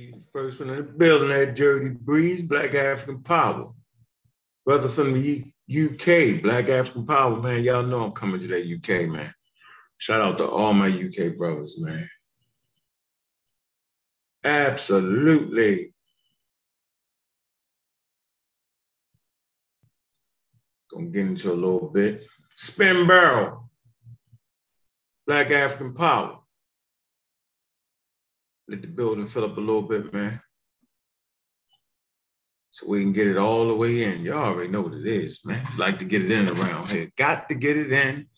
The first one in the building, that Dirty Breeze, Black African Power. Brother from the UK, Black African Power, man. Y'all know I'm coming to that UK, man. Shout out to all my UK brothers, man. Absolutely. Gonna get into a little bit. Spin barrel. Black African Power. Let the building fill up a little bit, man. So we can get it all the way in. Y'all already know what it is, man. Like to get it in around here. Got to get it in.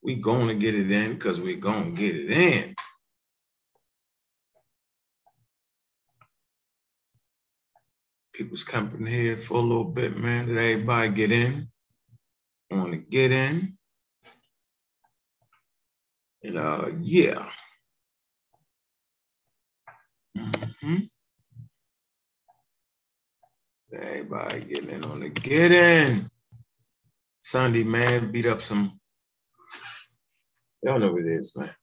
We gonna get it in because we gonna get it in. People's coming here for a little bit, man. Did everybody get in? Want to get in? And uh, yeah. Mm-hmm. Everybody getting in on the get in. Sunday, man, beat up some. Y'all know what it is, man.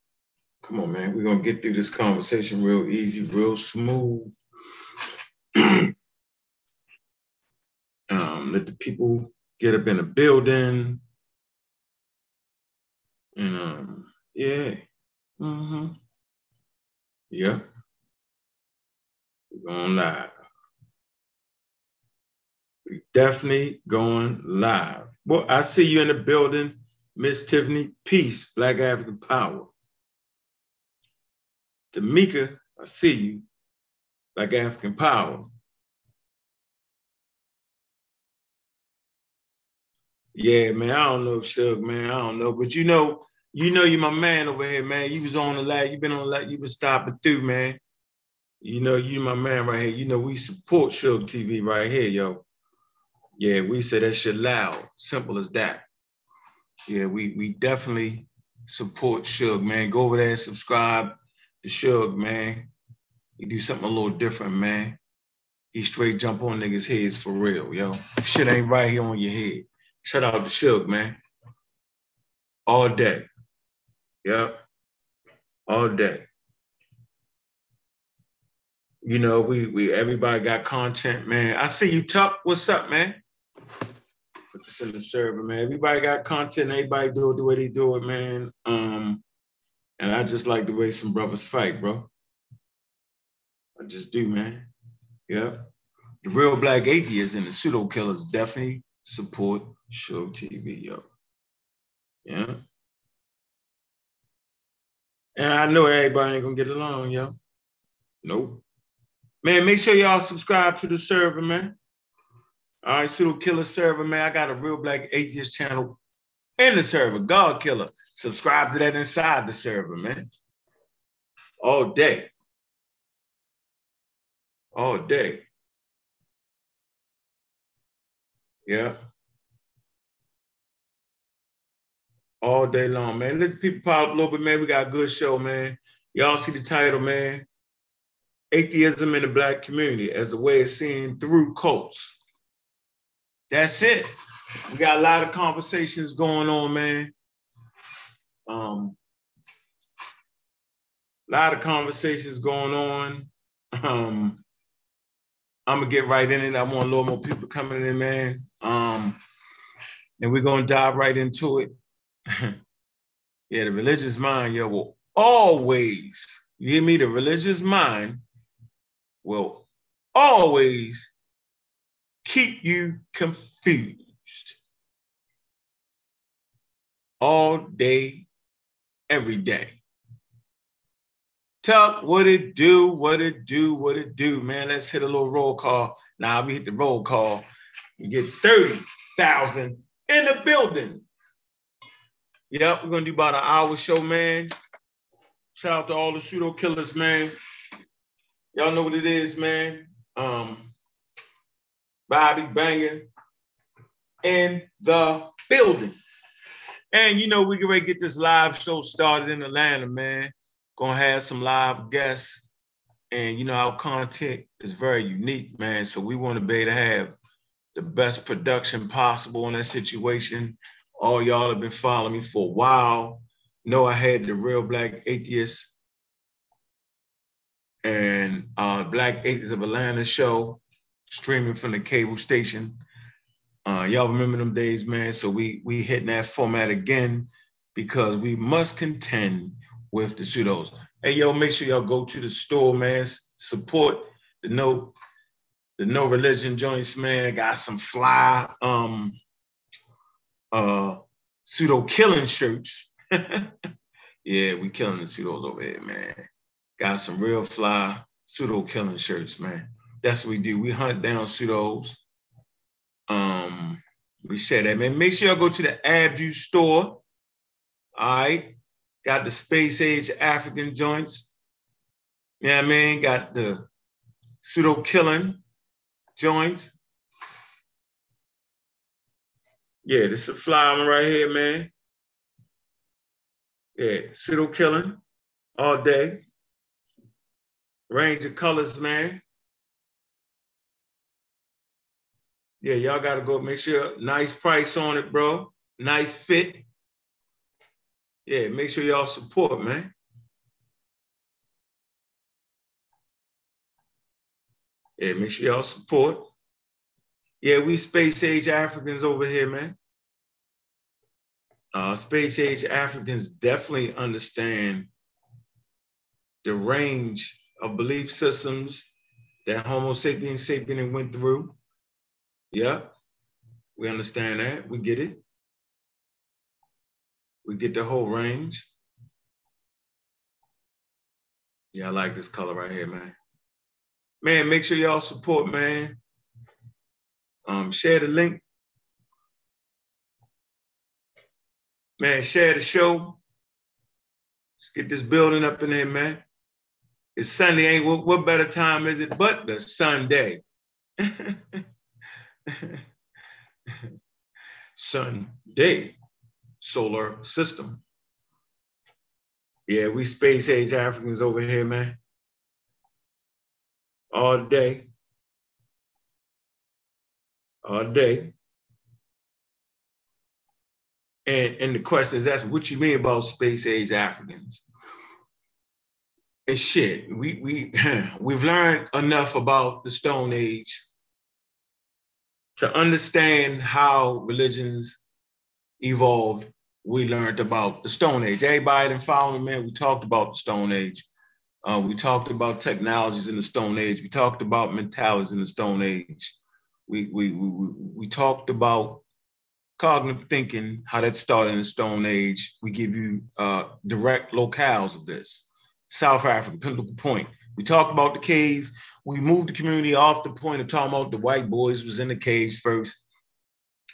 Come on, man. We're gonna get through this conversation real easy, real smooth. um, let the people get up in the building. And um, yeah. Mm-hmm. Yep. We're going live. We definitely going live. Well, I see you in the building, Miss Tiffany. Peace, Black African Power. Tamika, I see you, Black African Power. Yeah, man, I don't know, Shug, man, I don't know, but you know, you know, you're my man over here, man. You was on the lat, you been on the lat, you been stopping through, man. You know, you my man right here. You know, we support Shug TV right here, yo. Yeah, we say that shit loud. Simple as that. Yeah, we we definitely support Shug, man. Go over there and subscribe to Shug, man. He do something a little different, man. He straight jump on niggas' heads for real, yo. Shit ain't right here on your head. Shout out to Shug, man. All day. Yep. All day. You know, we we everybody got content, man. I see you, Tuck. What's up, man? Put this in the server, man. Everybody got content. Everybody do it the way they do it, man. Um, and I just like the way some brothers fight, bro. I just do, man. Yeah. The real black atheists and the pseudo killers definitely support Show TV, yo. Yeah. And I know everybody ain't gonna get along, yo. Nope. Man, make sure y'all subscribe to the server, man. All right, pseudo killer server, man. I got a real black atheist channel in the server, God Killer. Subscribe to that inside the server, man. All day. All day. Yeah. All day long, man. Let the people pop a little bit, man. We got a good show, man. Y'all see the title, man. Atheism in the black community as a way of seeing through cults. That's it. We got a lot of conversations going on, man. Um, a lot of conversations going on. Um, I'm gonna get right in it. I want a little more people coming in, man. Um, and we're gonna dive right into it. yeah, the religious mind, yeah, will always, you hear me? The religious mind will always keep you confused all day, every day. Tuck, what it do, what it do, what it do, man. Let's hit a little roll call. Now we hit the roll call. We get 30,000 in the building. Yep, we're gonna do about an hour show, man. Shout out to all the pseudo killers, man. Y'all know what it is, man. Um, Bobby Banger in the building. And you know, we can get this live show started in Atlanta, man. Gonna have some live guests. And you know, our content is very unique, man. So we want to be able to have the best production possible in that situation. All y'all have been following me for a while. Know I had the real black atheist and uh, Black Atheists of Atlanta show streaming from the cable station. Uh, y'all remember them days, man? So we we hitting that format again because we must contend with the pseudos. Hey, yo, make sure y'all go to the store, man. Support the no the no religion joints, man. Got some fly um uh pseudo killing shirts. yeah, we killing the pseudos over here, man. Got some real fly pseudo killing shirts, man. That's what we do. We hunt down pseudos. Um, we share that, man. Make sure y'all go to the Abdu store. All right. Got the space age African joints. Yeah, mean, got the pseudo killing joints. Yeah, this is a fly one right here, man. Yeah, pseudo killing all day. Range of colors, man. Yeah, y'all gotta go make sure nice price on it, bro. Nice fit. Yeah, make sure y'all support, man. Yeah, make sure y'all support. Yeah, we space age Africans over here, man. Uh, space age Africans definitely understand the range of belief systems that Homo sapiens sapien went through. Yeah, we understand that. We get it. We get the whole range. Yeah, I like this color right here, man. Man, make sure y'all support, man. Um, share the link. Man, share the show. Let's get this building up in there, man. It's Sunday, ain't what, what better time is it but the Sunday? Sunday solar system. Yeah, we space age Africans over here, man. All day. All day. And, and the question is asked, what you mean about space age Africans? And shit, we we we've learned enough about the Stone Age to understand how religions evolved. We learned about the Stone Age. Everybody follow me, man. We talked about the Stone Age. Uh, we talked about technologies in the Stone Age. We talked about mentalities in the Stone Age. We, we, we, we talked about cognitive thinking, how that started in the Stone Age. We give you uh, direct locales of this. South Africa, Pinnacle Point. We talked about the caves. We moved the community off the point of talking about the white boys was in the caves first.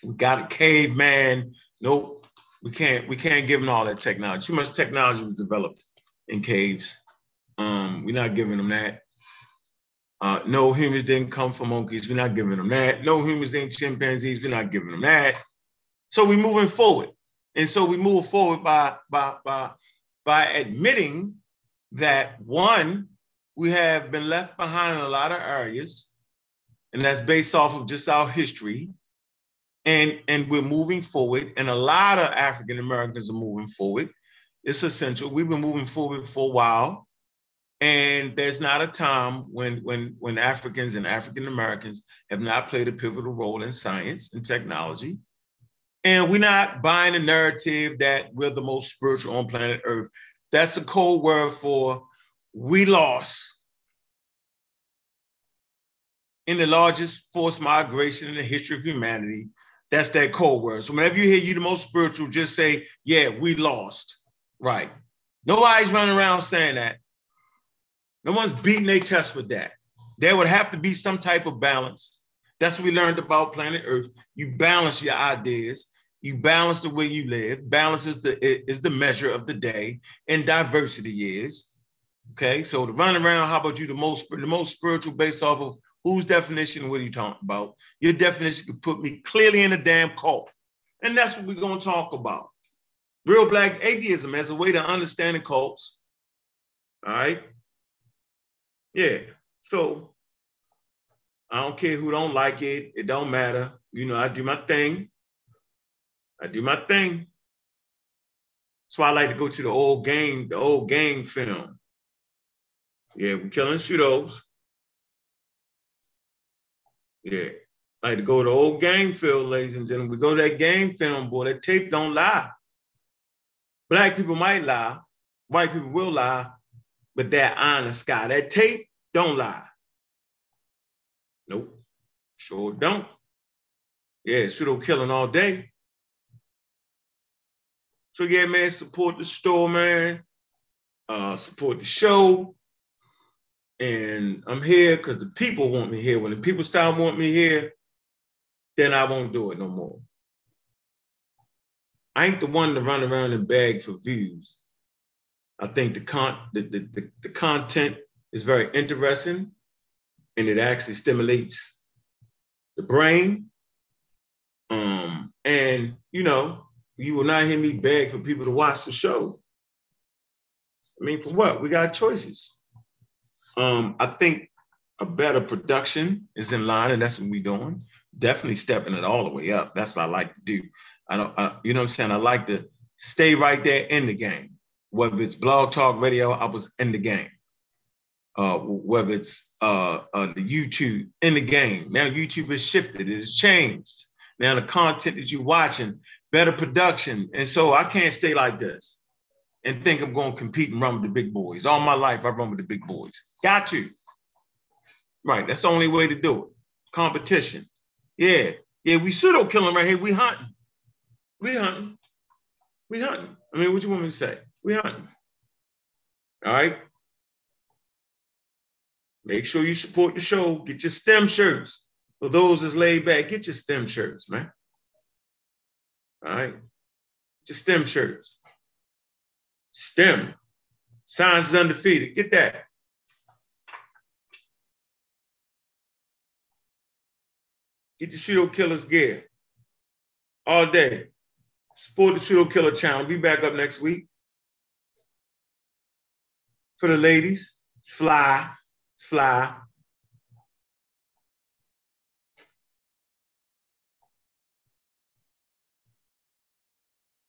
We got a caveman. Nope, we can't. We can't give them all that technology. Too much technology was developed in caves. Um, we're not giving them that. Uh, no humans didn't come from monkeys. We're not giving them that. No humans didn't chimpanzees. We're not giving them that. So we're moving forward, and so we move forward by by by by admitting that one, we have been left behind in a lot of areas, and that's based off of just our history. And, and we're moving forward, and a lot of African Americans are moving forward. It's essential. We've been moving forward for a while. And there's not a time when, when, when Africans and African Americans have not played a pivotal role in science and technology. And we're not buying a narrative that we're the most spiritual on planet Earth. That's a code word for we lost in the largest forced migration in the history of humanity. That's that code word. So whenever you hear you the most spiritual, just say, yeah, we lost. Right. Nobody's running around saying that. No one's beating their chest with that. There would have to be some type of balance. That's what we learned about planet Earth. You balance your ideas. You balance the way you live. Balance is the is the measure of the day, and diversity is. Okay, so to run around, how about you? The most the most spiritual based off of whose definition? What are you talking about? Your definition could put me clearly in a damn cult, and that's what we're gonna talk about. Real black atheism as a way to understand the cults. All right. Yeah. So I don't care who don't like it. It don't matter. You know, I do my thing. I do my thing. That's why I like to go to the old game, the old game film. Yeah, we're killing pseudos. Yeah. Like to go to the old game film, ladies and gentlemen. We go to that game film, boy. That tape don't lie. Black people might lie, white people will lie, but that honest guy, that tape don't lie. Nope, sure don't. Yeah, pseudo killing all day. So yeah, man, support the store, man. Uh, support the show. And I'm here because the people want me here. When the people start wanting me here, then I won't do it no more. I ain't the one to run around and beg for views. I think the con the, the, the, the content is very interesting and it actually stimulates the brain. Um, and you know, you will not hear me beg for people to watch the show. I mean, for what? We got choices. Um, I think a better production is in line, and that's what we're doing. Definitely stepping it all the way up. That's what I like to do. I don't, I, you know what I'm saying? I like to stay right there in the game. Whether it's blog talk radio, I was in the game. Uh, whether it's uh, uh, the YouTube in the game. Now YouTube has shifted, it has changed. Now the content that you're watching, better production. And so I can't stay like this and think I'm going to compete and run with the big boys. All my life, I run with the big boys. Got you. Right. That's the only way to do it. Competition. Yeah. Yeah. We pseudo killing right here. We hunting. We hunting. We hunting. I mean, what you want me to say? We hunting. All right. Make sure you support the show. Get your STEM shirts. For those that's laid back, get your STEM shirts, man. All right. Just STEM shirts. STEM. Science is undefeated. Get that. Get the pseudo killers gear all day. Support the pseudo killer channel. Be back up next week. For the ladies, it's fly, it's fly.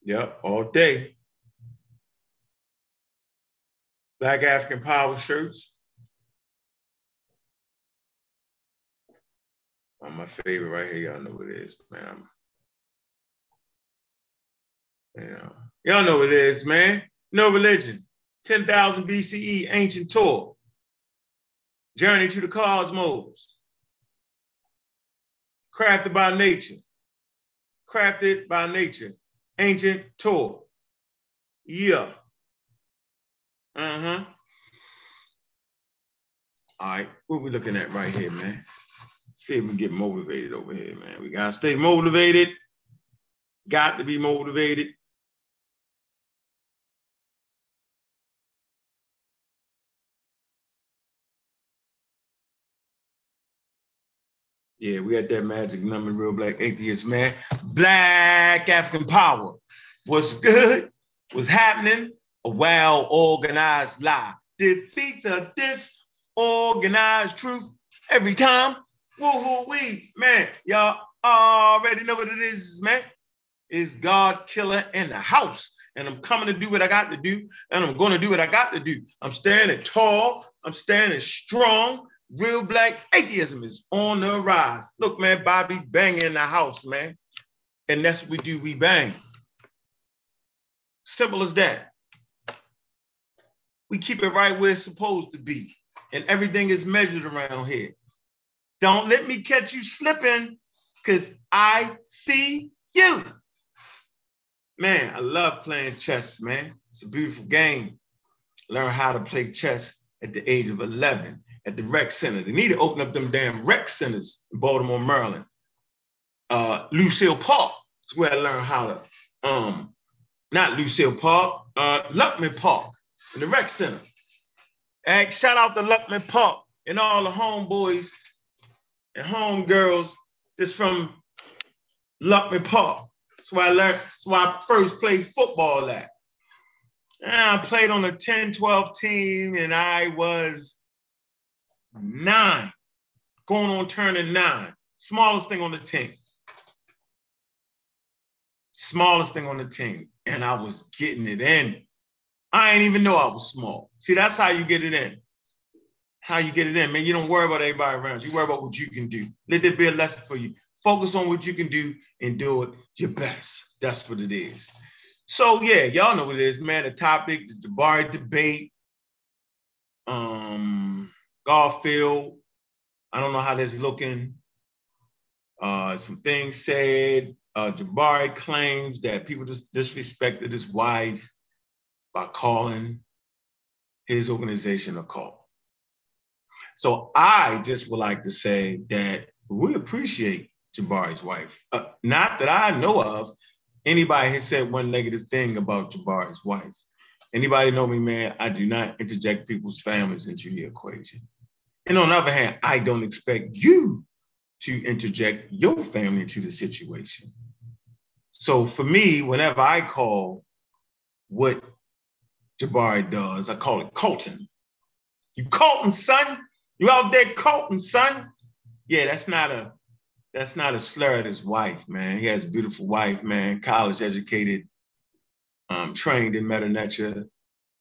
Yep, all day. Black African Power shirts. Oh, my favorite right here. Y'all know what it is, man. Yeah. Y'all know what it is, man. No religion. 10,000 BCE ancient tour. Journey to the cosmos. Crafted by nature. Crafted by nature. Ancient tour. Yeah. Uh-huh. All right, what we looking at right here, man? See if we get motivated over here, man. We gotta stay motivated. Got to be motivated. Yeah, we got that magic number, real black atheist, man. Black African power. What's good? What's happening? a well organized lie defeats a disorganized truth every time. Woo-hoo we, man, y'all already know what it is, man. Is God killer in the house. And I'm coming to do what I got to do, and I'm going to do what I got to do. I'm standing tall, I'm standing strong. Real black atheism is on the rise. Look, man, Bobby bang in the house, man. And that's what we do, we bang. Simple as that. We keep it right where it's supposed to be. And everything is measured around here. Don't let me catch you slipping because I see you. Man, I love playing chess, man. It's a beautiful game. Learn how to play chess at the age of 11 at the rec center. They need to open up them damn rec centers in Baltimore, Maryland. Uh, Lucille Park is where I learned how to, um, not Lucille Park, uh, Luckman Park in the rec center. And shout out to Luckman Park and all the homeboys and homegirls just from Luckman Park. That's where I learned, that's where I first played football at. And I played on a 10 12 team and I was nine, going on turning nine. Smallest thing on the team. Smallest thing on the team. And I was getting it in. I ain't even know I was small. See, that's how you get it in. how you get it in, man. You don't worry about everybody around you. You worry about what you can do. Let there be a lesson for you. Focus on what you can do and do it your best. That's what it is. So yeah, y'all know what it is, man. The topic, the Jabari debate, um, Garfield. I don't know how that's looking. Uh, some things said. Uh, Jabari claims that people just disrespected his wife by calling his organization a cult. So I just would like to say that we appreciate Jabari's wife. Uh, not that I know of anybody has said one negative thing about Jabari's wife. Anybody know me, man? I do not interject people's families into the equation. And on the other hand, I don't expect you to interject your family into the situation. So for me, whenever I call what Jabari does, I call it Colton. You Colton, son. You out there Colton, son. Yeah, that's not a that's not a slur at his wife, man. He has a beautiful wife, man, college educated, um, trained in Neter.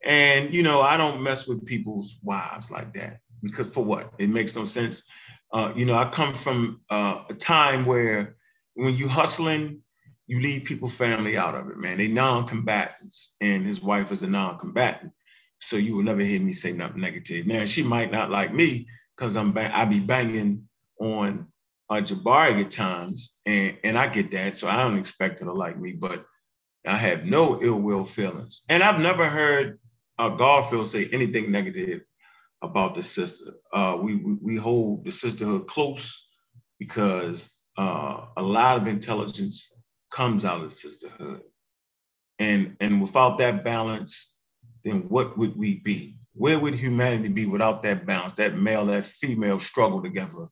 And, you know, I don't mess with people's wives like that because for what? It makes no sense. Uh, you know, I come from uh, a time where when you hustling, you leave people family out of it, man. They non-combatants, and his wife is a non-combatant. So you will never hear me say nothing negative. Now she might not like me because I'm I be banging on uh, Jabari at times, and, and I get that. So I don't expect her to like me, but I have no ill will feelings. And I've never heard uh, Garfield say anything negative about the sister. Uh, we, we hold the sisterhood close because uh, a lot of intelligence comes out of the sisterhood. And, and without that balance, then what would we be? Where would humanity be without that balance, that male, that female struggle together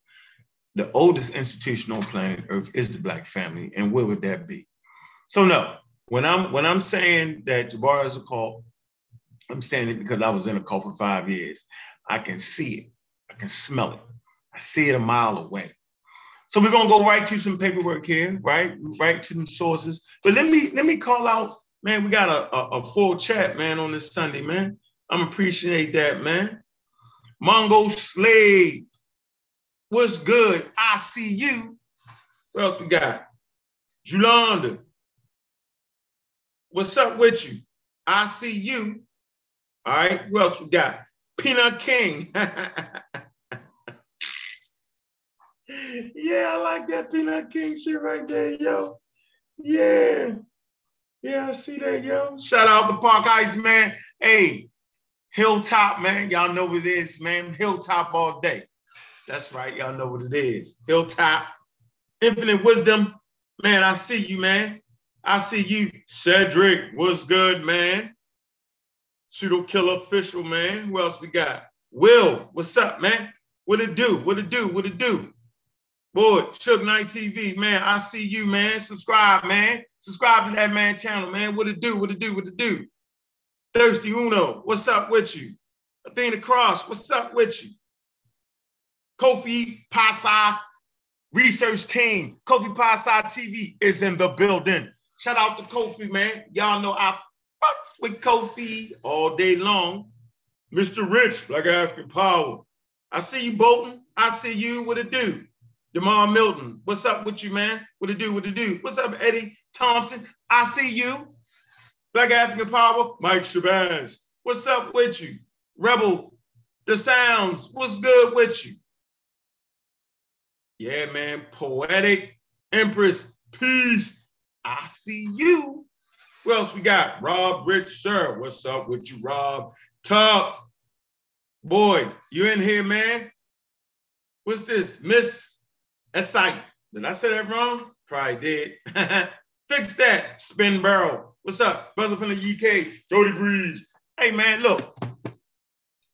the oldest institution on planet Earth is the Black family, and where would that be? So no, when I'm when I'm saying that Jabari is a cult, I'm saying it because I was in a cult for five years. I can see it, I can smell it, I see it a mile away. So we're gonna go right to some paperwork here, right? Right to some sources. But let me let me call out, man. We got a, a, a full chat, man, on this Sunday, man. I'm appreciate that, man. Mongo Slade, What's good? I see you. What else we got? Julanda. What's up with you? I see you. All right. what else we got? Peanut King. yeah, I like that Peanut King shit right there, yo. Yeah. Yeah, I see that, yo. Shout out to Park Ice, man. Hey, Hilltop, man. Y'all know what it is, man. Hilltop all day. That's right. Y'all know what it is. Hilltop, infinite wisdom. Man, I see you, man. I see you. Cedric, what's good, man? Pseudo killer official, man. Who else we got? Will, what's up, man? What it do? What it do? What it do? Boy, Shook Knight TV, man. I see you, man. Subscribe, man. Subscribe to that man channel, man. What it do? What it do? What it do? Thirsty Uno, what's up with you? Athena Cross, what's up with you? Kofi Pasa research team. Kofi Pasa TV is in the building. Shout out to Kofi, man. Y'all know I fucks with Kofi all day long. Mr. Rich, Black African Power. I see you, Bolton. I see you. What it do? Jamal Milton. What's up with you, man? What it do? What it do? What's up, Eddie Thompson? I see you. Black African Power. Mike Shabazz. What's up with you? Rebel. The Sounds. What's good with you? Yeah, man. Poetic Empress. Peace. I see you. What else we got? Rob Rich, sir. What's up with you, Rob? Top. Boy, you in here, man? What's this? Miss Essite. Did I say that wrong? Probably did. Fix that. Spin barrel. What's up? Brother from the UK. Jody Breeze. Hey, man, look.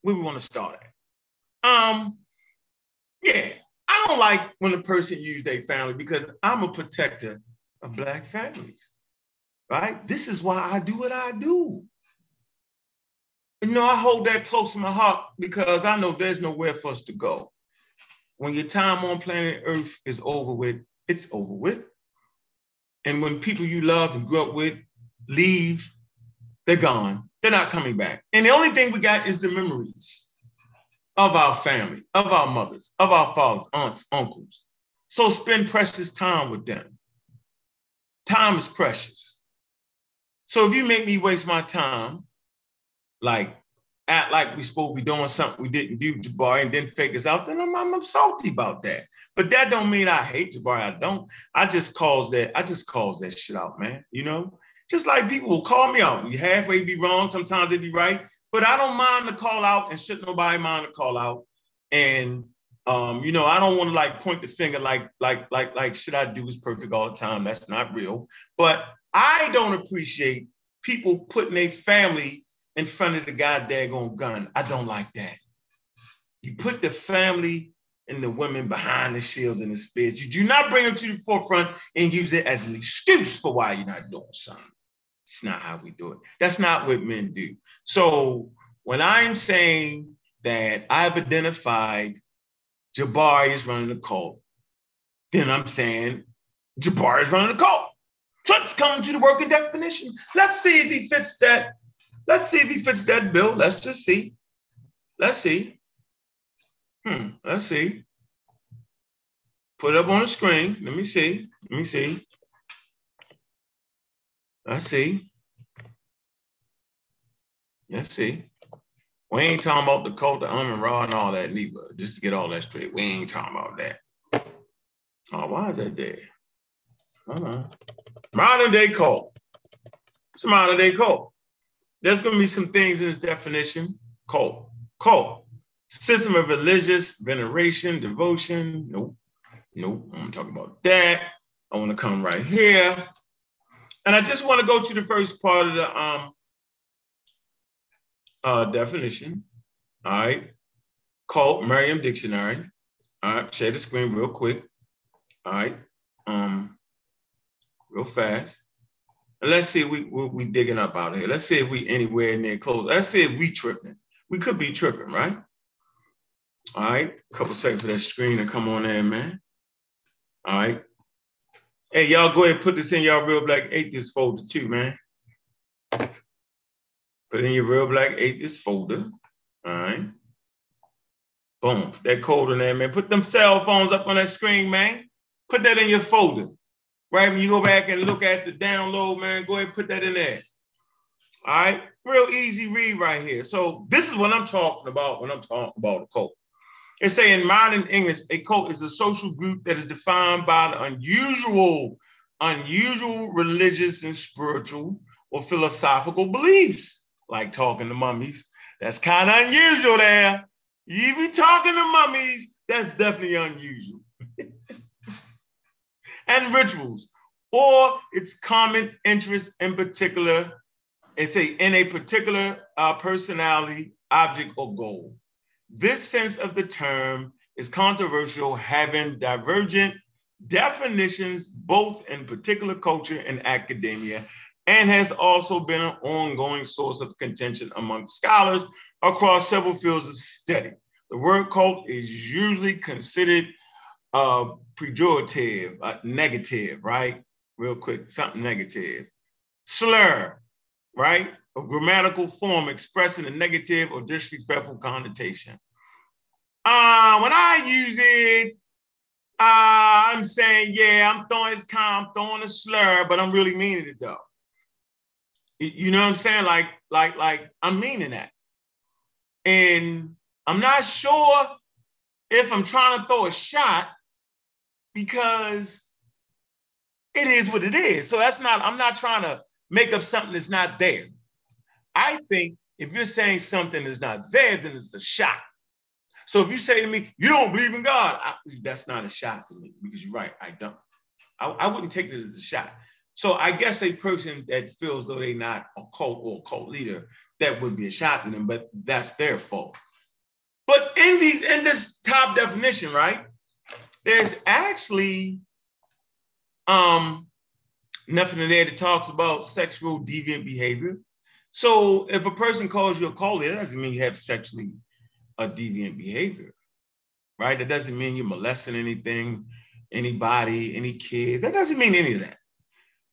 Where we want to start at? Um, yeah, I don't like when a person use their family because I'm a protector of black families, right? This is why I do what I do. You know, I hold that close to my heart because I know there's nowhere for us to go. When your time on planet Earth is over with, it's over with. And when people you love and grew up with leave, they're gone. They're not coming back. And the only thing we got is the memories of our family, of our mothers, of our fathers, aunts, uncles. So spend precious time with them. Time is precious. So if you make me waste my time, like act like we supposed to be doing something we didn't do, Jabari, and then fake us out, then I'm, I'm salty about that. But that don't mean I hate Jabari. I don't. I just calls that, I just calls that shit out, man. You know? Just like people will call me out. You halfway be wrong, sometimes they be right. But I don't mind the call out and should nobody mind the call out. And um, you know, I don't want to like point the finger like like like like should I do is perfect all the time. That's not real. But I don't appreciate people putting their family in front of the goddamn gun. I don't like that. You put the family and the women behind the shields and the spears. You do not bring them to the forefront and use it as an excuse for why you're not doing something. It's not how we do it. That's not what men do. So when I'm saying that I've identified Jabari is running the cult, then I'm saying Jabari is running the cult. So let's come to the working definition. Let's see if he fits that. Let's see if he fits that bill. Let's just see. Let's see. Hmm, let's see. Put it up on the screen. Let me see. Let me see. I see. Let's see. We ain't talking about the cult, the um and raw and all that neither. Just to get all that straight. We ain't talking about that. Oh, why is that there? Uh-huh. Modern day cult. It's a modern day cult. There's gonna be some things in this definition. Cult. Cult. System of religious veneration, devotion. Nope. Nope. I'm talking about that. I want to come right here. And I just want to go to the first part of the um, uh, definition. All right. Cult Merriam Dictionary. All right. Share the screen real quick. All right. Um, real fast. And let's see if we, we, we digging up out here. Let's see if we anywhere near close. Let's see if we tripping. We could be tripping, right? All right. A couple seconds for that screen to come on in, man. All right. Hey, y'all go ahead and put this in y'all real black atheist folder too, man. Put in your real black atheist folder. All right. Boom. That code in there, man. Put them cell phones up on that screen, man. Put that in your folder. Right when you go back and look at the download, man, go ahead and put that in there. All right. Real easy read right here. So this is what I'm talking about when I'm talking about a cult. It's saying in modern English, a cult is a social group that is defined by the unusual, unusual religious and spiritual or philosophical beliefs, like talking to mummies. That's kind of unusual there. You be talking to mummies, that's definitely unusual. and rituals, or its common interest in particular, it's a in a particular uh, personality, object, or goal. This sense of the term is controversial, having divergent definitions both in particular culture and academia, and has also been an ongoing source of contention among scholars across several fields of study. The word cult is usually considered uh, pejorative, uh, negative, right? Real quick, something negative. Slur, right? a grammatical form expressing a negative or disrespectful connotation. Uh, when I use it, uh, I'm saying, yeah, I'm throwing I'm throwing a slur, but I'm really meaning it though. You know what I'm saying? Like, like, like I'm meaning that. And I'm not sure if I'm trying to throw a shot because it is what it is. So that's not, I'm not trying to make up something that's not there. I think if you're saying something is not there, then it's a shot. So if you say to me, you don't believe in God, I, that's not a shot to me because you're right, I don't. I, I wouldn't take this as a shot. So I guess a person that feels though they're not a cult or a cult leader, that would be a shot to them, but that's their fault. But in these, in this top definition, right, there's actually um nothing in there that talks about sexual deviant behavior. So if a person calls you a cult leader, that doesn't mean you have sexually a deviant behavior, right? That doesn't mean you're molesting anything, anybody, any kids. That doesn't mean any of that.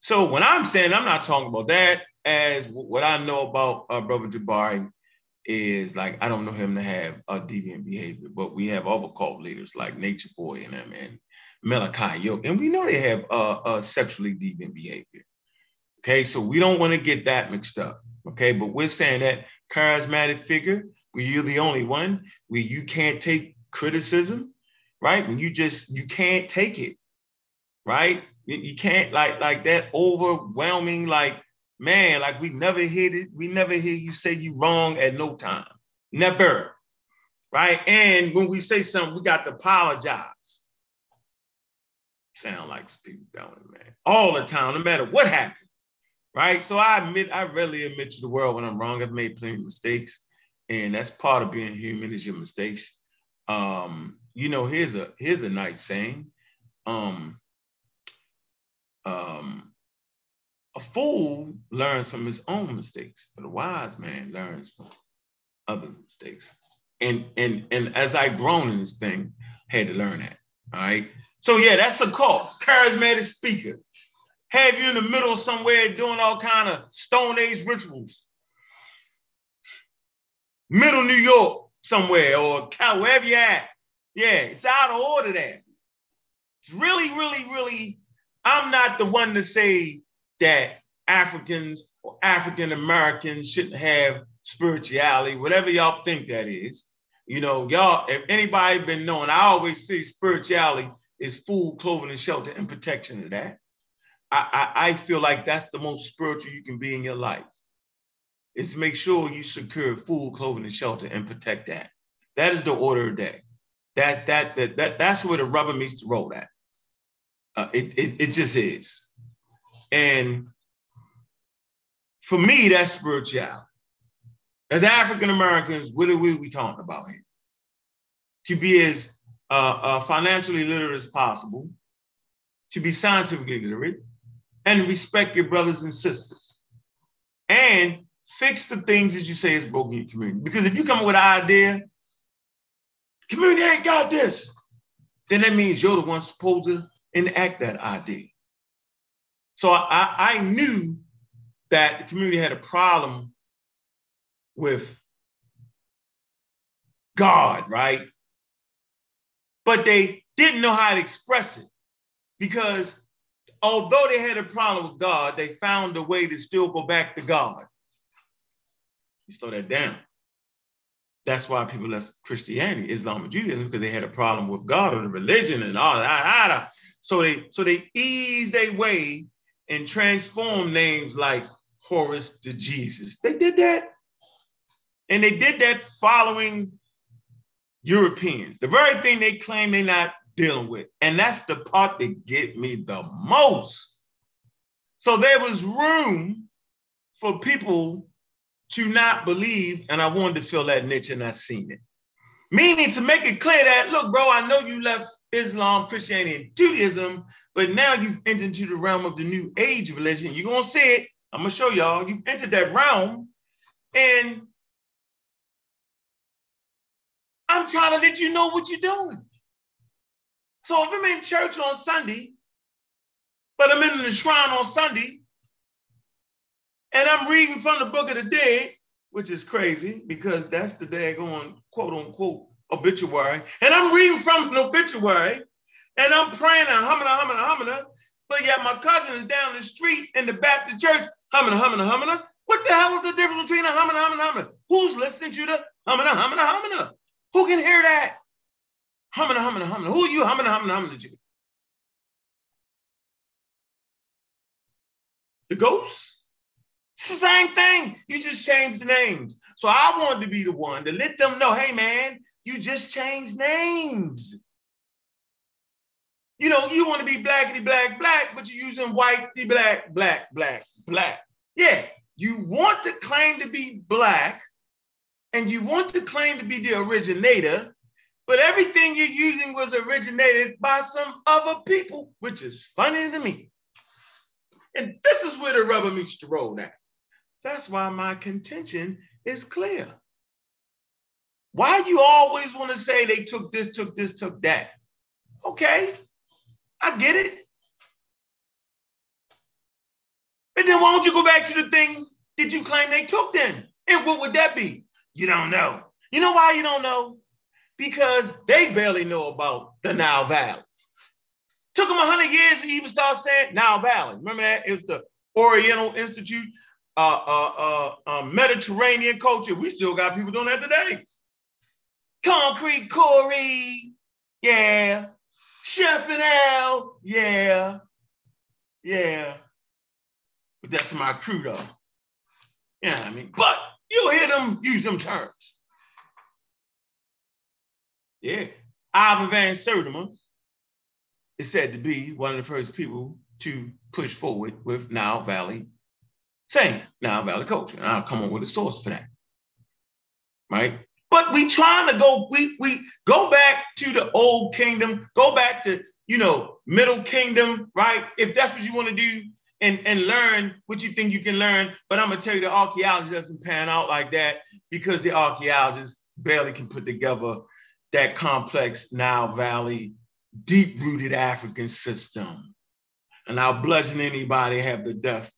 So when I'm saying I'm not talking about that as what I know about uh, Brother Jabari, is like I don't know him to have a deviant behavior, but we have other cult leaders like Nature Boy and them and Malachi York, and we know they have uh, a sexually deviant behavior. Okay, so we don't want to get that mixed up. Okay, but we're saying that charismatic figure, where you're the only one, where you can't take criticism, right? When you just you can't take it, right? You, can't like like that overwhelming like man, like we never hear it. We never hear you say you wrong at no time. Never. Right. And when we say something, we got to apologize. Sound like people down man. All the time, no matter what happened. Right. So I admit, I really admit to the world when I'm wrong. I've made plenty of mistakes. And that's part of being human is your mistakes. Um, you know, here's a here's a nice saying. Um, um, a fool learns from his own mistakes, but a wise man learns from others' mistakes. And and and as I grown in this thing, had to learn that. All right. So yeah, that's a call. Charismatic speaker. Have you in the middle somewhere doing all kind of Stone Age rituals. Middle New York somewhere or wherever you at. Yeah, it's out of order there. It's really, really, really. I'm not the one to say that Africans or African Americans shouldn't have spirituality, whatever y'all think that is. You know, y'all, if anybody been knowing, I always say spirituality is food, clothing, and shelter and protection of that. I, I, I feel like that's the most spiritual you can be in your life. Is make sure you secure food, clothing, and shelter and protect that. That is the order of day. That that that, that that's where the rubber meets the road at. Uh, it, it it just is. And for me, that's spirituality. As African Americans, what are we, we talking about here? To be as uh, uh, financially literate as possible, to be scientifically literate, and respect your brothers and sisters. And fix the things that you say is broken in your community. Because if you come up with an idea, community ain't got this, then that means you're the one supposed to enact that idea. So I, I knew that the community had a problem with God, right? But they didn't know how to express it because although they had a problem with God, they found a way to still go back to God. You slow that down. That's why people left Christianity, Islam, and Judaism because they had a problem with God or the religion and all that. So they so they eased their way and transform names like Horus to Jesus. They did that. And they did that following Europeans, the very thing they claim they're not dealing with. And that's the part that get me the most. So there was room for people to not believe, and I wanted to fill that niche and I seen it. Meaning to make it clear that, look, bro, I know you left Islam, Christianity, and Judaism, but now you've entered into the realm of the new age religion. You're gonna see it. I'm gonna show y'all. You've entered that realm, and I'm trying to let you know what you're doing. So if I'm in church on Sunday, but I'm in the shrine on Sunday, and I'm reading from the book of the dead, which is crazy because that's the daggone quote unquote obituary. And I'm reading from an obituary and I'm praying and humming, humming, humming, but yet my cousin is down the street in the Baptist church humming, humming, humming. What the hell is the difference between a humming, humming, humming? Who's listening to the humming, humming, humming? Who can hear that? Humming, humming, humming. Who are you humming, humming, humming to? The ghosts? It's the same thing. You just changed the names. So I wanted to be the one to let them know, hey man, you just changed names. You know, you want to be blackity black, black, but you're using whitey black, black, black, black. Yeah, you want to claim to be black and you want to claim to be the originator, but everything you're using was originated by some other people, which is funny to me. And this is where the rubber meets the road at. That's why my contention is clear. Why you always want to say they took this, took this, took that? Okay, I get it. But then why don't you go back to the thing that you claim they took then? And what would that be? You don't know. You know why you don't know? Because they barely know about the Nile Valley. Took them 100 years to even start saying Nile Valley. Remember that? It was the Oriental Institute, uh, uh, uh, Mediterranean culture. We still got people doing that today. Concrete Corey, yeah. Chef and Al, yeah. Yeah. But that's my crew though. Yeah, I mean, but you'll hear them use them terms. Yeah. Ivan Van Sertima is said to be one of the first people to push forward with Nile Valley saying Nile Valley culture. And I'll come up with a source for that. Right? But we trying to go, we we go back to the old kingdom, go back to you know, middle kingdom, right? If that's what you want to do and, and learn what you think you can learn. But I'm gonna tell you the archaeology doesn't pan out like that because the archaeologists barely can put together that complex Nile Valley, deep-rooted African system. And I'll bludgeon anybody have the death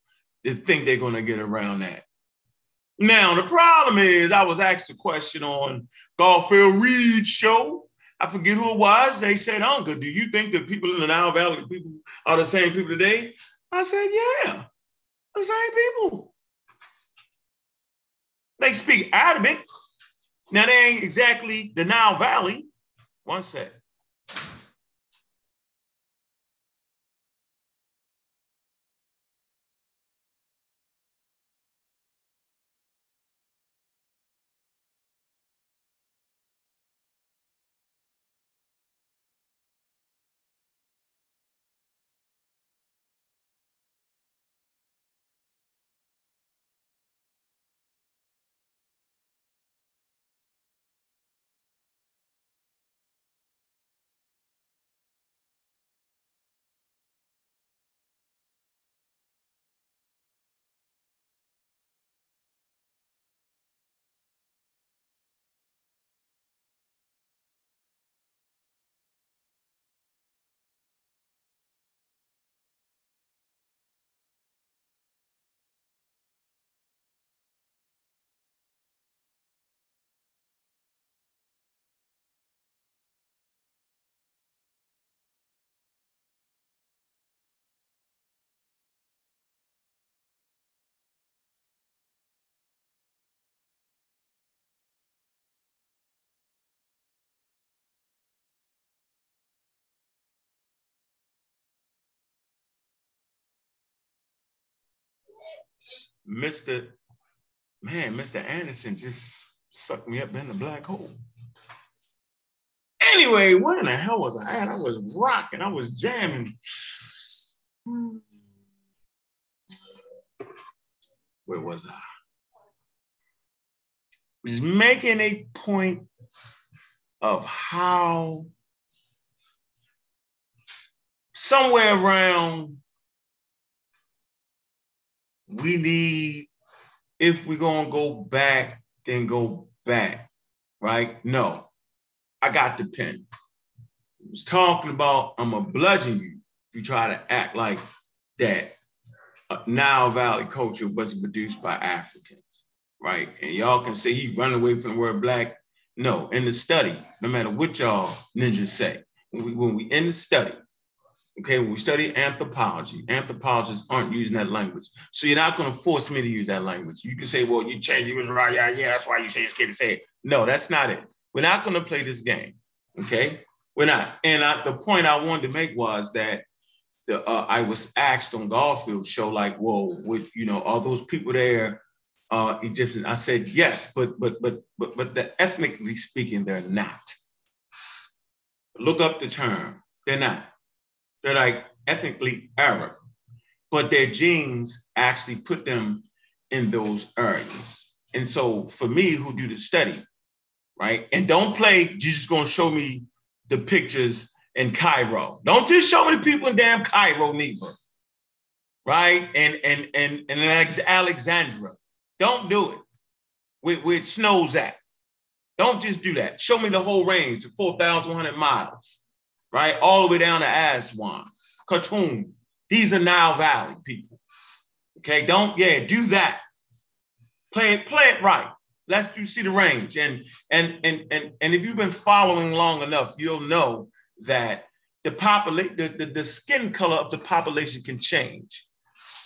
to think they're gonna get around that. Now, the problem is I was asked a question on Garfield Reed's show. I forget who it was. They said, Uncle, do you think that people in the Nile Valley people are the same people today? I said, yeah, the same people. They speak Arabic. Now, they ain't exactly the Nile Valley. One sec. Mr. Man, Mr. Anderson just sucked me up in the black hole. Anyway, where in the hell was I at? I was rocking, I was jamming. Where was I? Was making a point of how somewhere around we need, if we're gonna go back, then go back, right? No, I got the pen. I was talking about I'm gonna bludgeon you if you try to act like that Nile Valley culture wasn't produced by Africans, right? And y'all can say he's running away from the word black. No, in the study, no matter what y'all ninjas say, when we, when we in the study, Okay, when we study anthropology, anthropologists aren't using that language. So you're not going to force me to use that language. You can say, well, you changed, you was right. Yeah, yeah, that's why you say it's scared to say it. No, that's not it. We're not going to play this game. Okay, we're not. And I, the point I wanted to make was that the, uh, I was asked on Garfield show, like, whoa, with you know, all those people there, uh, Egyptian. I said yes, but but but but but the ethnically speaking, they're not. Look up the term. They're not they're like ethnically Arab, but their genes actually put them in those areas. And so for me, who do the study, right? And don't play, you're just gonna show me the pictures in Cairo. Don't just show me the people in damn Cairo neither. Right? And and and and Alexandria. Don't do it. Where it snows at. Don't just do that. Show me the whole range, the 4,100 miles right? All the way down to Aswan, Khartoum. These are Nile Valley people. Okay, don't, yeah, do that. Play it, play it right. Let's do see the range. And and and and and if you've been following long enough, you'll know that the population, the, the, the, skin color of the population can change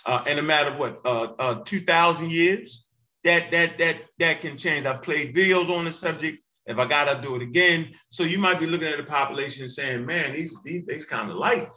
uh, in a matter of what, uh, uh, 2,000 years. That that that that can change. I've played videos on the subject. If I gotta do it again, so you might be looking at the population and saying, "Man, these these these kind of light."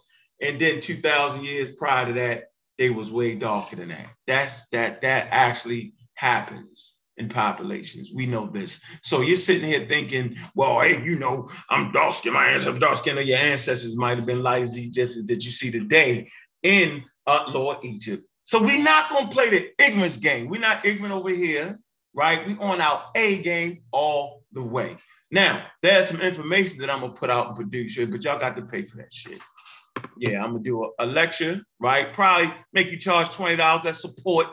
And then 2,000 years prior to that, they was way darker than that. That's that that actually happens in populations. We know this. So you're sitting here thinking, well, hey, you know, I'm dark skinned, my ancestors dark skinned, or your ancestors might have been light as Egyptians that you see today in uh, Lower Egypt. So we're not gonna play the ignorance game. We're not ignorant over here, right? We on our A game all the way. Now, there's some information that I'm gonna put out and produce here, but y'all got to pay for that shit. Yeah, I'm gonna do a, a lecture, right? Probably make you charge $20. That's support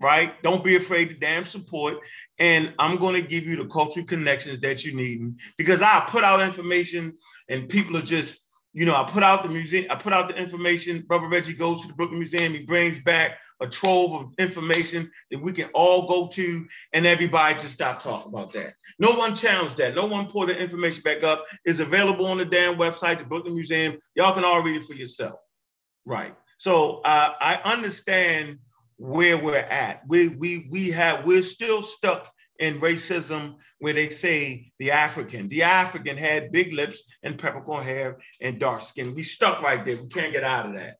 right? Don't be afraid to damn support. And I'm to give you the cultural connections that you need because I put out information and people are just, you know, I put out the museum, I put out the information. Brother Reggie goes to the Brooklyn Museum, he brings back a trove of information that we can all go to, and everybody just stop talking about that. No one challenged that. No one pulled the information back up. It's available on the damn website, the Brooklyn Museum. Y'all can all read it for yourself. Right. So uh, I understand where we're at. We we we have we're still stuck in racism where they say the African. The African had big lips and peppercorn hair and dark skin. We stuck right there. We can't get out of that.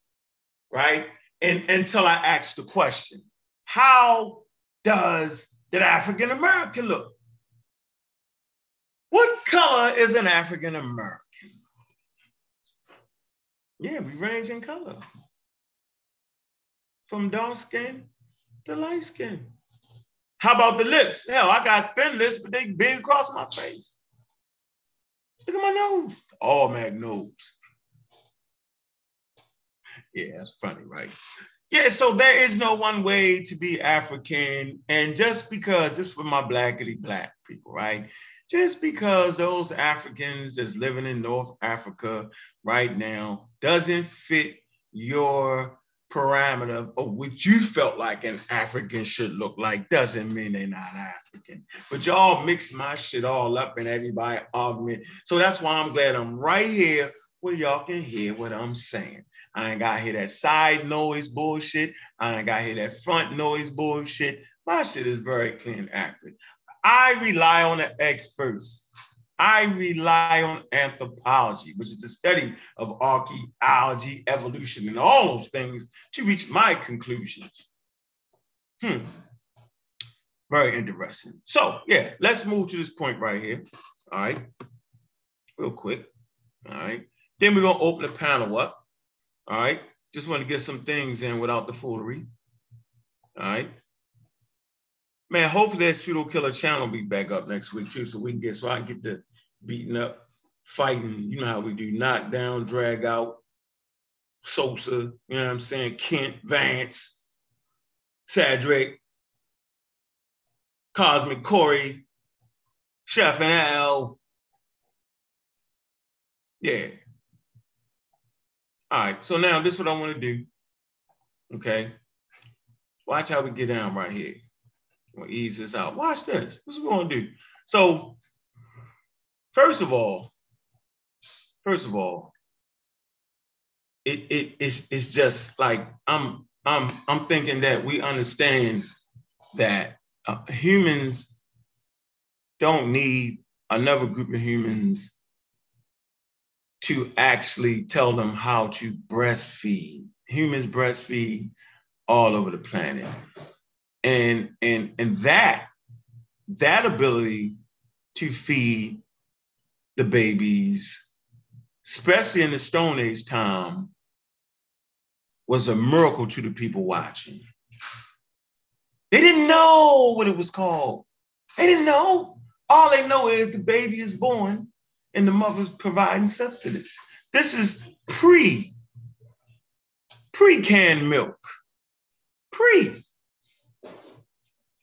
Right? And until I ask the question, how does that African American look? What color is an African American? Yeah, we range in color from dark skin to light skin. How about the lips? Hell, I got thin lips, but they big across my face. Look at my nose. All mag nose. Yeah, that's funny, right? Yeah, so there is no one way to be African. And just because this for my blackity black people, right? Just because those Africans that's living in North Africa right now doesn't fit your parameter of oh, what you felt like an African should look like doesn't mean they're not African. But y'all mix my shit all up and everybody argument. So that's why I'm glad I'm right here where y'all can hear what I'm saying. I ain't got to hear that side noise bullshit. I ain't got to hear that front noise bullshit. My shit is very clean and accurate. I rely on the experts. I rely on anthropology, which is the study of archaeology, evolution, and all those things to reach my conclusions. Hmm. Very interesting. So, yeah, let's move to this point right here. All right. Real quick. All right. Then we're going to open the panel up. All right. Just want to get some things in without the foolery. All right. Man, hopefully that pseudo killer channel will be back up next week too, so we can get so I can get the beating up, fighting. You know how we do knock down, drag out, Sosa, you know what I'm saying? Kent, Vance, Cedric, Cosmic Corey, Chef and Al. Yeah. All right, so now this is what I want to do. Okay. Watch how we get down right here. We'll ease this out. Watch this. This is what we're gonna do. So First of all, first of all, it, it it's, it's just like I'm I'm I'm thinking that we understand that uh, humans don't need another group of humans to actually tell them how to breastfeed. Humans breastfeed all over the planet. And and and that that ability to feed the babies, especially in the Stone Age time, was a miracle to the people watching. They didn't know what it was called. They didn't know. All they know is the baby is born and the mother's providing substance. This is pre, pre-canned milk. Pre.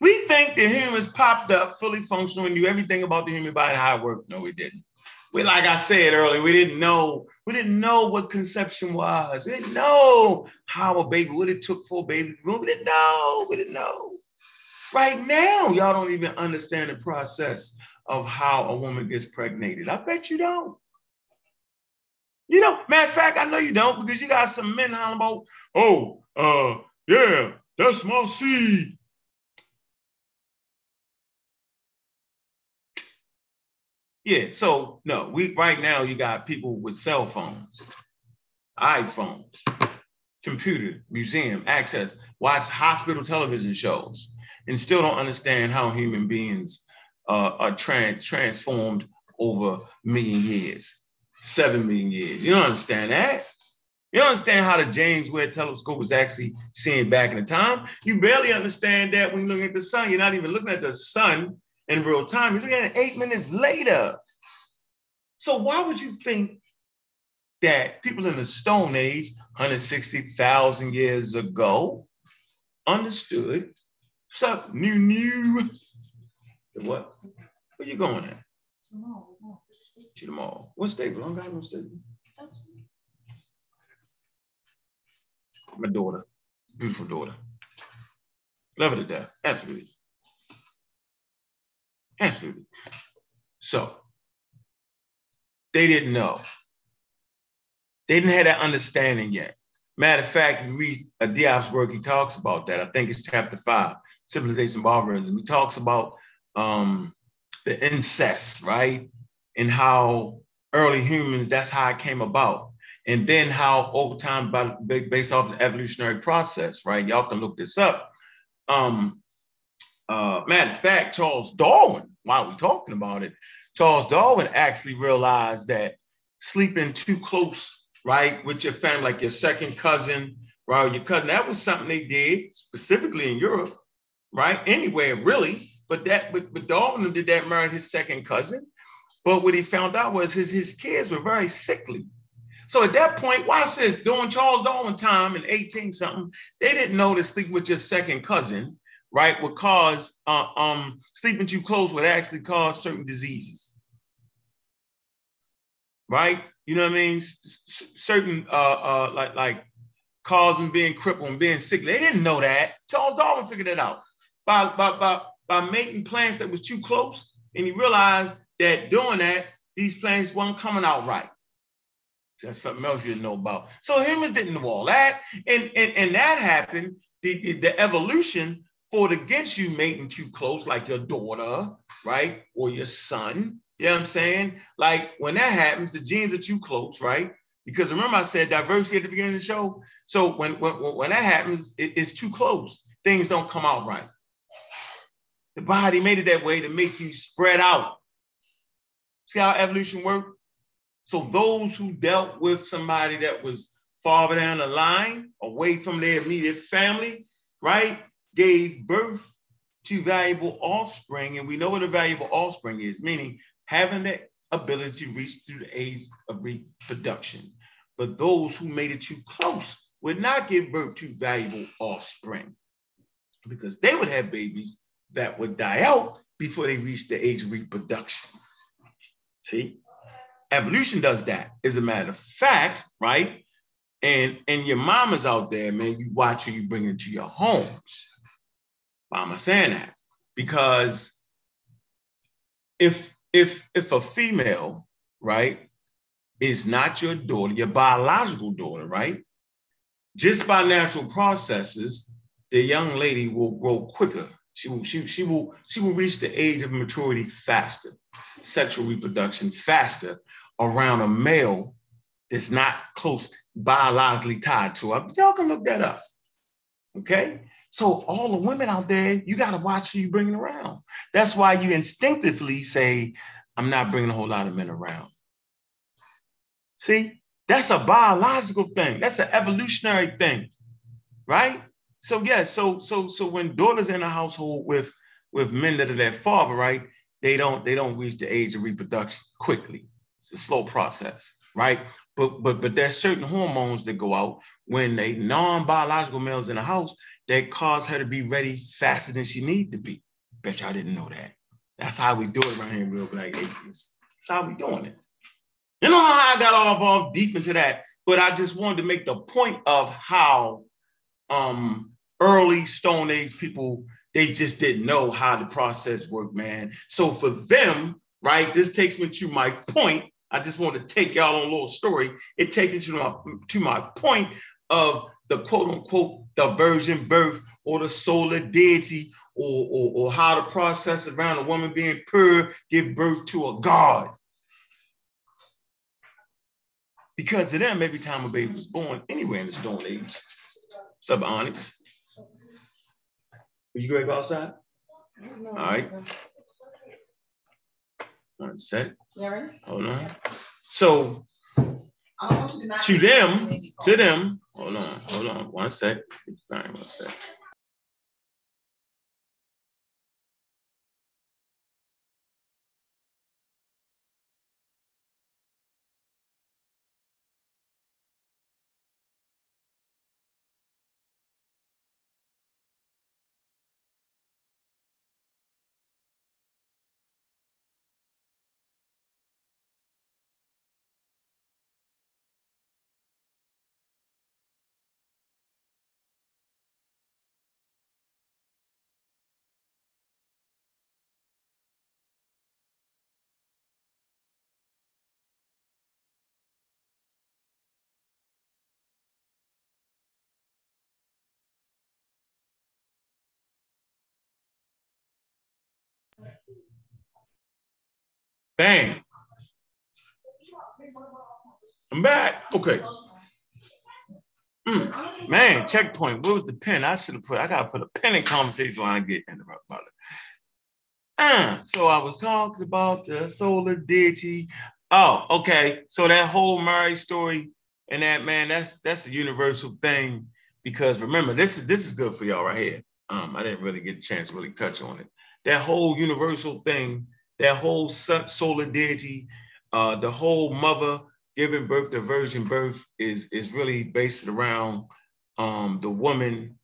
We think the humans popped up fully functional and knew everything about the human body, and how it worked. No, we didn't we like I said earlier, we didn't know, we didn't know what conception was. We didn't know how a baby, what it took for a baby. We didn't know, we didn't know. Right now, y'all don't even understand the process of how a woman gets pregnated. I bet you don't. You know, matter of fact, I know you don't because you got some men hollering about, oh, uh, yeah, that's my seed. Yeah, so no, we right now you got people with cell phones, iPhones, computer, museum, access, watch hospital television shows, and still don't understand how human beings uh, are tra- transformed over million years, seven million years. You don't understand that. You don't understand how the James Webb Telescope was actually seeing back in the time. You barely understand that when you look at the sun. You're not even looking at the sun in real time. You're looking at it eight minutes later. So why would you think that people in the Stone Age, 160,000 years ago, understood What's New, new. What? Where you going at? To the mall. What staple? I don't got no staple. My daughter. Beautiful daughter. Love her to death. Absolutely. Absolutely. So they didn't know. They didn't have that understanding yet. Matter of fact, you read a Diop's work, he talks about that. I think it's chapter five, Civilization Barbarism. He talks about um, the incest, right? And how early humans, that's how it came about. And then how over time, by, based off the evolutionary process, right? Y'all can look this up. Um, uh, matter of fact, Charles Darwin, while we're talking about it, Charles Darwin actually realized that sleeping too close, right, with your family, like your second cousin, right, your cousin, that was something they did specifically in Europe, right? Anywhere really, but that, but, but Darwin did that, married his second cousin. But what he found out was his, his kids were very sickly. So at that point, watch this, during Charles Darwin time in 18 something, they didn't know that sleeping with your second cousin right, would cause uh, um, sleeping too close would actually cause certain diseases, right? You know what I mean? S- certain uh, uh, like like causing being crippled and being sick. They didn't know that. Charles Darwin figured it out by by by by making plants that was too close, and he realized that doing that, these plants weren't coming out right. That's something else you didn't know about. So humans didn't know all that, and and, and that happened. The, the evolution fought against you mating too close, like your daughter, right? Or your son. You know what I'm saying? Like when that happens, the genes are too close, right? Because remember, I said diversity at the beginning of the show. So when when, when that happens, it, it's too close. Things don't come out right. The body made it that way to make you spread out. See how evolution worked? So those who dealt with somebody that was farther down the line, away from their immediate family, right? Gave birth to valuable offspring, and we know what a valuable offspring is, meaning having the ability to reach through the age of reproduction. But those who made it too close would not give birth to valuable offspring because they would have babies that would die out before they reach the age of reproduction. See, evolution does that. As a matter of fact, right? And and your mamas out there, man, you watch who you bring into your homes. Why am I saying that? Because if if if a female, right, is not your daughter, your biological daughter, right? Just by natural processes, the young lady will grow quicker. She will, she, she will, she will reach the age of maturity faster, sexual reproduction faster around a male that's not close biologically tied to her. Y'all can look that up. Okay. So all the women out there, you got to watch who you bringing around. That's why you instinctively say, I'm not bringing a whole lot of men around. See, that's a biological thing. That's an evolutionary thing, right? So yeah, so so so when daughters in a household with with men that are their father, right? They don't they don't reach the age of reproduction quickly. It's a slow process, right? But but but there's certain hormones that go out when a non-biological males in a house that caused her to be ready faster than she need to be. Bet y'all didn't know that. That's how we do it around here Real Black Atheists. That's how we doing it. You know how I got all involved deep into that, but I just wanted to make the point of how um, early Stone Age people They just didn't know how the process worked, man. So for them, right, this takes me to my point. I just want to take y'all on a little story. It takes me to my, to my point of the quote unquote the virgin birth or the solar deity or, or, or how the process around a woman being pure give birth to a god. Because to them, every time a baby was born, anywhere in the Stone Age, sub Onyx. Are you go outside? All right. One sec. Hold on. So to them, to them, hold on, hold on, one sec. Fine, one sec. Bang. I'm back. Okay. Mm, man, checkpoint. Where was the pen? I should have put, I gotta put a pen in conversation when I get interrupted about it. Uh, so I was talking about the solar deity. Oh, okay. So that whole Mary story and that man, that's that's a universal thing because remember, this is this is good for y'all right here. Um, I didn't really get a chance to really touch on it. That whole universal thing that whole solar deity, uh, the whole mother giving birth to virgin birth is is really based around um, the woman.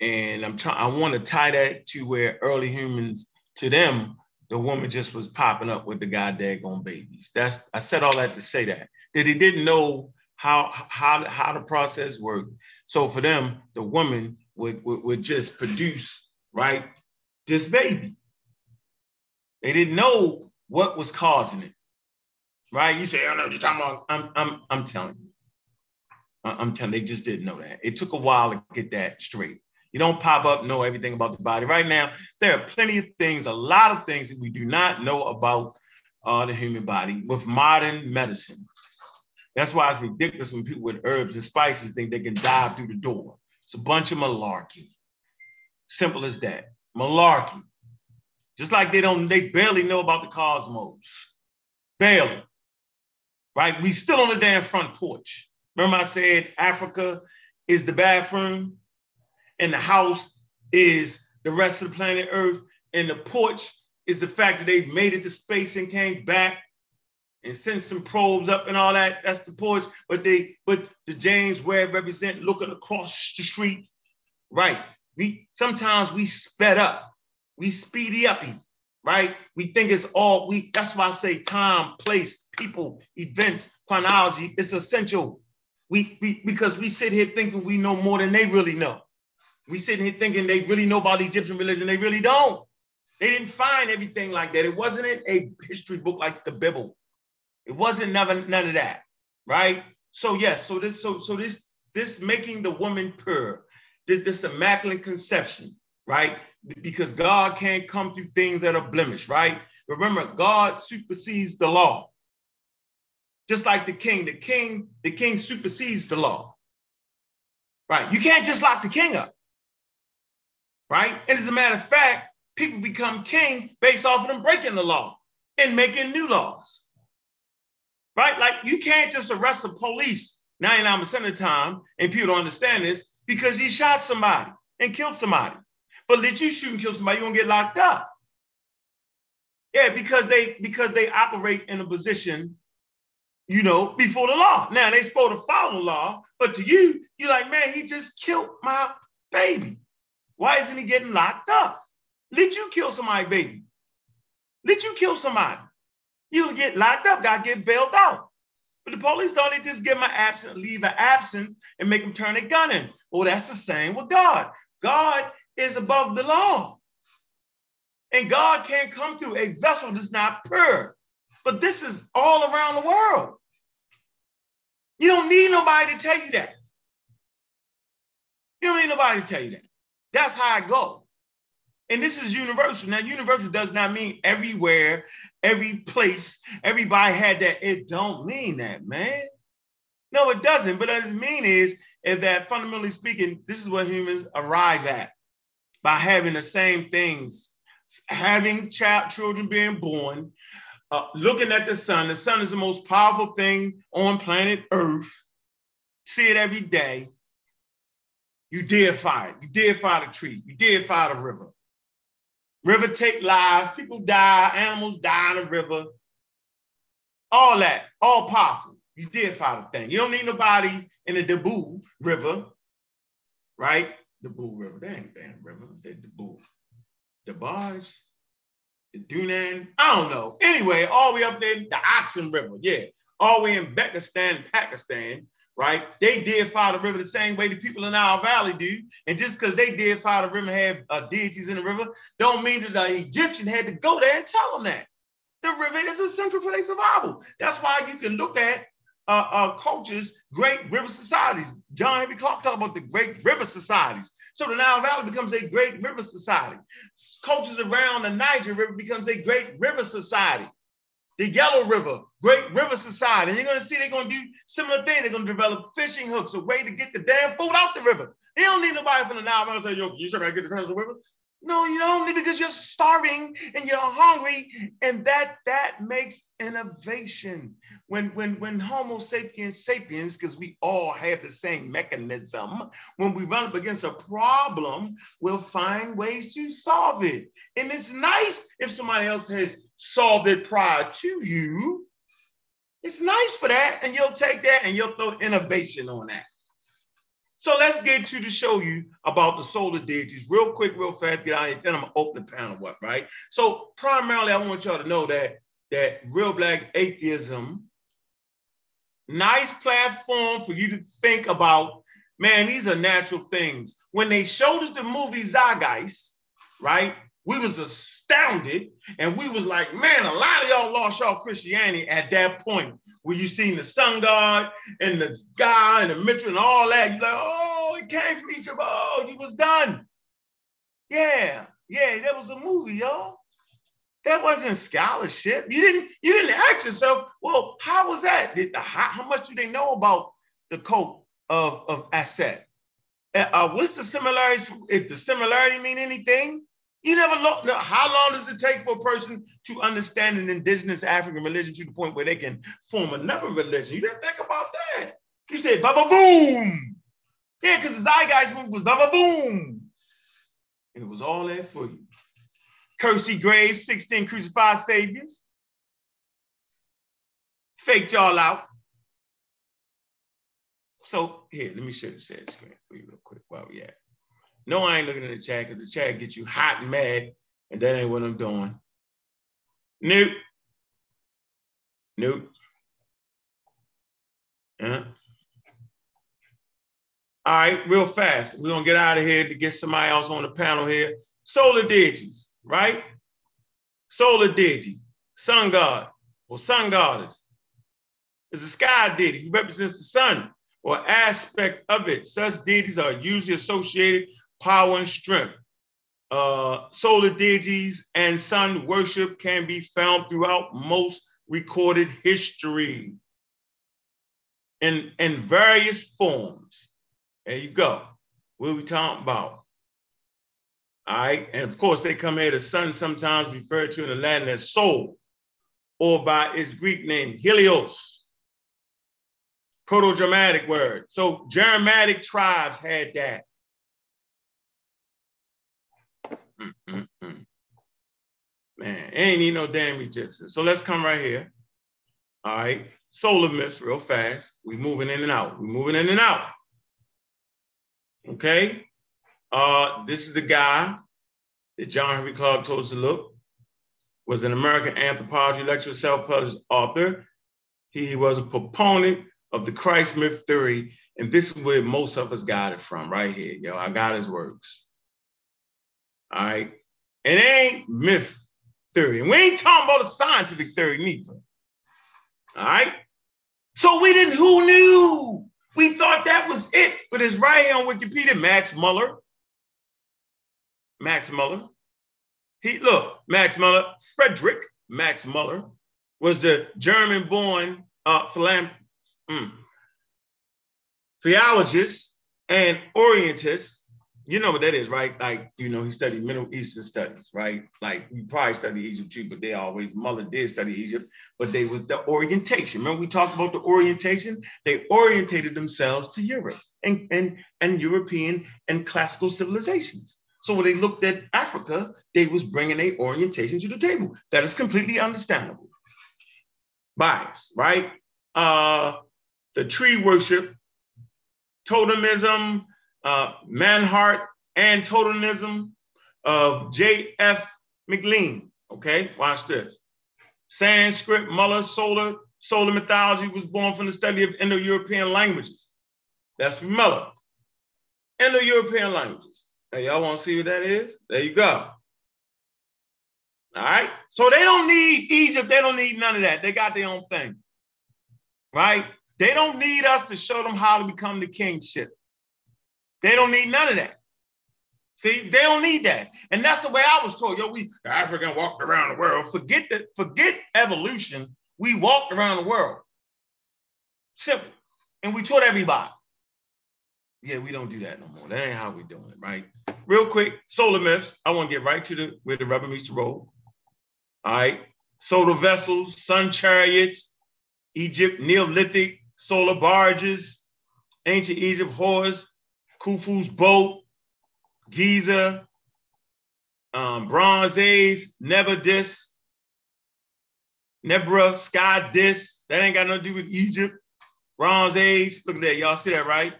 And I'm trying. I want to tie that to where early humans, to them, the woman just was popping up with the goddamn babies. That's I said all that to say that that he didn't know how how how the process worked. So for them, the woman would would, would just produce right this baby. They didn't know what was causing it. Right? You say, I know what you're talking about. I'm, I'm, I'm telling you. I'm telling you, they just didn't know that. It took a while to get that straight. You don't pop up, know everything about the body. Right now, there are plenty of things, a lot of things that we do not know about uh, the human body with modern medicine. That's why it's ridiculous when people with herbs and spices think they can dive through the door. It's a bunch of malarkey. Simple as that. Malarkey. Just like they don't, they barely know about the cosmos. Barely. Right? We still on the damn front porch. Remember I said Africa is the bathroom and the house is the rest of the planet Earth and the porch is the fact that they've made it to space and came back and sent some probes up and all that. That's the porch. But they, but the James Webb represent looking across the street. Right. We sometimes we sped up we speedy uppy, right? We think it's all we. That's why I say time, place, people, events, chronology. It's essential. We, we because we sit here thinking we know more than they really know. We sit here thinking they really know about Egyptian religion. They really don't. They didn't find everything like that. It wasn't in a history book like the Bible. It wasn't never none of that, right? So yes, so this so so this this making the woman pure, this, this immaculate conception, right? Because God can't come through things that are blemished, right? Remember, God supersedes the law. Just like the king, the king, the king supersedes the law. Right? You can't just lock the king up. Right? And as a matter of fact, people become king based off of them breaking the law and making new laws. Right? Like you can't just arrest the police 99% of the time, and people don't understand this because he shot somebody and killed somebody. Let you shoot and kill somebody, you're gonna get locked up. Yeah, because they because they operate in a position, you know, before the law. Now they supposed to follow the law, but to you, you're like, man, he just killed my baby. Why isn't he getting locked up? Let you kill somebody, baby. Let you kill somebody. You'll get locked up, gotta get bailed out. But the police don't they just give an absence, leave an absence, and make them turn a gun in. Well, that's the same with God. God is above the law. And God can't come through a vessel that's not pure. But this is all around the world. You don't need nobody to tell you that. You don't need nobody to tell you that. That's how I go. And this is universal. Now, universal does not mean everywhere, every place, everybody had that. It don't mean that, man. No, it doesn't. But what it mean is, is that fundamentally speaking, this is what humans arrive at by having the same things, having child children being born, uh, looking at the sun. The sun is the most powerful thing on planet Earth. See it every day. You deify it. You deify the tree. You deify the river. River take lives. People die. Animals die in the river. All that. All powerful. You deify the thing. You don't need nobody in the Debu River, right? Debu River. That ain't damn river. I said the Debu. The barge. The Dunan. I don't know. Anyway, all the way up there, the Oxen River. Yeah. All the way in Pakistan, Pakistan right? They deify the river the same way the people in our valley do. And just because they deify the river have uh, deities in the river, don't mean that the Egyptian had to go there and tell them that. The river is essential for their survival. That's why you can look at uh, uh, cultures, great river societies. John Henrik Clarke talked about the great river societies. So the Nile Valley becomes a great river society. Cultures around the Niger River becomes a great river society the Yellow River, Great River Society. And you're going to see they're going to do similar things. They're going to develop fishing hooks, a way to get the damn food out the river. They don't need nobody from the Nile Valley say, yo, you sure I get the Transfer River? No, you don't because you're starving and you're hungry, and that that makes innovation. When when when Homo sapiens sapiens, because we all have the same mechanism, when we run up against a problem, we'll find ways to solve it. And it's nice if somebody else has solved it prior to you. It's nice for that, and you'll take that and you'll throw innovation on that. So let's get to to show you about the solar deities real quick, real fast. Get out here, then I'm gonna open the panel up, right? So primarily, I want y'all to know that that real black atheism, nice platform for you to think about. Man, these are natural things. When they showed us the movie Zeitgeist, right? We was astounded and we was like, man, a lot of y'all lost y'all Christianity at that point where you seen the sun god and the guy and the mitral and all that. You're like, oh, it came from each of oh, you was done. Yeah, yeah, that was a movie, y'all. That wasn't scholarship. You didn't you didn't ask yourself, well, how was that? Did, how, how much do they know about the cult of, of asset? Uh, uh, what's the similarities? If the similarity mean anything? You never look. How long does it take for a person to understand an indigenous African religion to the point where they can form another religion? You didn't think about that. You said baba boom. Yeah, because the zeitgeist movement was baba boom. And it was all there for you. Kersey Graves, 16 crucified saviors. Faked y'all out. So here, let me you the screen for you real quick while we at no, I ain't looking at the chat because the chat gets you hot and mad, and that ain't what I'm doing. Nope. Nope. Uh-huh. All right, real fast. We're gonna get out of here to get somebody else on the panel here. Solar deities, right? Solar deity, sun god or sun goddess. Is a sky deity. He represents the sun or aspect of it. Such deities are usually associated power and strength. Uh, solar deities and sun worship can be found throughout most recorded history in, in various forms. There you go. What are we talking about? All right. And of course, they come here, the sun sometimes referred to in the Latin as Sol or by its Greek name, Helios. Proto-Germanic word. So Germanic tribes had that. Man, ain't need no damn Egyptian. So let's come right here. All right, solar myths real fast. We moving in and out. We moving in and out. Okay. Uh, this is the guy that John Henrik Clarke told us to look. Was an American anthropology lecturer, self-published author. He was a proponent of the Christ myth theory, and this is where most of us got it from, right here. Yo, I got his works. All right. It ain't myth theory. And we ain't talking about a scientific theory neither. All right. So we didn't, who knew? We thought that was it, but it's right here on Wikipedia. Max Muller. Max Muller. He look, Max Muller, Frederick Max Muller was the German-born uh, philan- mm, theologist and orientist you know what that is, right? Like, you know, he studied Middle Eastern studies, right? Like, you probably studied Egypt too, but they always, Muller did study Egypt, but they was the orientation. Remember we talked about the orientation? They orientated themselves to Europe and, and, and European and classical civilizations. So when they looked at Africa, they was bringing a orientation to the table. That is completely understandable. Bias, right? Uh, the tree worship, totemism, uh, Mannhardt and Totemism of J.F. McLennan. Okay, watch this. Sanskrit, Muller, solar, solar mythology was born from the study of Indo-European languages. That's from Muller. Indo-European languages. Now, y'all want to see what that is? There you go. All right. So they don't need Egypt. They don't need none of that. They got their own thing. Right? They don't need us to show them how to become the kingship. They don't need none of that. See, they don't need that. And that's the way I was told. Yo, we the African walked around the world. Forget that, forget evolution. We walked around the world. Simple. And we taught everybody. Yeah, we don't do that no more. That ain't how we doing it, right? Real quick, solar myths. I want to get right to the where the rubber meets the road. All right. Solar vessels, sun chariots, Egypt, Neolithic, solar barges, ancient Egypt horse, Khufu's boat, Giza, um, Bronze Age, Never Dis, Nebra, Sky Dis. That ain't got nothing to do with Egypt. Bronze Age. Look at that. Y'all see that, right?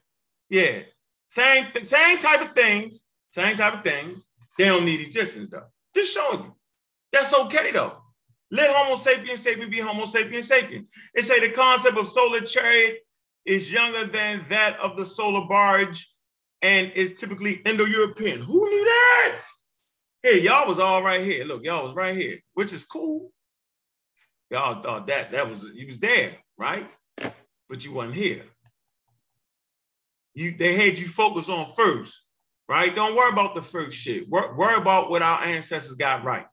Yeah. Same, same type of things. Same type of things. They don't need Egyptians, though. Just showing you. That's okay, though. Let Homo sapiens sapien be Homo sapiens sapien. They say the concept of solar chariot is younger than that of the solar barge and is typically Indo-European. Who knew that? Hey, y'all was all right here. Look, y'all was right here, which is cool. Y'all thought that that was you was there, right? But you wasn't here. You they had you focus on first, right? Don't worry about the first shit. Worry, worry about what our ancestors got right.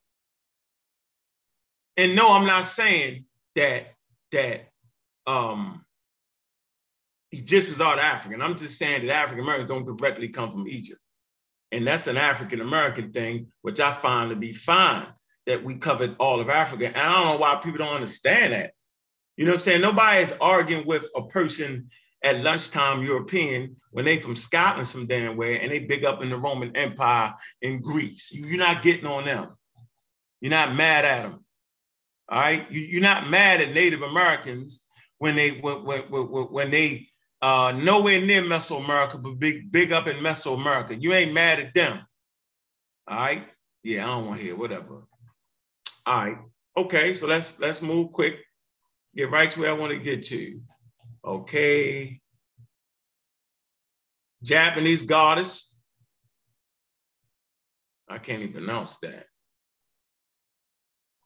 And no, I'm not saying that that um Egyptians are African. I'm just saying that African Americans don't directly come from Egypt. And that's an African American thing, which I find to be fine that we covered all of Africa. And I don't know why people don't understand that. You know what I'm saying? Nobody is arguing with a person at lunchtime European when they from Scotland some damn way and they big up in the Roman Empire in Greece. You're not getting on them. You're not mad at them. All right. You, are not mad at Native Americans when they when, when, when, when they uh, nowhere near Mesoamerica, but big, big up in Mesoamerica. You ain't mad at them. All right. Yeah, I don't want to hear whatever. All right. Okay, so let's let's move quick. Get right to where I want to get to. Okay. Japanese goddess. I can't even pronounce that.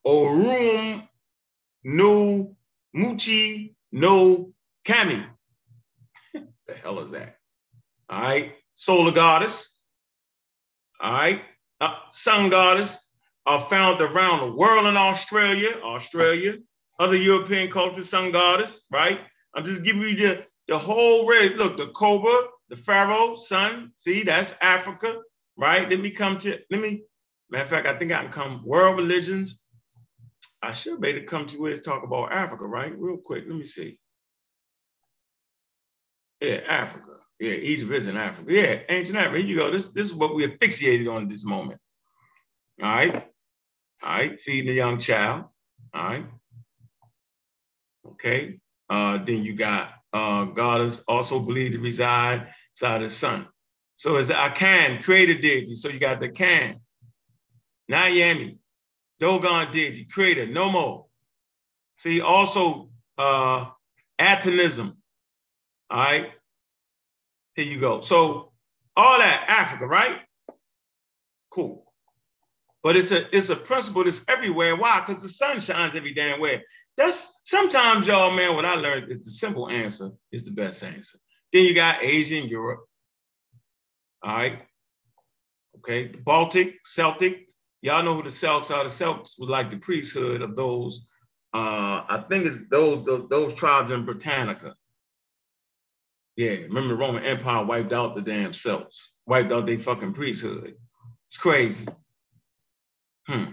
Orum no Muchi no Kami the hell is that? All right, solar goddess. All right, uh, sun goddess are found around the world in Australia, Australia, other European cultures, sun goddess, right? I'm just giving you the, the whole red. Look, the cobra, the pharaoh, sun. See, that's Africa, right? Let me come to, let me, matter of fact, I think I can come world religions. I should be able to come to where it's talk about Africa, right? Real quick, let me see. Yeah, Africa. Yeah, Egypt is in Africa. Yeah, ancient Africa. Here you go. This, this is what we are fixated on at this moment. All right. All right. Feeding a young child. All right. Okay. Uh, then you got uh, God is also believed to reside inside the sun. So it's the Akan, creator deity. So you got the Kan, Nyame, Dogon deity, creator, no more. See, also uh, Atonism, all right. Here you go. So all that Africa, right? Cool. But it's a it's a principle that's everywhere. Why? Because the sun shines every damn way. That's sometimes, y'all, man, what I learned is the simple answer is the best answer. Then you got Asia and Europe. All right. Okay. The Baltic, Celtic. Y'all know who the Celts are. The Celts was like the priesthood of those. Uh, I think it's those, those, those tribes in Britannica. Yeah, remember the Roman Empire wiped out the damn Celts, wiped out their fucking priesthood. It's crazy. Hmm.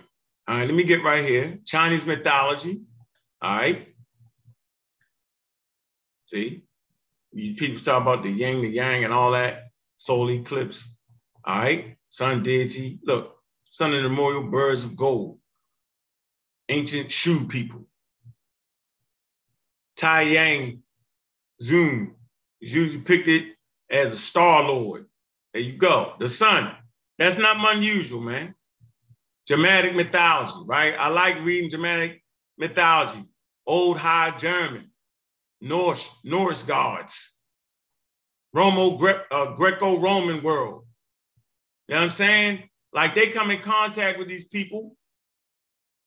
All right, let me get right here. Chinese mythology. All right. See, you people talk about the yin, the yang, and all that. Solar eclipse. All right. Sun deity. Look, sun and memorial birds of gold. Ancient Shu people. Tai Yang Zoom is usually depicted as a star lord. There you go. The sun. That's not unusual, man. Germanic mythology, right? I like reading Germanic mythology, old High German, Norse, Norse gods, Romo Gre- uh, Greco-Roman world. You know what I'm saying? Like they come in contact with these people.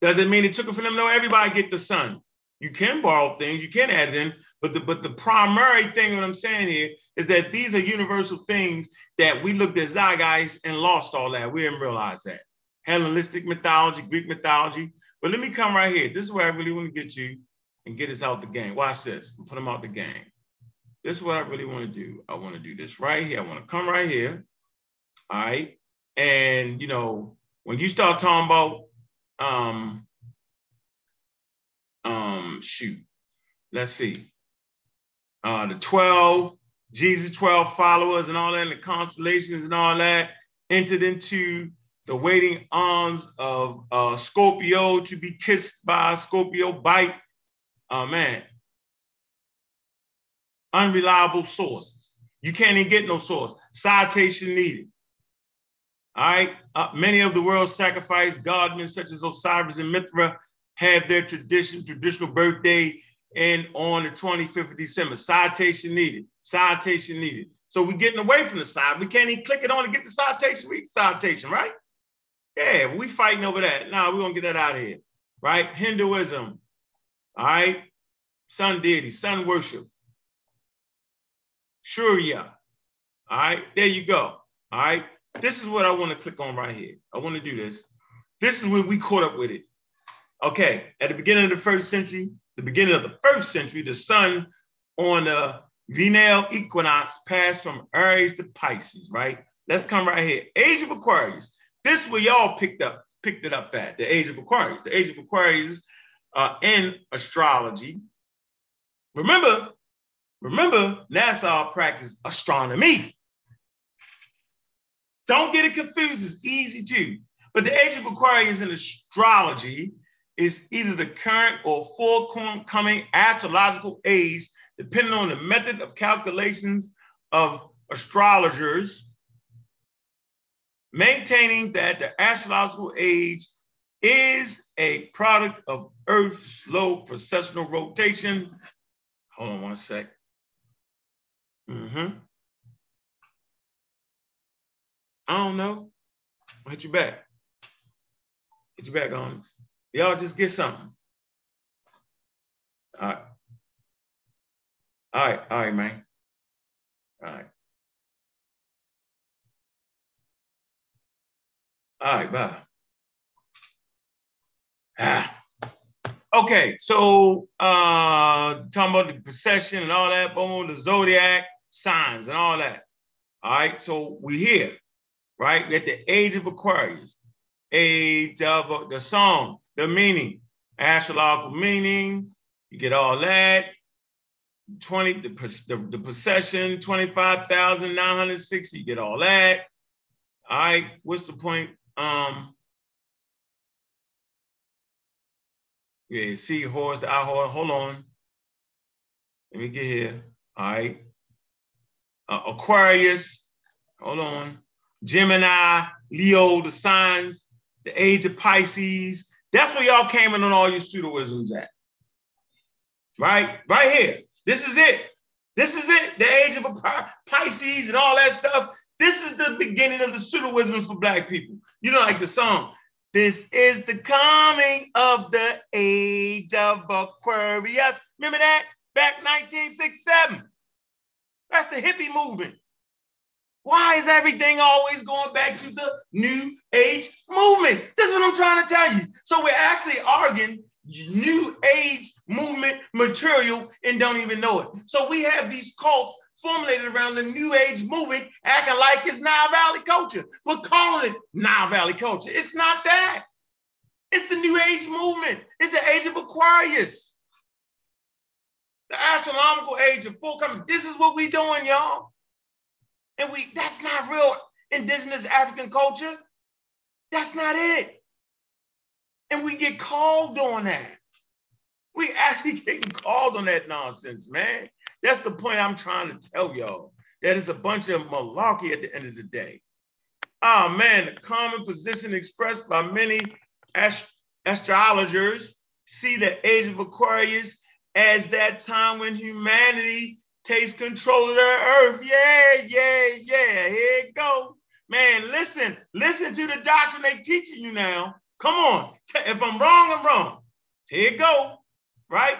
Doesn't mean it took it for them to know everybody get the sun. You can borrow things, you can add in, but the but the primary thing what I'm saying here is that these are universal things that we looked at zeitgeist and lost all that. We didn't realize that. Hellenistic mythology, Greek mythology. But let me come right here. This is where I really want to get you and get us out the game. Watch this. Put them out the game. This is what I really want to do. I want to do this right here. I want to come right here. All right. And you know, when you start talking about um um shoot, let's see. Uh the 12, Jesus 12 followers and all that, and the constellations and all that entered into the waiting arms of uh, Scorpio to be kissed by a Scorpio bite. Oh man. Unreliable sources. You can't even get no source. Citation needed. All right. Uh, many of the world's sacrificed godmen, such as Osiris and Mithra, had their tradition, traditional birthday and on the 25th of December. Citation needed. Citation needed. So we're getting away from the side. We can't even click it on to get the citation. Read the citation, right? Yeah, we fighting over that. Now we're gonna get that out of here, right? Hinduism, all right? Sun deity, sun worship. Surya, all right? There you go, all right? This is what I want to click on right here. I want to do this. This is where we caught up with it. Okay, at the beginning of the first century, the beginning of the first century, the sun on the vernal equinox passed from Aries to Pisces, right? Let's come right here. Age of Aquarius. This where y'all picked up, picked it up at the age of Aquarius. The age of Aquarius uh, in astrology. Remember, remember, NASA practice astronomy. Don't get it confused, it's easy too. But the age of Aquarius in astrology is either the current or forthcoming astrological age, depending on the method of calculations of astrologers maintaining that the astrological age is a product of Earth's slow precessional rotation. Hold on one sec. Mm-hmm. I don't know. I'll hit you back. Hit you back this. Y'all just get something. All right. All right, all right, man. All right. All right, bye. Ah. Okay, so uh talking about the precession and all that, boom, the zodiac signs and all that. All right, so we're here, right? We're at the age of Aquarius, age of the song, the meaning, astrological meaning. You get all that. 20, the, the, the precession, 25,960, you get all that. All right, what's the point? Um, yeah, see horse, the eye horse. Hold on. Let me get here. All right. Uh, Aquarius. Hold on. Gemini, Leo, the signs, the age of Pisces. That's where y'all came in on all your pseudoisms at. Right? Right here. This is it. This is it. The age of Pisces and all that stuff. This is the beginning of the pseudoisms for black people. You know, like the song, This is the coming of the age of Aquarius. Remember that? Back 1967. That's the hippie movement. Why is everything always going back to the new age movement? This is what I'm trying to tell you. So we're actually arguing new age movement material and don't even know it. So we have these cults formulated around the new age movement, acting like it's Nile Valley culture, but calling it Nile Valley culture. It's not that. It's the new age movement. It's the age of Aquarius. The astronomical age of full coming. This is what we're doing, y'all. And we that's not real indigenous African culture. That's not it. And we get called on that. We actually getting called on that nonsense, man. That's the point I'm trying to tell y'all. That is a bunch of malarkey at the end of the day. Oh man, the common position expressed by many ast- astrologers see the age of Aquarius as that time when humanity takes control of the earth. Yeah, yeah, yeah. Here it go. Man, listen, listen to the doctrine they teaching you now. Come on. If I'm wrong, I'm wrong. Here it go. Right?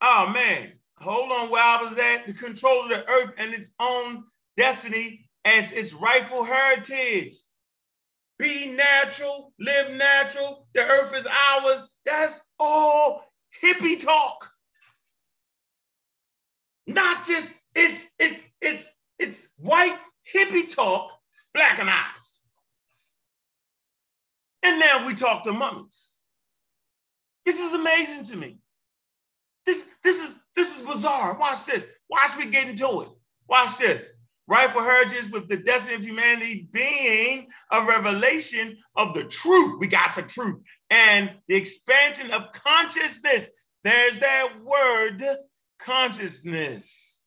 Oh man. Hold on where I was at. The control of the earth and its own destiny as its rightful heritage. Be natural, live natural. The earth is ours. That's all hippie talk. Not just it's it's it's it's white hippie talk, blackenized. And now we talk to mummies. This is amazing to me. This this is this is bizarre. Watch this. Watch me get into it. Watch this. Rightful heritage with the destiny of humanity being a revelation of the truth. We got the truth. And the expansion of consciousness. There's that word, consciousness.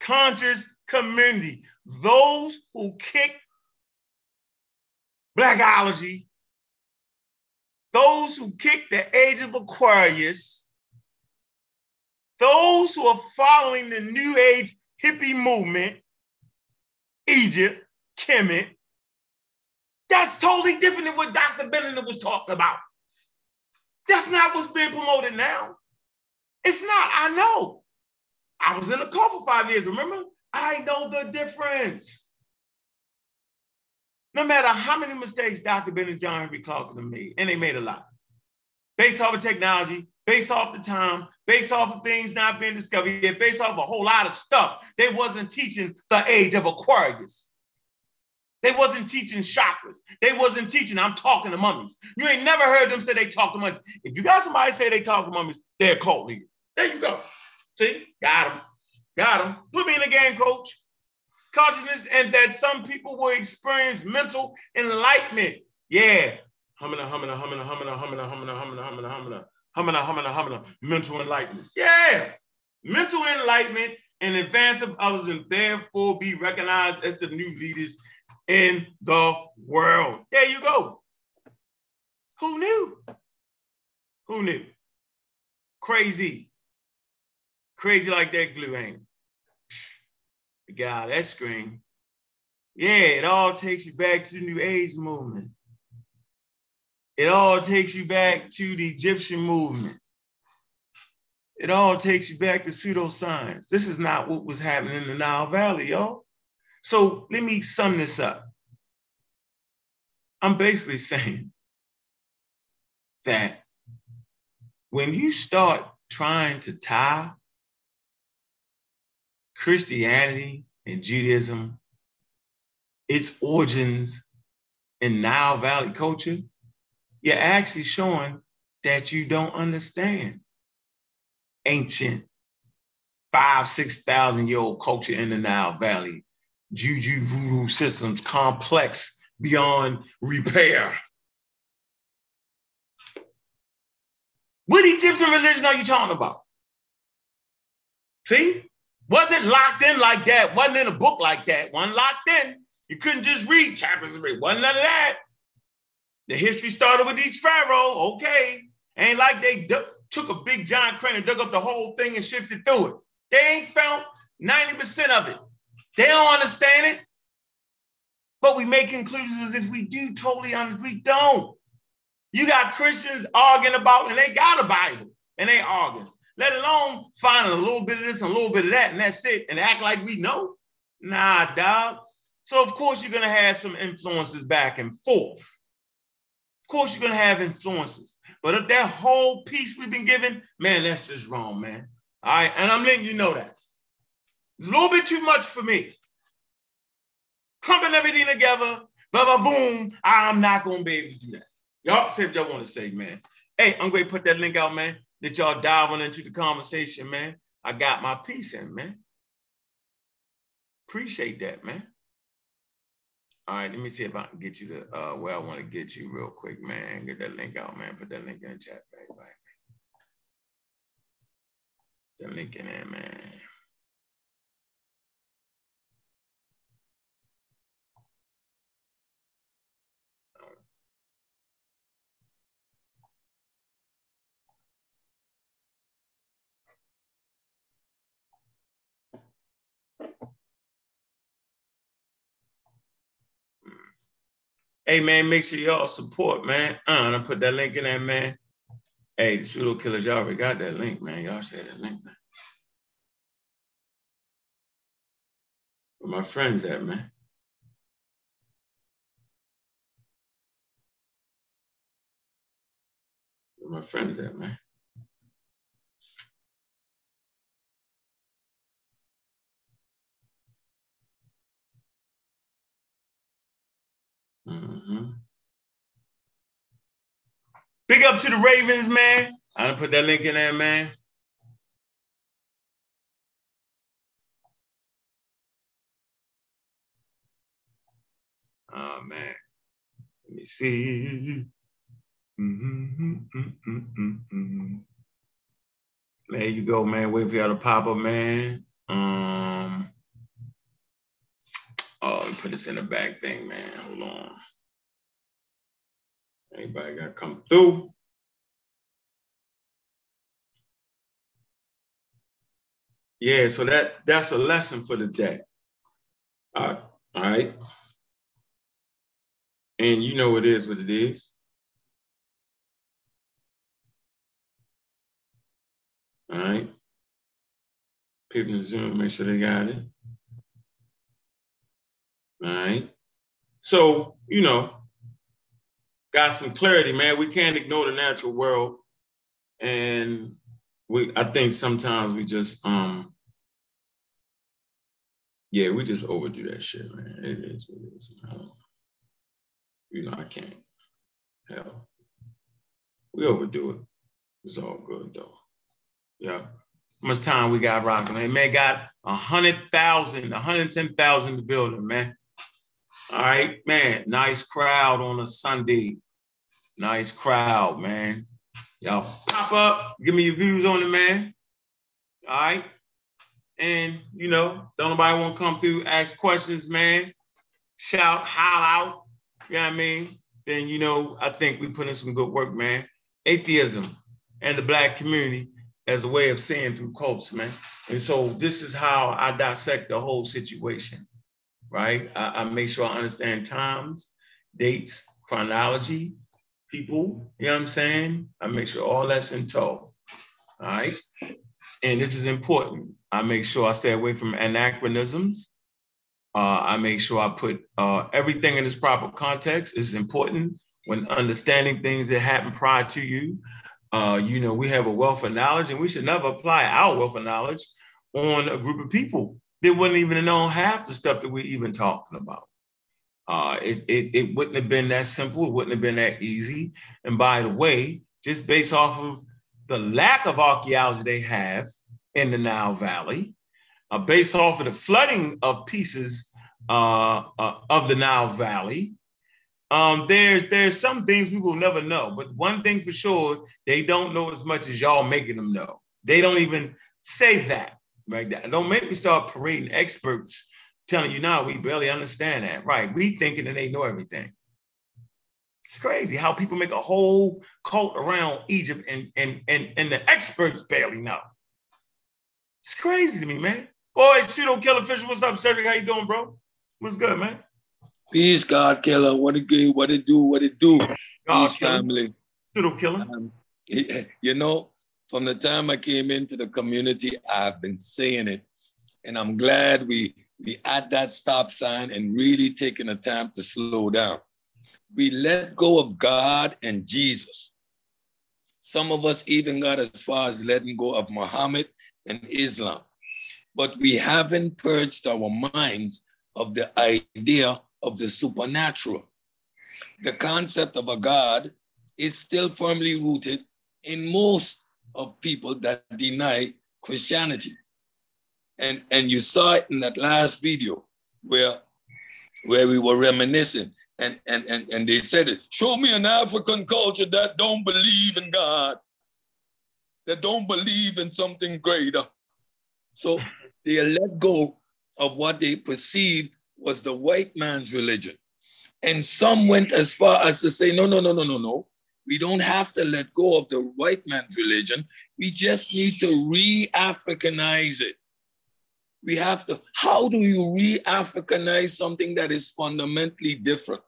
Conscious community. Those who kick blackology, those who kick the age of Aquarius, those who are following the New Age hippie movement, Egypt, Kemet, that's totally different than what Dr. Bennett was talking about. That's not what's being promoted now. It's not. I know. I was in the cult for five years, remember? I know the difference. No matter how many mistakes Dr. Ben and John Henrik Clarke have made, and they made a lot, based off of technology, based off the time, based off of things not being discovered yet, based off of a whole lot of stuff. They wasn't teaching the age of Aquarius. They wasn't teaching chakras. They wasn't teaching, I'm talking to mummies. You ain't never heard them say they talk to mummies. If you got somebody say they talk to mummies, they're a cult leader. There you go. See, got them. Got them. Put me in the game, coach. Consciousness and that some people will experience mental enlightenment. Yeah. Humming, humming, humming, humming, humming, humming, humming, humming, humming, humming, humming, humming, mental enlightenment. Yeah. Mental enlightenment and advance of others and therefore be recognized as the new leaders in the world. There you go. Who knew? Who knew? Crazy. Crazy like that glue ain't it? Of that screen. Yeah, it all takes you back to the New Age movement. It all takes you back to the Egyptian movement. It all takes you back to pseudoscience. This is not what was happening in the Nile Valley, y'all. So let me sum this up. I'm basically saying that when you start trying to tie Christianity and Judaism, its origins in Nile Valley culture, you're actually showing that you don't understand ancient five, 6,000 year old culture in the Nile Valley juju voodoo systems complex beyond repair. What Egyptian religion are you talking about? See? Wasn't locked in like that, wasn't in a book like that, wasn't locked in. You couldn't just read chapters and read, wasn't none of that. The history started with each pharaoh, okay. Ain't like they d- took a big giant crane and dug up the whole thing and shifted through it. They ain't found 90% of it. They don't understand it. But we make conclusions as if we do totally honest. We don't. You got Christians arguing about, and they got a Bible, and they arguing, let alone finding a little bit of this and a little bit of that, and that's it, and act like we know. Nah, dog. So of course you're gonna have some influences back and forth. Of course you're gonna have influences. But if that whole piece we've been given, man, that's just wrong, man. All right, and I'm letting you know that. It's a little bit too much for me. Clumping everything together, blah, blah, boom. I'm not gonna be able to do that. Y'all say if y'all want to say, man. Hey, I'm going to put that link out, man. That y'all diving into the conversation, man. I got my piece in, man. Appreciate that, man. All right, let me see if I can get you to uh, where I want to get you real quick, man. Get that link out, man. Put that link in the chat for everybody. That link in there, man. Hey man, make sure y'all support, man. Uh, I'm gonna put that link in there, man. Hey, the pseudo killers, y'all already got that link, man. Y'all share that link, man. Where my friends at, man? Where my friends at, man? Mm-hmm. Big up to the Ravens, man. I'm gonna put that link in there, man. Oh man. Let me see. Mm-hmm, mm-hmm, mm-hmm, there you go, man. Wait for y'all to pop up, man. Um Oh, put this in the back thing, man. Hold on. Anybody got to come through? Yeah, so that that's a lesson for the day. Uh, all right. And you know it is what it is. All right. People in Zoom, make sure they got it. Right. So, you know, got some clarity, man. We can't ignore the natural world. And we I think sometimes we just um yeah, we just overdo that shit, man. It is what it is. You know, I can't. Hell. We overdo it. It's all good though. Yeah. How much time we got rocking? Man, man got a hundred thousand, a hundred ten thousand in the building, man. All right, man. Nice crowd on a Sunday. Nice crowd, man. Y'all pop up, give me your views on it, man. All right. And you know, don't nobody want to come through, ask questions, man. Shout, howl out. You know what I mean? Then you know, I think we put in some good work, man. Atheism and the black community as a way of seeing through cults, man. And so this is how I dissect the whole situation right? I, I make sure I understand times, dates, chronology, people, you know what I'm saying? I make sure all that's in tow, all right? And this is important. I make sure I stay away from anachronisms. Uh, I make sure I put uh, everything in its proper context. It's important when understanding things that happened prior to you. Uh, you know, we have a wealth of knowledge, and we should never apply our wealth of knowledge on a group of people they wouldn't even know half the stuff that we're even talking about. Uh, it, it, it wouldn't have been that simple. It wouldn't have been that easy. And by the way, just based off of the lack of archaeology they have in the Nile Valley, uh, based off of the flooding of pieces uh, uh, of the Nile Valley, um, there's there's some things we will never know. But one thing for sure, they don't know as much as y'all making them know. They don't even say that right? Don't make me start parading experts telling you now we barely understand that, right? We thinking that they know everything. It's crazy how people make a whole cult around Egypt and and and, and the experts barely know. It's crazy to me, man. Boy, pseudo killer fisher, what's up, Cedric? How you doing, bro? What's good, man? Peace, God killer. What it do? What it do? What it do? God Peace, family. Pseudo killer. Um, you know, from the time I came into the community, I've been saying it, and I'm glad we we at that stop sign and really taking the time to slow down. We let go of God and Jesus. Some of us even got as far as letting go of Muhammad and Islam. But we haven't purged our minds of the idea of the supernatural. The concept of a God is still firmly rooted in most of people that deny Christianity. And, and you saw it in that last video where, where we were reminiscing and, and, and, and they said it, show me an African culture that don't believe in God, that don't believe in something greater. So they let go of what they perceived was the white man's religion. And some went as far as to say, no, no, no, no, no, no. We don't have to let go of the white man's religion. We just need to re Africanize it. We have to, how do you re Africanize something that is fundamentally different?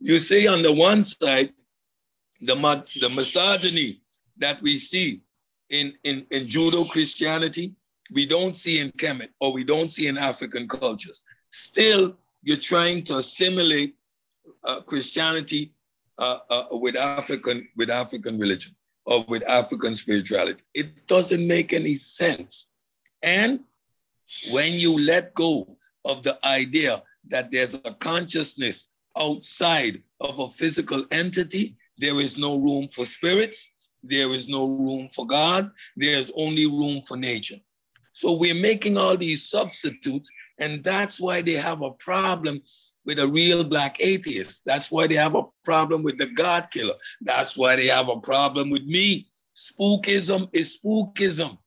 You see, on the one side, the, the misogyny that we see in, in, in Judeo Christianity, we don't see in Kemet or we don't see in African cultures. Still, you're trying to assimilate uh, Christianity uh, uh, with African with African religion or with African spirituality. It doesn't make any sense. And when you let go of the idea that there's a consciousness outside of a physical entity, there is no room for spirits, there is no room for God, there's only room for nature. So we're making all these substitutes, and that's why they have a problem with a real black atheist. That's why they have a problem with the God killer. That's why they have a problem with me. Spookism is spookism.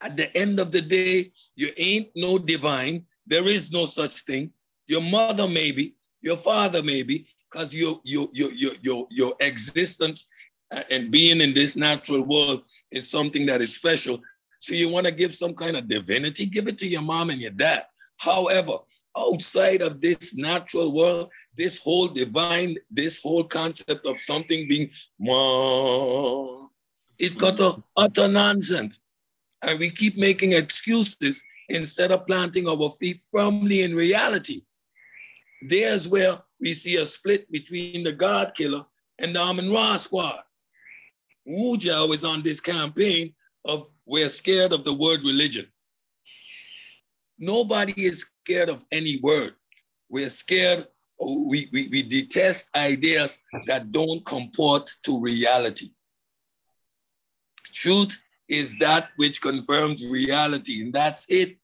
At the end of the day, you ain't no divine. There is no such thing. Your mother maybe, your father maybe, because your, your, your, your, your, your existence uh, and being in this natural world is something that is special. So you want to give some kind of divinity, give it to your mom and your dad. However, outside of this natural world, this whole divine, this whole concept of something being more is utter, utter nonsense. And we keep making excuses instead of planting our feet firmly in reality. There's where we see a split between the God killer and the Amun Ra squad. Wu Jiao is on this campaign of we're scared of the word religion. Nobody is scared of any word. We're scared, we, we, we detest ideas that don't comport to reality. Truth is that which confirms reality, and that's it.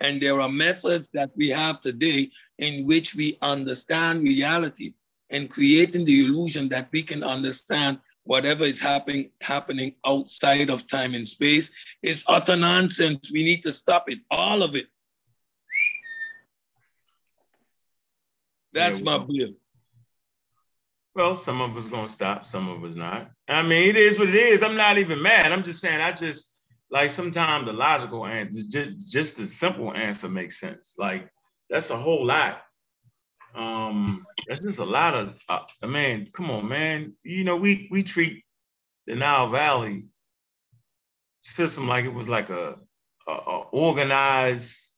And there are methods that we have today in which we understand reality and creating the illusion that we can understand whatever is happening happening outside of time and space is utter nonsense. We need to stop it, all of it. That's my bill. Well, some of us gonna stop, some of us not. I mean, it is what it is. I'm not even mad. I'm just saying, I just like sometimes the logical answer, just, just the simple answer makes sense. Like that's a whole lot. Um, that's just a lot of. Uh, man, come on, man. You know, we we treat the Nile Valley system like it was like a, a, a organized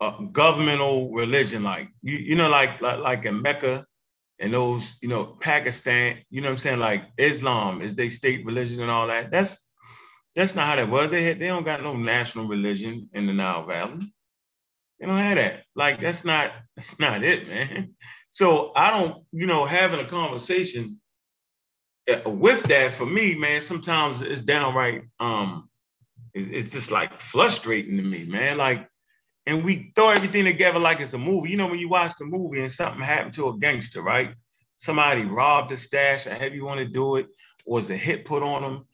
a governmental religion, like you you know, like like like in Mecca and those you know Pakistan. You know what I'm saying? Like Islam is they state religion and all that. That's that's not how that was. They had, they don't got no national religion in the Nile Valley. They don't have that. Like that's not that's not it, man. So I don't, you know, having a conversation uh, with that for me, man. Sometimes it's downright um, it's, it's just like frustrating to me, man. Like, and we throw everything together like it's a movie. You know, when you watch the movie and something happened to a gangster, right? Somebody robbed a stash, or however you want to do it, or was a hit put on them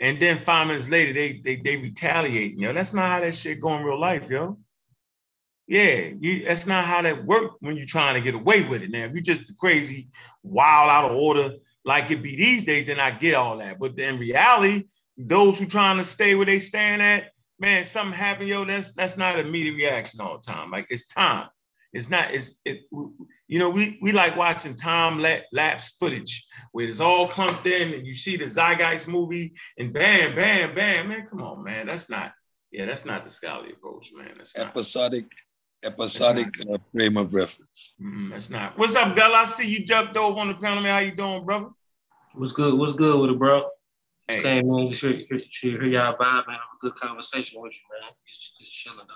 and then five minutes later, they they they retaliate. You know, that's not how that shit go in real life, yo. Yeah, you, that's not how that work when you're trying to get away with it. Now, if you're just crazy, wild, out of order, like it be these days, then I get all that. But in reality, those who trying to stay where they stand at, man, something happened, yo. That's that's not immediate reaction all the time. Like it's time. It's not. It's it. You know, we we like watching time lapse footage where it's all clumped in, and you see the Zeitgeist movie, and bam, bam, bam. Man, come on, man. That's not. Yeah, that's not the scholarly approach, man. That's not. episodic. Episodic uh, frame of reference. Mm, that's not. What's up, Gal? I see you jumped over on the panel, man. How you doing, brother? What's good? What's good with it, bro? Hey. Came in, you should, you hear y'all vibe, man. Have a good conversation with you, man. Just, just chilling, dog.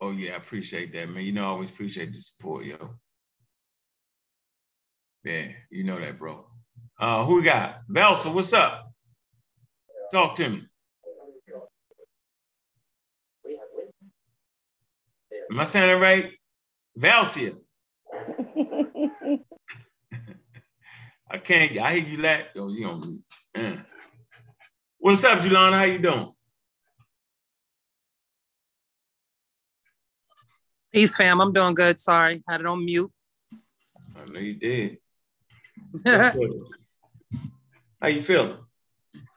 Oh yeah, I appreciate that, man. You know, I always appreciate the support, yo. Yeah, you know that, bro. Uh, who we got? Velsa, what's up? Talk to me. Am I saying it right? Valsia. I can't. I hear you laugh. Yo, you don't. Uh. What's up, Julana? How you doing? Peace, fam. I'm doing good. Sorry, had it on mute. I know you did. How you feeling?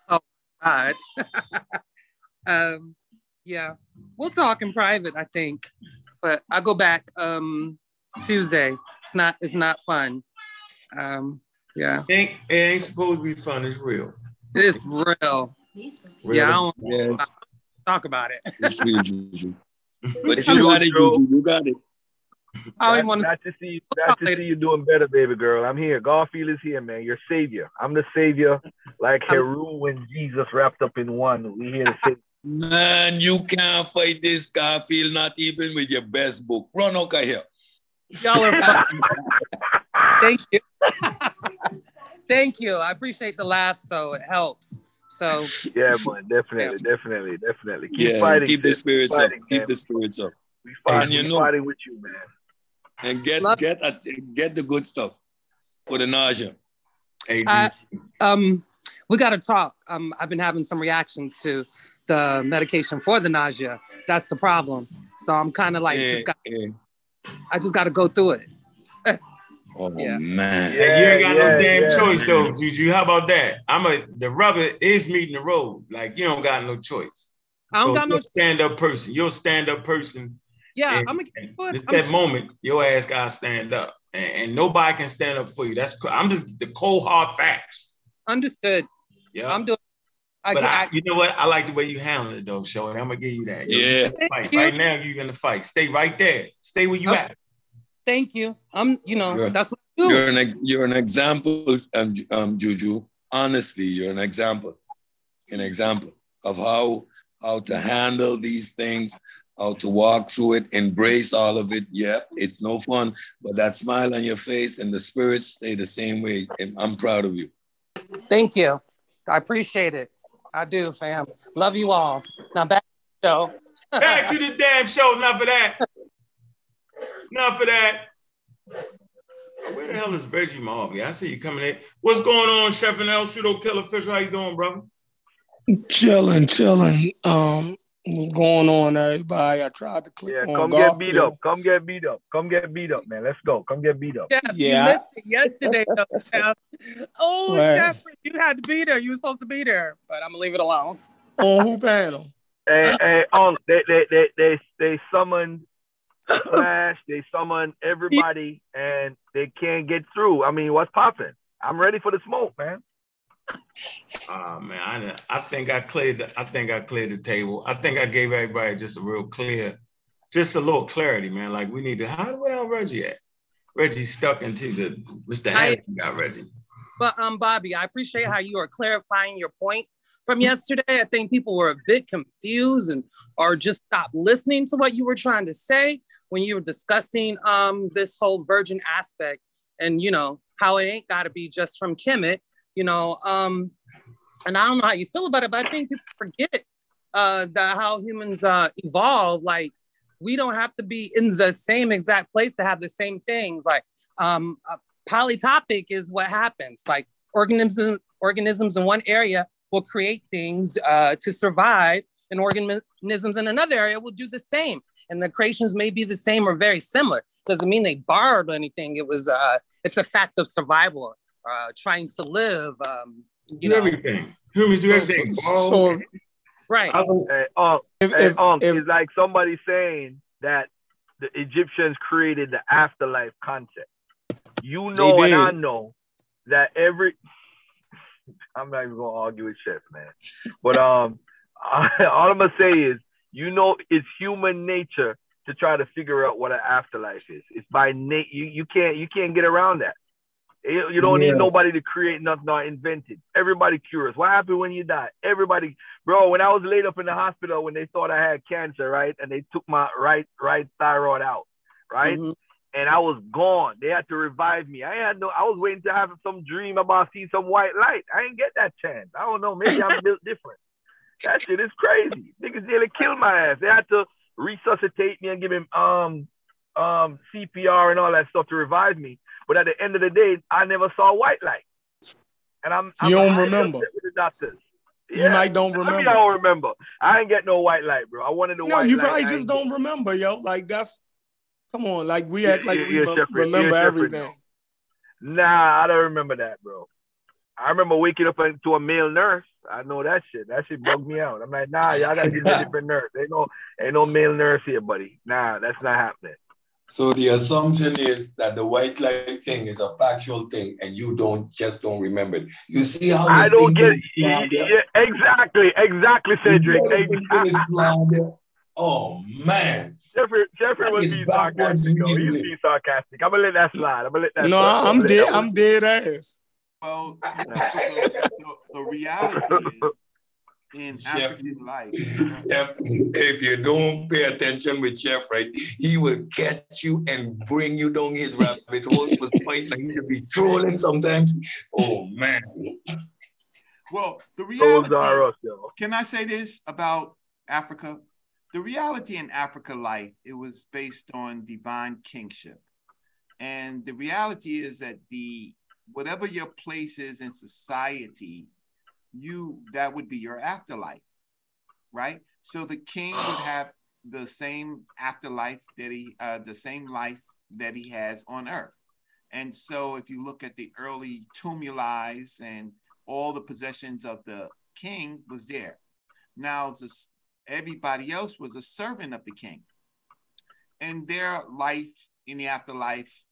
Oh God. um, yeah, we'll talk in private. I think, but I go back um Tuesday. It's not. It's not fun. Um, yeah. It ain't, it ain't supposed to be fun. It's real. It's real. real. Yeah, I don't yes. talk about it. It's real, but you got it, Juju. You got it. I want to to see you, glad to see you doing better, baby girl. I'm here. Garfield is here, man. Your savior. I'm the savior, like Heru when Jesus wrapped up in one. We here to save. Man, you can't fight this Garfield, not even with your best book. Run out of here. Y'all are Thank you. Thank you. I appreciate the laughs, though. It helps. So yeah, man, definitely, yeah. definitely, definitely. Keep yeah, fighting. Keep the spirits fighting, up. Man. Keep the spirits up. We fight, and you we know, fighting with you, man. And get Love get a, get the good stuff for the nausea. Uh, um, we got to talk. Um, I've been having some reactions to the medication for the nausea. That's the problem. So I'm kind of like, yeah, just got, yeah. I just got to go through it. Oh yeah. man. Yeah, you ain't got yeah, no damn yeah. choice though, Juju. How about that? I'm a the rubber is meeting the road. Like you don't got no choice. I don't so got no stand up person. You're a stand up person. Yeah, and, I'm a Just that moment, your ass gotta stand up, and, and, nobody can stand up for you. That's I'm just the cold hard facts. Understood. Yeah, I'm doing. I, but I, I, you know what? I like the way you handle it though, show, and I'm gonna give you that. Yeah. Fight. Right now, you're gonna fight. Stay right there. Stay where you okay. at. Thank you. I'm, you know, you're, that's what I do. You're an you're an example, um, um, Juju. Honestly, you're an example, an example of how how to handle these things, how to walk through it, embrace all of it. Yeah, it's no fun, but that smile on your face and the spirits stay the same way. And I'm proud of you. Thank you. I appreciate it. I do, fam. Love you all. Now back to the show. back to the damn show. Enough of that. Enough for that. Where the hell is Reggie Marvey? I see you coming in. What's going on, Chef and El Pseudo Killer Fish? How you doing, brother? Chilling, chilling. Um, what's going on, everybody? I tried to click yeah, on come get beat up. Come get beat up. Come get beat up, man. Let's go. Come get beat up. Yeah, yeah. yesterday, though, Chef. Oh, Chef, you had to be there. You were supposed to be there, but I'm gonna leave it alone. on who panel? Hey, hey, um, they, they, they, they, they summoned Flash, they summon everybody, and they can't get through. I mean, what's popping? I'm ready for the smoke, man. Oh man, I, I think I cleared. The, I think I cleared the table. I think I gave everybody just a real clear, just a little clarity, man. Like we need to. How where hell Reggie at? Reggie stuck into the. Mr. I, got Reggie. But um, Bobby, I appreciate how you are clarifying your point from yesterday. I think people were a bit confused and or just stopped listening to what you were trying to say when you were discussing um, this whole virgin aspect and, you know, how it ain't got to be just from Kemet, you know. Um, and I don't know how you feel about it, but I think people forget uh, that how humans uh, evolve. Like, we don't have to be in the same exact place to have the same things. Like, um, polytopic is what happens. Like, organisms, organisms in one area will create things uh, to survive, and organisms in another area will do the same and the creations may be the same or very similar. Doesn't mean they borrowed anything. It was uh, it's a fact of survival, uh, trying to live. Um, you do know, everything. Humans do everything. So, so, right. Hey, um, if, hey, um, if, it's like somebody saying that the Egyptians created the afterlife concept. You know and I know that every I'm not even gonna argue with Chef, man. But um all I'm gonna say is you know it's human nature to try to figure out what an afterlife is. It's by nat you you can't you can't get around that. You, you don't yeah. need nobody to create nothing or invent it. Everybody curious. What happened when you die? Everybody, bro. When I was laid up in the hospital, when they thought I had cancer, right, and they took my right right thyroid out, right, mm-hmm. and I was gone. They had to revive me. I had no. I was waiting to have some dream about see some white light. I didn't get that chance. I don't know. Maybe I'm built different. That shit is crazy. Niggas nearly killed my ass. They had to resuscitate me and give him um um CPR and all that stuff to revive me. But at the end of the day, I never saw white light. And I'm, I'm you don't remember. The doctors. Yeah. You might don't remember. I, mean, I don't remember. I ain't get no white light, bro. I wanted the no, white you light. probably just don't remember, yo. Like that's come on, like we act like yeah, we yeah, remember everything. Nah, I don't remember that, bro. I remember waking up to a male nurse. I know that shit. That shit bugged me out. I'm like, nah, y'all gotta get a different nurse. Ain't no, ain't no male nurse here, buddy. Nah, that's not happening. So the assumption is that the white light thing is a factual thing, and you don't just don't remember it. You see how I don't get it. yeah, exactly, exactly, Cedric. Exactly. Oh man, Jeffrey, Jeffrey was being sarcastic. He's being sarcastic. I'm gonna let that slide. I'm gonna let that. No, slide. I'm dead. I'm dead ass. Well, the, the, the reality is in African life. Chef, if you don't pay attention with Jeff, right, he will catch you and bring you down his rabbit hole for spite and he'll be trolling sometimes. Oh man. Well, the reality. Us, can I say this about Africa? The reality in Africa life, it was based on divine kingship. And the reality is that the whatever your place is in society, you that would be your afterlife, right? So the king would have the same afterlife that he, uh, the same life that he has on earth. And so if you look at the early tumuli and all the possessions of the king was there. Now this, everybody else was a servant of the king. And their life in the afterlife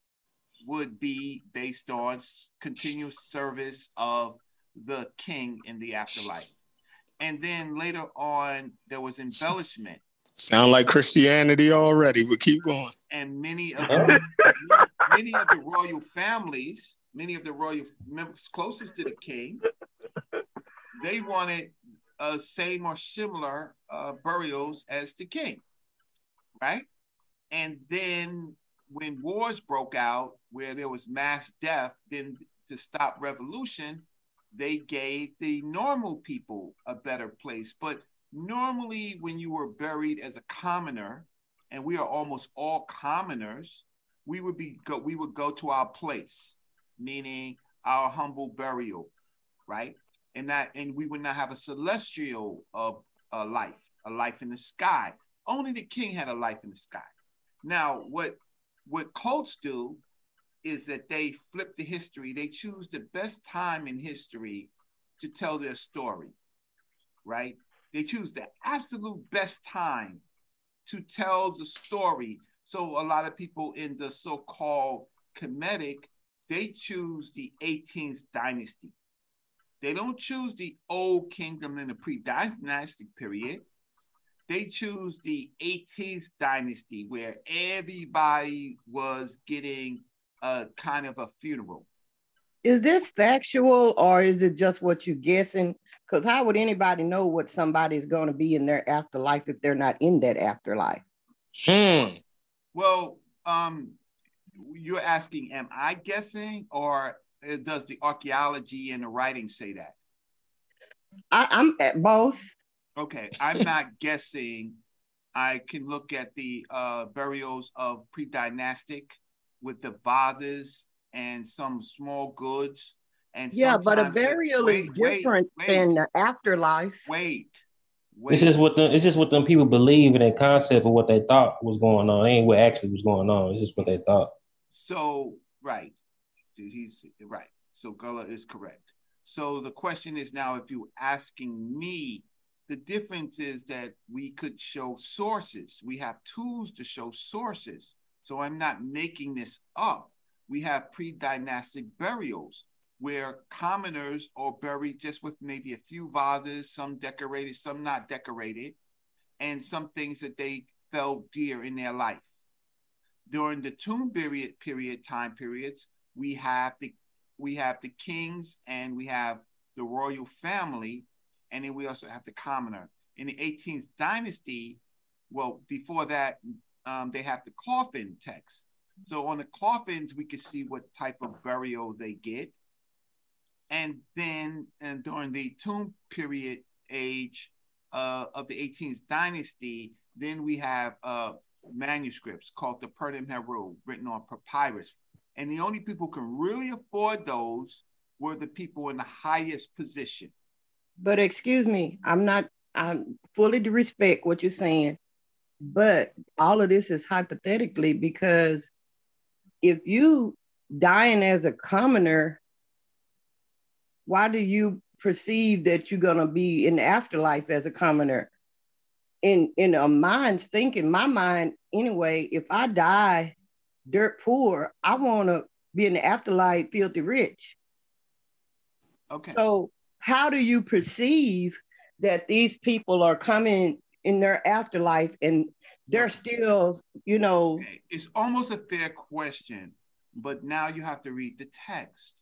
would be based on continuous service of the king in the afterlife. And then later on, there was embellishment. Sound like Christianity already, but keep going. And many of the, many of the royal families, many of the royal members closest to the king, they wanted a same or similar uh, burials as the king, right? And then when wars broke out, where there was mass death, then to stop revolution, they gave the normal people a better place. But normally, when you were buried as a commoner, and we are almost all commoners, we would be go, we would go to our place, meaning our humble burial, right? And that, and we would not have a celestial of a life, a life in the sky. Only the king had a life in the sky. Now, what what cults do is that they flip the history. They choose the best time in history to tell their story, right? They choose the absolute best time to tell the story. So a lot of people in the so-called Kemetic, they choose the 18th dynasty. They don't choose the old kingdom in the pre-dynastic period. They choose the 18th dynasty where everybody was getting a kind of a funeral. Is this factual or is it just what you're guessing? Because how would anybody know what somebody's going to be in their afterlife if they're not in that afterlife? Hmm. Well, um, you're asking, am I guessing, or does the archaeology and the writing say that? I, I'm at both. Okay, I'm not guessing. I can look at the uh, burials of pre-dynastic with the vases and some small goods. And yeah, but a burial wait, is different wait, wait, than the afterlife. Wait, wait. It's just what the, it's just what them people believe in that concept of what they thought was going on. It ain't what actually was going on. It's just what they thought. So right, he's right. So Gullah is correct. So the question is now, if you're asking me, the difference is that we could show sources. We have tools to show sources. So I'm not making this up. We have pre-dynastic burials where commoners are buried just with maybe a few vases, some decorated, some not decorated, and some things that they felt dear in their life. During the tomb period period time periods, we have the we have the kings and we have the royal family, and then we also have the commoner. In the 18th dynasty, well, before that, um, they have the coffin text. So on the coffins, we can see what type of burial they get. And then and during the tomb period age uh, of the 18th dynasty, then we have uh, manuscripts called the Pert em Heru, written on papyrus. And the only people who can really afford those were the people in the highest position. But excuse me, I'm not, I'm fully to respect what you're saying, but all of this is hypothetically because if you dying as a commoner, why do you perceive that you're gonna be in the afterlife as a commoner? In in a mind's thinking, my mind anyway, if I die dirt poor, I wanna be in the afterlife filthy rich. Okay. So how do you perceive that these people are coming in their afterlife and they're still, you know. It's almost a fair question, but now you have to read the text.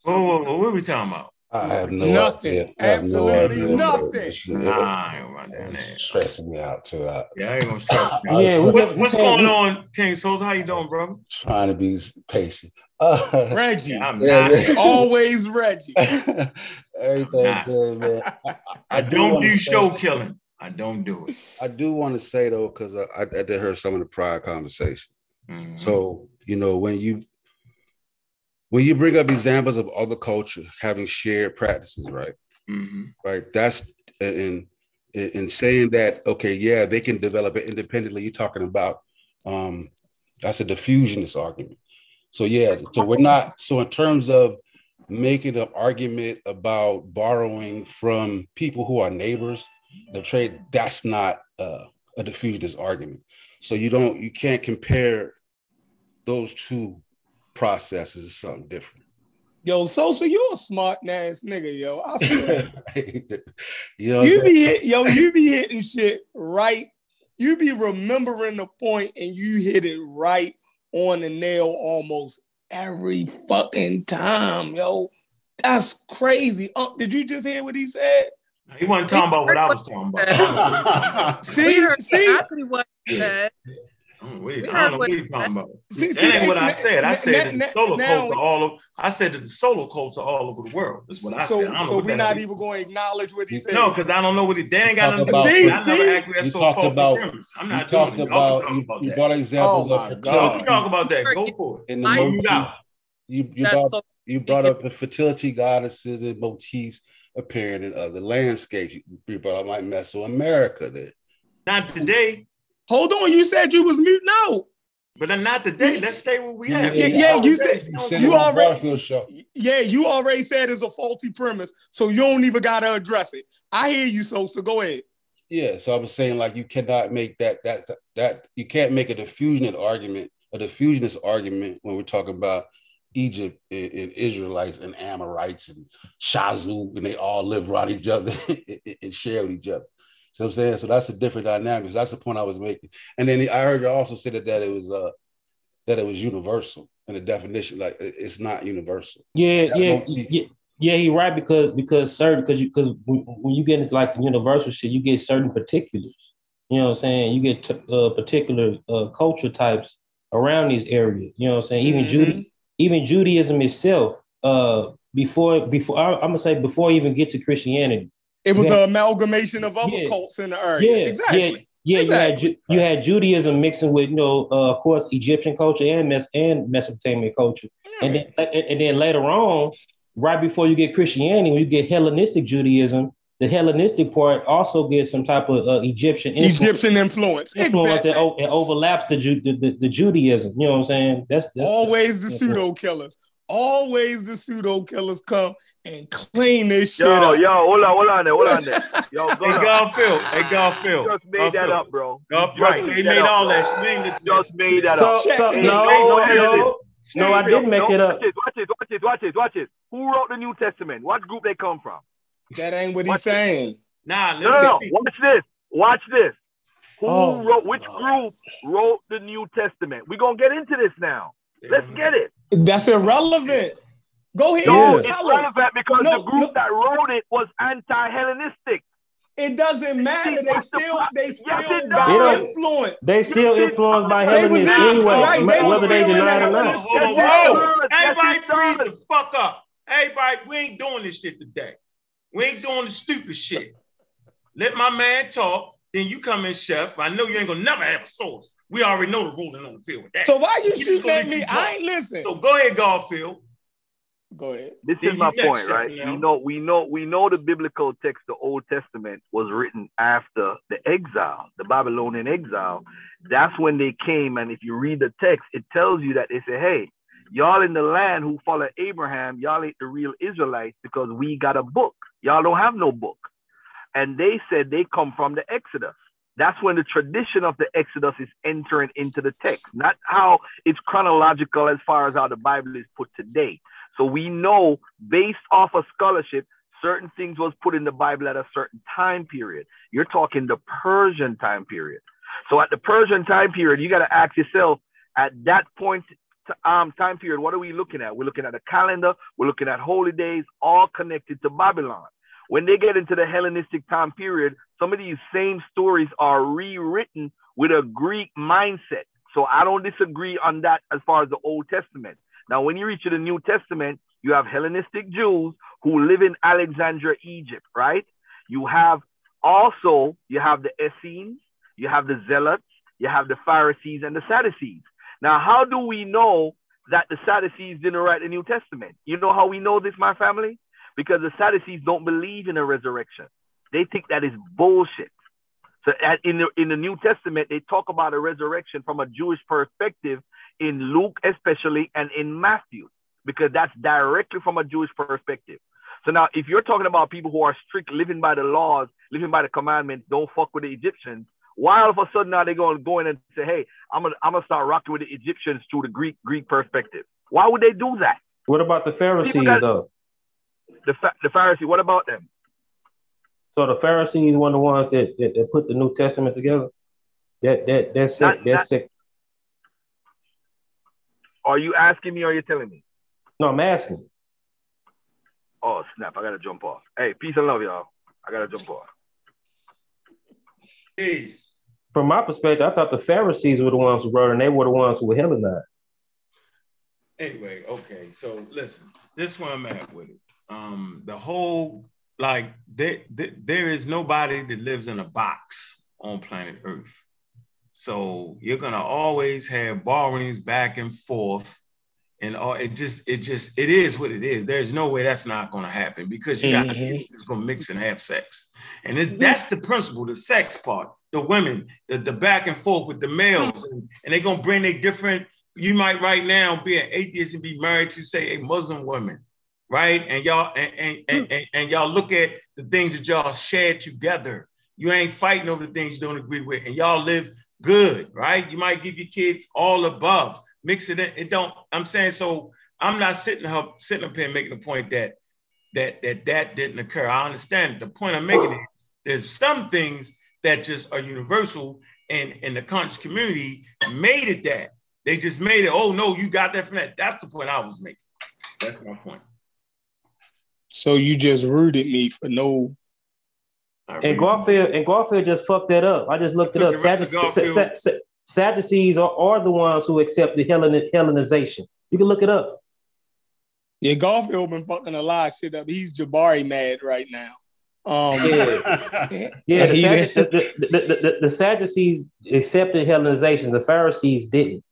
So whoa, whoa, whoa, what are we talking about? I have no Nothing. idea. I have no Absolutely idea. nothing. Nah, I ain't run down there. it's stressing me out too. I, Yeah, I ain't gonna start. Yeah, What, what's going we- on, King Souls? How you doing, bro? trying to be patient. Uh, Reggie, I'm Yeah, not. always Reggie. everything Nah. good, man. I, I don't wanna do say- show killing. I don't do it. I do want to say though, because I, I, I did hear some of the prior conversation. Mhm. So you know when you when you bring up examples of other culture having shared practices, right? Mhm. Right. That's in in, in saying that okay, yeah, they can develop it independently. You're talking about um that's a diffusionist argument. So yeah, so we're not so in terms of making an argument about borrowing from people who are neighbors, the trade that's not uh, a diffusionist argument. So you don't you can't compare those two processes as something different. Yo, Sosa, you a smart ass nigga, yo. I see that. you know, you be hit, yo, you be hitting shit right. You be remembering the point and you hit it right on the nail almost every fucking time, yo. That's crazy. Uh, did you just hear what he said? He wasn't talking about what I was talking about. We See, heard see, exactly what he Yeah. I don't know what he- We I don't heard know what what he he's talking about. see, That ain't what I said. I said that na- the solar now- cults are all over. I said that the solar cults are all over the world. That's what I so, said. I don't so we're not is. even going to acknowledge what he said. No, because I don't know what it. They ain't got talk nothing to about- with See, it. I never see? acquiesced You to talked a cult about- premise. I'm not doing talked it. About can you, about you that. brought examples Oh of my Y'all fertility can talk about that. Go for it. in the I- motif. You you brought so you brought up the fertility goddesses and motifs appearing in other landscapes. You- You brought up like Mesoamerica there. Not today, Hold on, you said you was muting out. but then not today. Let's stay where we at. Yeah, yeah, you said- You You already- show. Yeah, you already said it's a faulty premise, so you don't even gotta address it. I hear you, so so go ahead. Yeah, so I was saying like you cannot make that that that you can't make a diffusionist argument, a diffusionist argument when we're talking about Egypt and, and Israelites and Amorites and Shasu, and they all live around each other and, and share with each other. So I'm saying, so that's a different dynamic. That's the point I was making. And then I heard you also say that, that it was uh that it was universal in the definition, like it's not universal. Yeah, That yeah, motif. yeah, yeah. He right because because certain because you because when, when you get into like universal shit, you get certain particulars. You know what I'm saying? You get t- uh, particular uh, culture types around these areas. You know what I'm saying? Even Mhm. Judy, even Judaism itself. Uh, before before I, I'm gonna say before you even get to Christianity. It was Yeah. an amalgamation of other Yeah. cults in the area. Yeah, exactly. Yeah, Exactly. you had you had Judaism mixing with you know uh, of course Egyptian culture and Mes- and Mesopotamian culture, and then and, then later on, right before you get Christianity, when you get Hellenistic Judaism, the Hellenistic part also gets some type of uh, Egyptian influence, Egyptian influence. influence Exactly. that o- it overlaps the, Ju- the, the the Judaism. You know what I'm saying? That's, that's Always the pseudo killers. Always the pseudo killers come and clean this shit yo, up. Yo, hold on, hold on there, hold on there. Yo, go hey, Garfield, hey, Garfield. just made that up, bro. Gar- right, they made all that. Made just made that so, up. So, no, no, no, no, I didn't make it up. Watch it, watch it, watch it, watch it. Who wrote the New Testament? What group they come from? That ain't what he's saying. Nah, no, no, no. Watch this. Watch this. Who oh, wrote? Which group wrote the New Testament? We're gonna get into this now. Let's mm-hmm. get it. That's irrelevant. Go ahead. No, it's relevant because no, the group no. that wrote it was anti-Hellenistic. It doesn't matter. They still, they still yes, got influence. They still influenced by Hellenists anyway, right, they whether they deny it or not. Whoa, everybody freeze the fuck up. Everybody, we ain't doing this shit today. We ain't doing the stupid shit. Let my man talk. Then you come in, chef. I know you ain't gonna never have a source. We already know the ruling on the field with that. So why you shooting at me? I ain't listen. So go ahead, Garfield. Go ahead. This then is my point, right? You know, we know we know the biblical text, the Old Testament, was written after the exile, the Babylonian exile. That's when they came, and if you read the text, it tells you that they say, "Hey, y'all in the land who follow Abraham, y'all ain't the real Israelites because we got a book. Y'all don't have no book." And they said they come from the Exodus. That's when the tradition of the Exodus is entering into the text, not how it's chronological as far as how the Bible is put today. So we know based off of scholarship, certain things was put in the Bible at a certain time period. You're talking the Persian time period. So at the Persian time period, you got to ask yourself at that point um, time period, what are we looking at? We're looking at a calendar, we're looking at holy days, all connected to Babylon. When they get into the Hellenistic time period, some of these same stories are rewritten with a Greek mindset. So I don't disagree on that as far as the Old Testament. Now, when you reach to the New Testament, you have Hellenistic Jews who live in Alexandria, Egypt, right? You have also, you have the Essenes, you have the Zealots, you have the Pharisees and the Sadducees. Now, how do we know that the Sadducees didn't write the New Testament? You know how we know this, my family? Because the Sadducees don't believe in a resurrection. They think that is bullshit. So in the, in the New Testament, they talk about a resurrection from a Jewish perspective in Luke, especially, and in Matthew, because that's directly from a Jewish perspective. So now, if you're talking about people who are strict, living by the laws, living by the commandments, don't fuck with the Egyptians, why all of a sudden now they're going to go in and say, hey, I'm gonna I'm gonna start rocking with the Egyptians through the Greek Greek perspective? Why would they do that? What about the Pharisees got, though? The the Pharisee, what about them? So the Pharisees one of the ones that, that, that put the New Testament together. That that that's not, that's not, are you asking me or are you telling me? No, I'm asking. Oh, snap. I got to jump off. Hey, peace and love, y'all. I got to jump off. Peace. From my perspective, I thought the Pharisees were the ones who wrote and they were the ones who were Hellenized. Anyway, okay. So listen, this one I'm at with it. Um, the whole like there, there, there is nobody that lives in a box on planet Earth. So you're gonna always have borrowings back and forth, and all it just it just it is what it is. There's no way that's not gonna happen because you got mm-hmm. it's gonna mix and have sex, and it's, that's the principle, the sex part, the women, the, the back and forth with the males, and, and they're gonna bring a different. You might right now be an atheist and be married to say a Muslim woman, right? And y'all and, and, and, hmm. and, and y'all look at the things that y'all shared together. You ain't fighting over the things you don't agree with, and y'all live good, right? You might give your kids all above, mix it in. It don't. I'm saying so. I'm not sitting up sitting up here making a point that that that that didn't occur. I understand. The point I'm making is there's some things that just are universal, and and the conscious community made it that. They just made it. Oh no, you got that from that. That's the point I was making. That's my point. So you just rooted me for no and Garfield and Garfield just fucked that up. I just looked it up. Sadducees, Sadducees are, are the ones who accept the Hellen, Hellenization. You can look it up. Yeah, Garfield been fucking a lot of shit up. He's Jabari mad right now. Um, yeah, yeah. The, the, the, the, the Sadducees accepted Hellenization. The Pharisees didn't.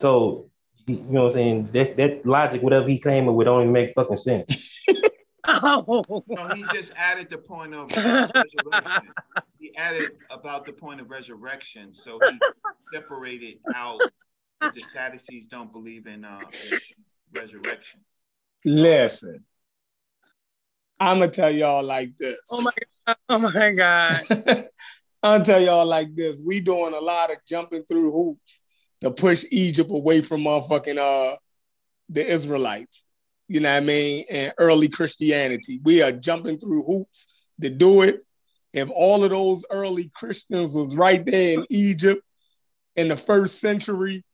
So you know what I'm saying? That, that logic, whatever he came with, don't even make fucking sense. Oh. No, he just added the point of resurrection. He added about the point of resurrection. So he separated out that the Sadducees don't believe in uh, resurrection. Listen, I'm gonna tell y'all like this. Oh my god! Oh my god! I'll tell y'all like this. We doing a lot of jumping through hoops to push Egypt away from motherfucking uh the Israelites. You know what I mean? And early Christianity. We are jumping through hoops to do it. If all of those early Christians was right there in Egypt in the first century,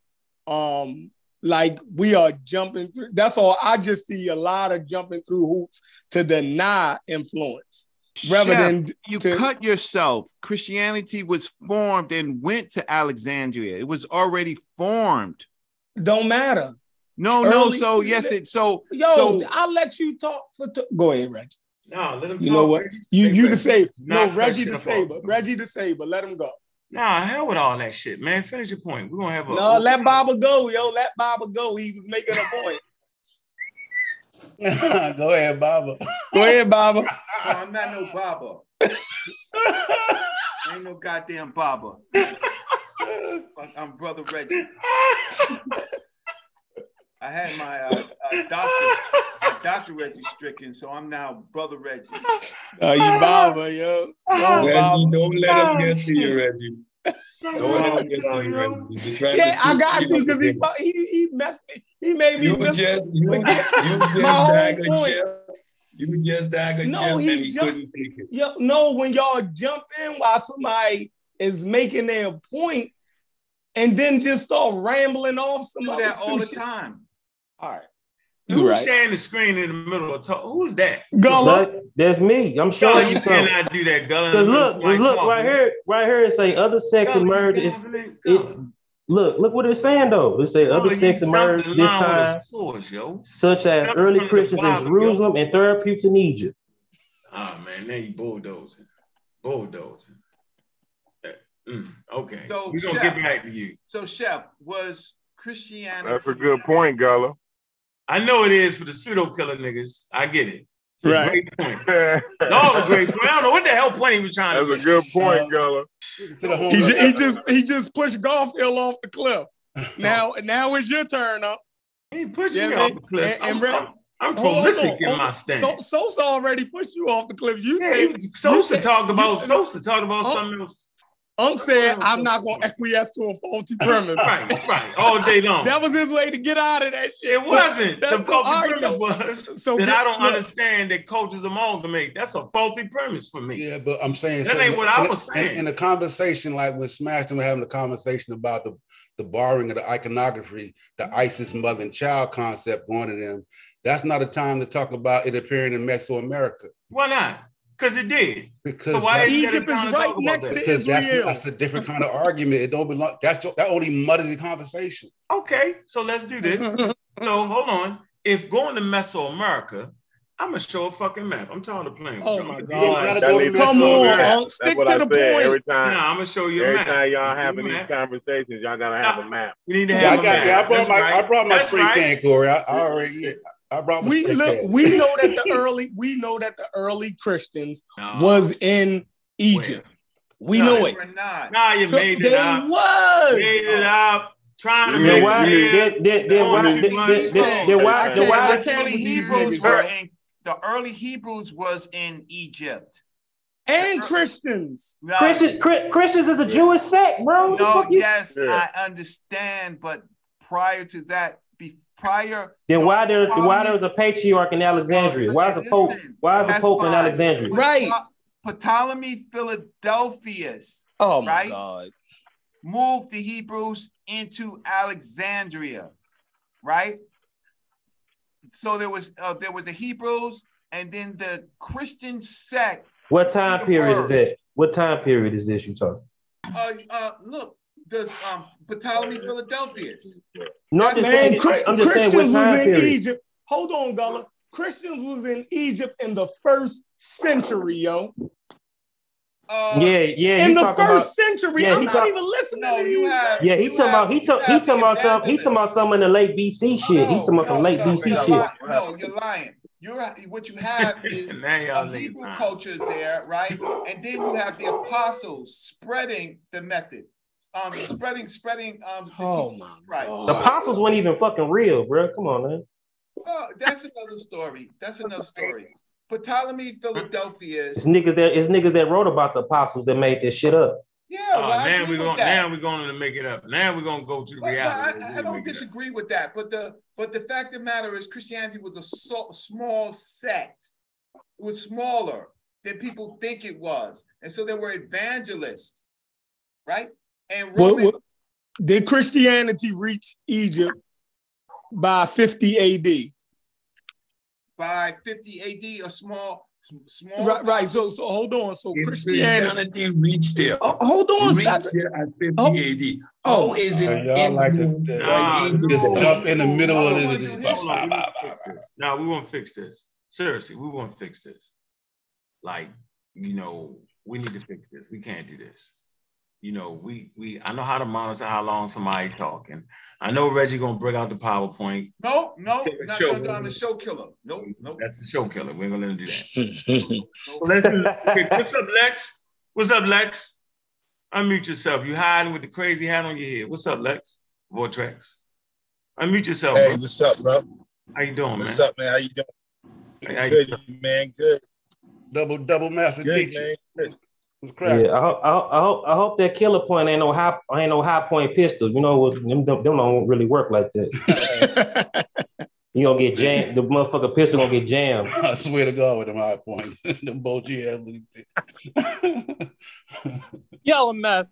um, like we are jumping through. That's all. I just see a lot of jumping through hoops to deny influence rather Chef, than you to- cut yourself. Christianity was formed and went to Alexandria. It was already formed. Don't matter. No, no. So yes, it. So Yo, so, I'll let you talk for. T- Go ahead, Reggie. No, let him You know what? Reggie. You you Reggie, the say no Reggie shit the off. saber. Reggie the saber. Let him go. Nah, hell with all that shit, man. Finish your point. We're gonna have a No, let Baba go, yo. Let Baba go. He was making a point. Go ahead, Baba. Go ahead, Baba. No, oh, I'm not no Baba. Ain't no goddamn Baba. I'm brother Reggie. I had my uh, uh, doctor, uh, Doctor Reggie stricken, so I'm now brother Reggie. Oh, you Baba, yo. No, Reggie, Baba. don't let him get to you, Reggie. Don't let him get to you, Reggie. Yeah, I got you to because he, he he messed me. He made me You miss- just you, you just my whole dagger point. You just dagger No, chef he and he jumped- couldn't take it. Yo, no, when y'all jump in while somebody is making their point and then just start rambling off some Do other that all the shit. time. All right. Who's You right. sharing the screen in the middle of talk? Who's that? Gullah. That- that's me. I'm Gullah, showing you you something. cannot do that, Gullah. Because look, middle cause look talking. right here, right here it say other sex Gullah, emerged. It's, it look, look what it's saying though. It say Gullah, other you sex emerged this time, source, yo. such as Jumped early from the Christians in Bible, yo. Jerusalem and Therapeutae in Egypt. Oh man, now you bulldozing, bulldozing. Uh, mm, okay, So, we're gonna Chef. get back to you. So, Chef, was Christianity? That's a good point, Gullah. I know it is for the pseudo killer niggas. I get it. It's a Right. great point. That's It's all a great point. I don't know what the hell point he was trying to do. That's a good point, uh, Gullah. To the home He, ju- he just he just pushed Garfield off the cliff. Now now it's your turn up. He ain't pushing Yeah, me man. off the cliff. And- and I'm, Re- I'm, I'm Hold on, prolific hold in on. my So, stance. Sosa already pushed you off the cliff. You yeah, say he- Sosa said- talked about you- Sosa talked about Oh. something else. Unc said, I'm not gonna acquiesce to a faulty premise. Right, right, all day long. That was his way to get out of that shit. it wasn't. That's The the- faulty all right, premise so- was so that get- I don't look. understand that cultures amalgamate. That's a faulty premise for me. Yeah, but I'm saying That ain't what I was saying. In the conversation, like when Smash and we're having a conversation about the the borrowing of the iconography, the Isis mother and child concept going to them. That's not a time to talk about it appearing in Mesoamerica Why not? Because it did. because So why Egypt is right next to because that's, Israel. that's a different kind of argument. It don't belong. That's that only muddies the conversation. Okay, so let's do this. so hold on. If going to Mesoamerica, I'm gonna show a fucking map. I'm tired of playing. With Oh y'all. my You God. gotta go to Come be on, clear. Stick to I the said. point. Every time, Now I'm gonna show you a every map. time y'all You having these map. conversations, y'all gotta have a map. You need to Yeah, have I a got. map. Yeah, I brought That's my. right. I brought my That's spring right. can, Corey. I, I already. Yeah, I brought my we look, can. we know that the early we know that the early Christians No. was in Egypt. We No, know it. not. Nah, you So made it they up. was. Made it up. Trying to make why? it Then, then, then Don't why? Then, why? I Then can't- why? I The early Hebrews were in the early Hebrews was in Egypt. And Christians. No, Christian, Christians is a Jewish sect, bro. No, fuck yes, Yeah. I understand, but prior to that, be, prior. Then why there? Why there was a patriarch in Alexandria? Why is a pope? Why is a that's pope in. Alexandria? Right. Ptolemy Philadelphus Oh my Right? God. moved the Hebrews into Alexandria, right? So there was uh, there was the Hebrews, and then the Christian sect. What time The period is worst. that? What time period is this you talking? Uh, uh, look, the um, Ptolemy Philadelphus. No, I'm just Man, I'm just saying Christians what was in period. Egypt. Hold on, Gullah. Christians was in Egypt in the first century, yo. Uh, Yeah, yeah. in the first about. century. Yeah, I'm he not talk- even listening No, to you have- Yeah, he You talking about. He have- talk. He have talking about some. He talking about some in the late BC shit. He talking about some late BC you're shit. lying. No, you're lying. You're what you have is Now y'all a niggas Hebrew lying. culture there, right? And then you have the apostles spreading the method, um, spreading, spreading, um, the Oh teachings my of Christ. God. The apostles weren't even fucking real, bro. Come on, man. Oh, that's another story. That's another story. Ptolemy Philadelphus It's niggas that it's niggas that wrote about the apostles that made this shit up. Yeah, Oh, well, now we're going. Now we're going to make it up. Now we're going to go to But- but reality. I, I don't disagree with that, but the but the fact of the matter is Christianity was a so, small sect. It was smaller than people think it was, and so they were evangelists, right? And Roman, what, did Christianity reach Egypt by 50 AD? by 50 AD, a small, small. Right, right. So, so hold on. So If Christianity. Christianity reached there. Oh, hold on, reached there at 50 Oh. AD. Oh. is it Uh, y'all like to- influenced to- by Nah, Egypt? Up in the middle I of it. do it's history. Hold on, we bah, want fix this. Now we want to fix this. Seriously, we won't fix this. Like, you know, we need to fix this. We can't do this. You know, we we I know how to monitor how long somebody talking. I know Reggie gonna bring out the PowerPoint. No, no, Yeah, not show. gonna do. I'm show killer. Nope, nope. That's the show killer. We're gonna let him do that. nope. So let's do, okay, what's up, Lex? What's up, Lex? Unmute yourself. You hiding with the crazy hat on your head. What's up, Lex? Vortex. Unmute yourself. Hey, bro. what's up, bro? How you doing, What's man? up, man? How you doing? How- how you Good, man. Good. Double double master Good, teacher. man. Good. What's cracking? Yeah, I I I hope, I hope that killer point ain't no high, ain't no high point pistol. You know, them, them, them don't really work like that. You gonna get jammed. The motherfucker pistol gonna get jammed. I swear to God with them high points. them both yeah. Y'all a mess.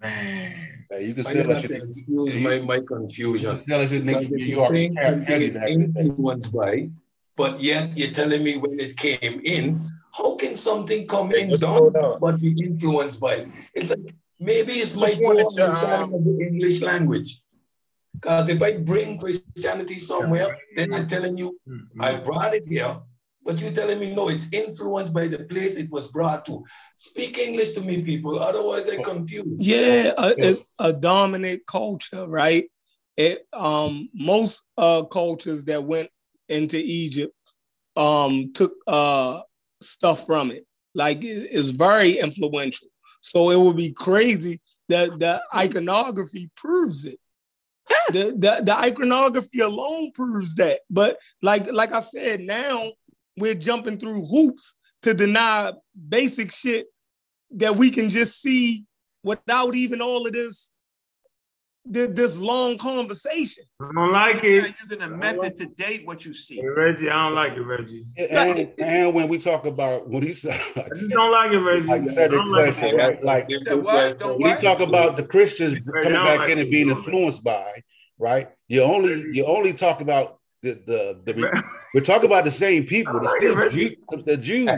Man. Hey, you can I sell have that excuse my, my confusion. Sell that shit Because New York. you think Heavy in the day. influenced by, but yet you're telling me when it came in, how can something come Hey, in what's done going but be influenced by? it? It's like maybe it's my Just poor wanted to, understanding of the English language. Because if I bring Christianity somewhere, then I'm telling you I brought it here, but you're telling me no, it's influenced by the place it was brought to. Speak English to me, people, otherwise I confused. Yeah, uh, it's a dominant culture, right? It um most uh cultures that went into Egypt um took uh stuff from it. Like it- it's very influential. So it would be crazy that the iconography proves it. The, the the iconography alone proves that. But like like I said, now we're jumping through hoops to deny basic shit that we can just see without even all of this thi- this long conversation. I don't like You're it. not using a method to date what you see. Hey, Reggie, I don't like it, Reggie. And, and when we talk about when he said I just don't like it, Reggie. like I said the don't like question, it. right? Like That what? Don't when we talk about the Christians Right, coming back like in and being influenced by, right? You only you only talk about the the, the we're talking about the same people, the, like still it, Reggie. Jew- the Jews.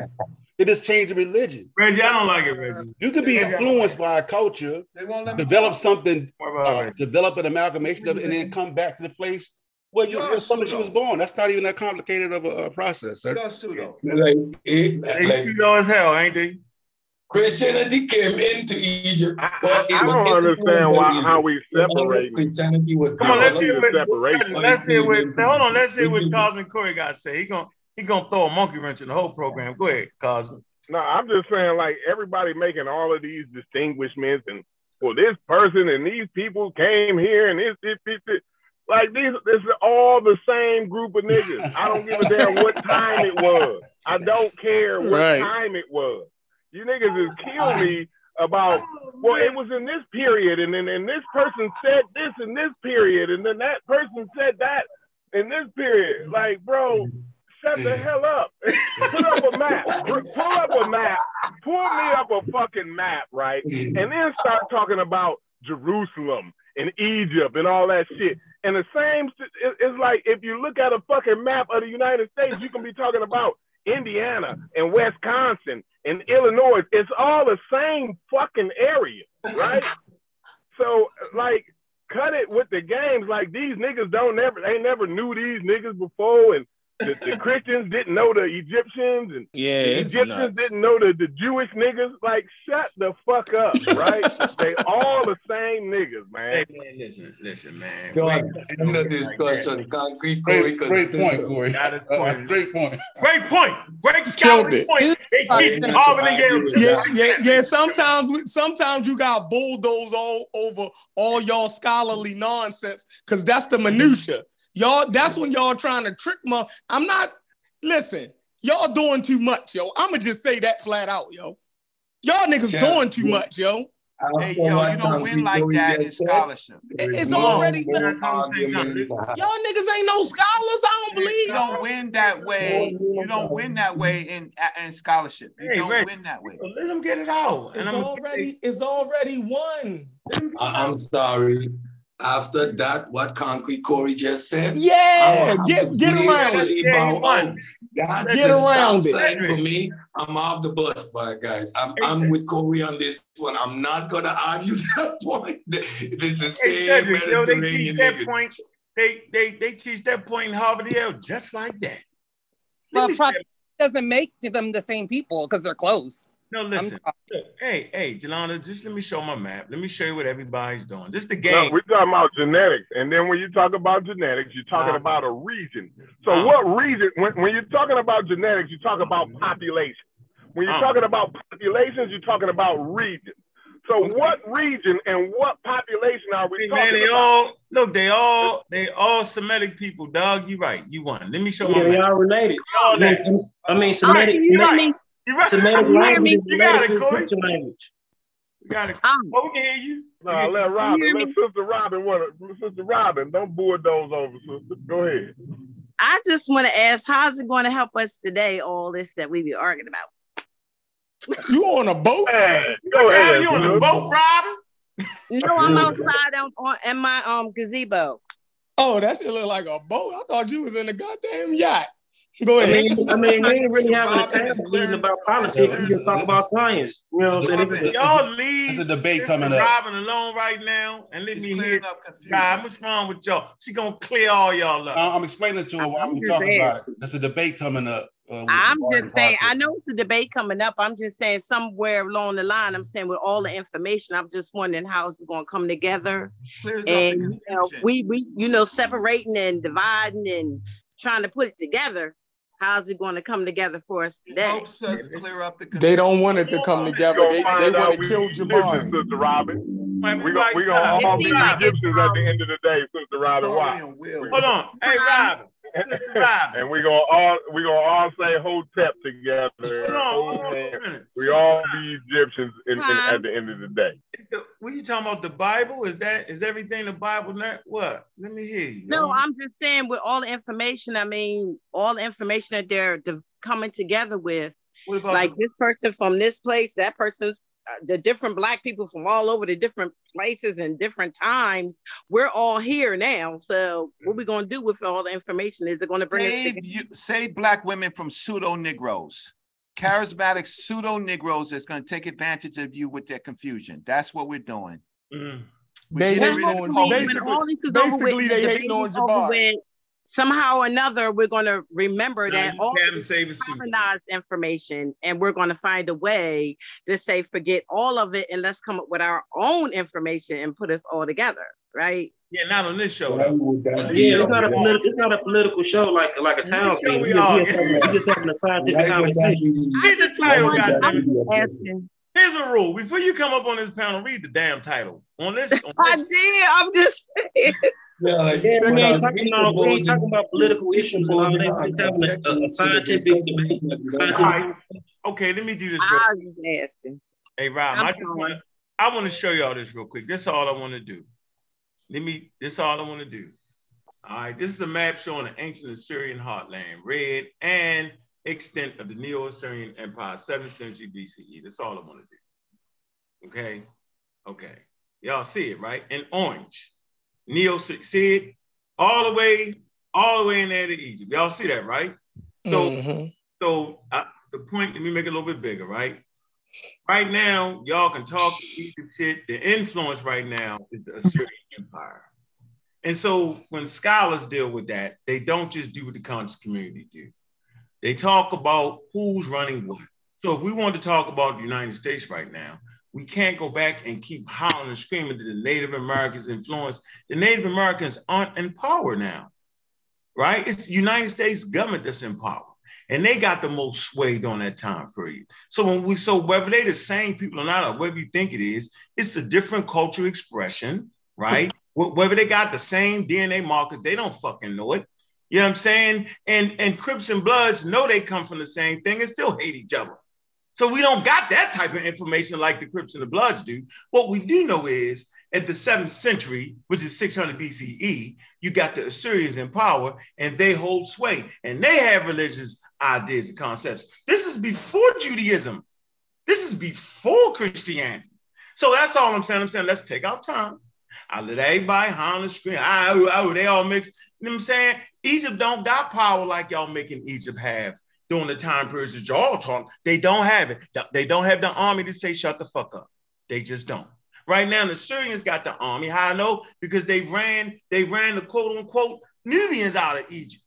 They just changed the religion. Reggie, I don't like it, Reggie. You could be influenced by a culture, They won't let develop something, uh, develop an amalgamation of it, and then come back to the place where you You're where somebody she was born. That's not even that complicated of a, a process, sir. You're pseudo. Like, it, They like pseudo as hell, ain't they? Christianity came into Egypt, I, but it I, I was don't understand why Egypt. how we So separate. Christianity was Come on, let's see hear the what separation. let's hear what hold on, let's hear what Cosmic Corey got to say. He gonna he gonna throw a monkey wrench in the whole program. Go ahead, Cosmo. No, I'm just saying, like everybody making all of these distinguishments, and well, this person and these people came here, and this, this, this, this. like these, this is all the same group of niggas. I don't give a damn what time it was. I don't care what Right. time it was. You niggas is kill me about. Well, it was in this period, and then and this person said this in this period, and then that person said that in this period. Like, bro, shut the hell up. Put up a map. Pull up a map. Pull me up a fucking map, right? And then start talking about Jerusalem and Egypt and all that shit. And the same, it's like if you look at a fucking map of the United States, you can be talking about Indiana and Wisconsin and Illinois. It's all the same fucking area, right? So, like, cut it with the games. Like these niggas don't never, they never knew these niggas before, and the, the Christians didn't know the Egyptians, and yeah, the Egyptians didn't know the, the Jewish niggas. Like, shut the fuck up, right? they all the same niggas, man. Hey, man, listen, listen, man. Go Wait, on, end the discussion. Concrete Great, Corey great continue. point, Corey. Got his Uh, point. great point. Great point. Great Killed scholarly point. They teach Yeah. Harvard and Yale. Yeah, yeah, yeah. Sometimes, sometimes you got bulldoze all over all y'all scholarly nonsense because that's the minutia. Y'all, that's when y'all trying to trick my. I'm not. Listen, y'all doing too much, yo. I'ma just say that flat out, yo. Y'all niggas Yeah. doing too much, yo. Hey, yo, you don't win like that in scholarship. It's already. more Y'all niggas ain't no scholars. I don't believe. You don't win that way. You don't win that way in in scholarship. You Hey, don't Reg, win that way. Let them get it out. It's And I'm already. It's already won. I'm sorry. After that, what Concrete Corey just said, Yeah, I'm get get around it. really Yeah, he bow won. out. That's Get the around it. for me. I'm off the bus, but guys, I'm, I'm with Corey on this one. I'm not gonna argue that point. This is the Hey, same Cedric, yo, they teach Mediterranean that niggas. point. They they they teach that point in Harvard Yale just like that. Well, me doesn't make them the same people because they're close. No, listen. Look, hey, hey, Jelana, just let me show my map. Let me show you what everybody's doing. This is the No, game. we're talking about genetics, and then when you talk about genetics, you're talking Uh-huh. about a region. So, Uh-huh. what region? When, when you're talking about genetics, you talk about population. When you're Uh-huh. talking about populations, you're talking about regions. So, Okay. what region and what population are we Hey, talking man, they about? all look. They all they all Semitic people, dog. You right. You won. Let me show Yeah, my they map. all related. All I mean, I mean Semitic, you hear Semitic, me? You right. Semitic You language You got it, to Corey. Egyptian language. You got it. Um, Oh, we can hear you. No, let Robin, hear let me? Sister Robin, what? Sister Robin, don't bulldoze over, sister. Go ahead. I just want to ask, how's it going to help us today? All this that we be arguing about. You on a boat? Hey, go ahead. you on a boat, Robin? No, I'm outside on, on in my um gazebo. Oh, that shit look like a boat. I thought you was in a goddamn yacht. Go I mean, I mean, we ain't really having a Robin time is clearing- about politics. We just talk about science. You know what I'm saying? Y'all leave. There's a debate coming up. Driving alone right now, and let He's me hear. clearing up confusion. God, what's wrong with y'all? She gonna clear all y'all up. Uh, I'm explaining to her why I'm we're just talking saying. about. There's a debate coming up. uh, I'm just saying, I know it's a debate coming up. I'm just saying somewhere along the line, I'm saying with all the information, I'm just wondering how it's going to come together. Clears And you know, we we you know separating and dividing and trying to put it together. How's it going to come together for us today? helps us clear up the They don't want it to come together. They, find they want to kill Egyptians, Jabari. Sister Robin. We gonna, we gonna all be Egyptians at the end of the day, Sister Robin. Why? Hold on. Hey, Robin. Sister Robin. and we gonna all we gonna all say Hotep together. Hold on. Hold on a. We all be Egyptians in, in, at the end of the day. is the- What you talking about? The Bible? Is that is everything the Bible? Not what? Let me hear you. No. I'm just saying with all the information. I mean, all the information that they're de- coming together with, What about like the- this person from this place, that person's the different black people from all over the different places and different times. We're all here now. So what we gonna do with all the information? Is it gonna bring Save together? you, save black women from pseudo Negroes, charismatic pseudo Negroes that's going to take advantage of you with their confusion. That's what we're doing. Mm. We're They getting hating rid of on the When basically- all this is basically they the hating on debate is over Jabari. with, Somehow or another, we're gonna remember Nah, that you all can't this save a suit. harmonized information, and we're gonna find a way to say forget all of it and let's come up with our own information and put us all together, right? Yeah, not on this show. Why though. would that be? Yeah, it's not a political. It's not a political show like like a town What show thing. we We are? just, we just, having a- we just having a scientific Why would that conversation. Read the title, Why goddamn it. be I'm objective? asking. Here's a rule. Before you come up on this panel, read the damn title. On this, on I did. I'm just saying. Yeah, Yeah, we ain't talking about we ain't talking about political issues and all that. We're having a, a, a objectives to the scientific debate. a scientific right. okay, let me do this real I was. Hey Rob, I'm I just want I want to show y'all this real quick. This is all I want to do. Let me. This is all I want to do. All right. This is a map showing the ancient Assyrian heartland, red and extent of the Neo-Assyrian Empire, 7th century BCE. That's all I want to do. Okay. Okay. Y'all see it right? In orange. Neo it all the way, all the way in there to Egypt. Y'all see that, right? So Mhm. so uh, the point, let me make it a little bit bigger, right? Right now, y'all can talk, the shit. The influence right now is the Assyrian Empire. And so when scholars deal with that, they don't just do what the conscious community do. They talk about who's running what. So if we want to talk about the United States right now, we can't go back and keep howling and screaming that the Native Americans influence. The Native Americans aren't in power now, right? It's the United States government that's in power. And they got the most sway during that time period. So when we so whether they're the same people or not, or whatever you think it is, it's a different cultural expression, right? whether they got the same DNA markers, they don't fucking know it. You know what I'm saying? And and Crips and Bloods know they come from the same thing and still hate each other. So we don't got that type of information like the Crips and the Bloods do. What we do know is at the seventh century, which is 600 BCE, you got the Assyrians in power and they hold sway and they have religious ideas and concepts. This is before Judaism. This is before Christianity. So that's all I'm saying. I'm saying let's take our time. I let everybody holler, scream. I, I, they all mix. You know what I'm saying? Egypt don't got power like y'all making Egypt have during the time periods that y'all talk. They don't have it. They don't have the army to say shut the fuck up. They just don't. Right now, the Syrians got the army. How I know? Because they ran, they ran the quote unquote Nubians out of Egypt.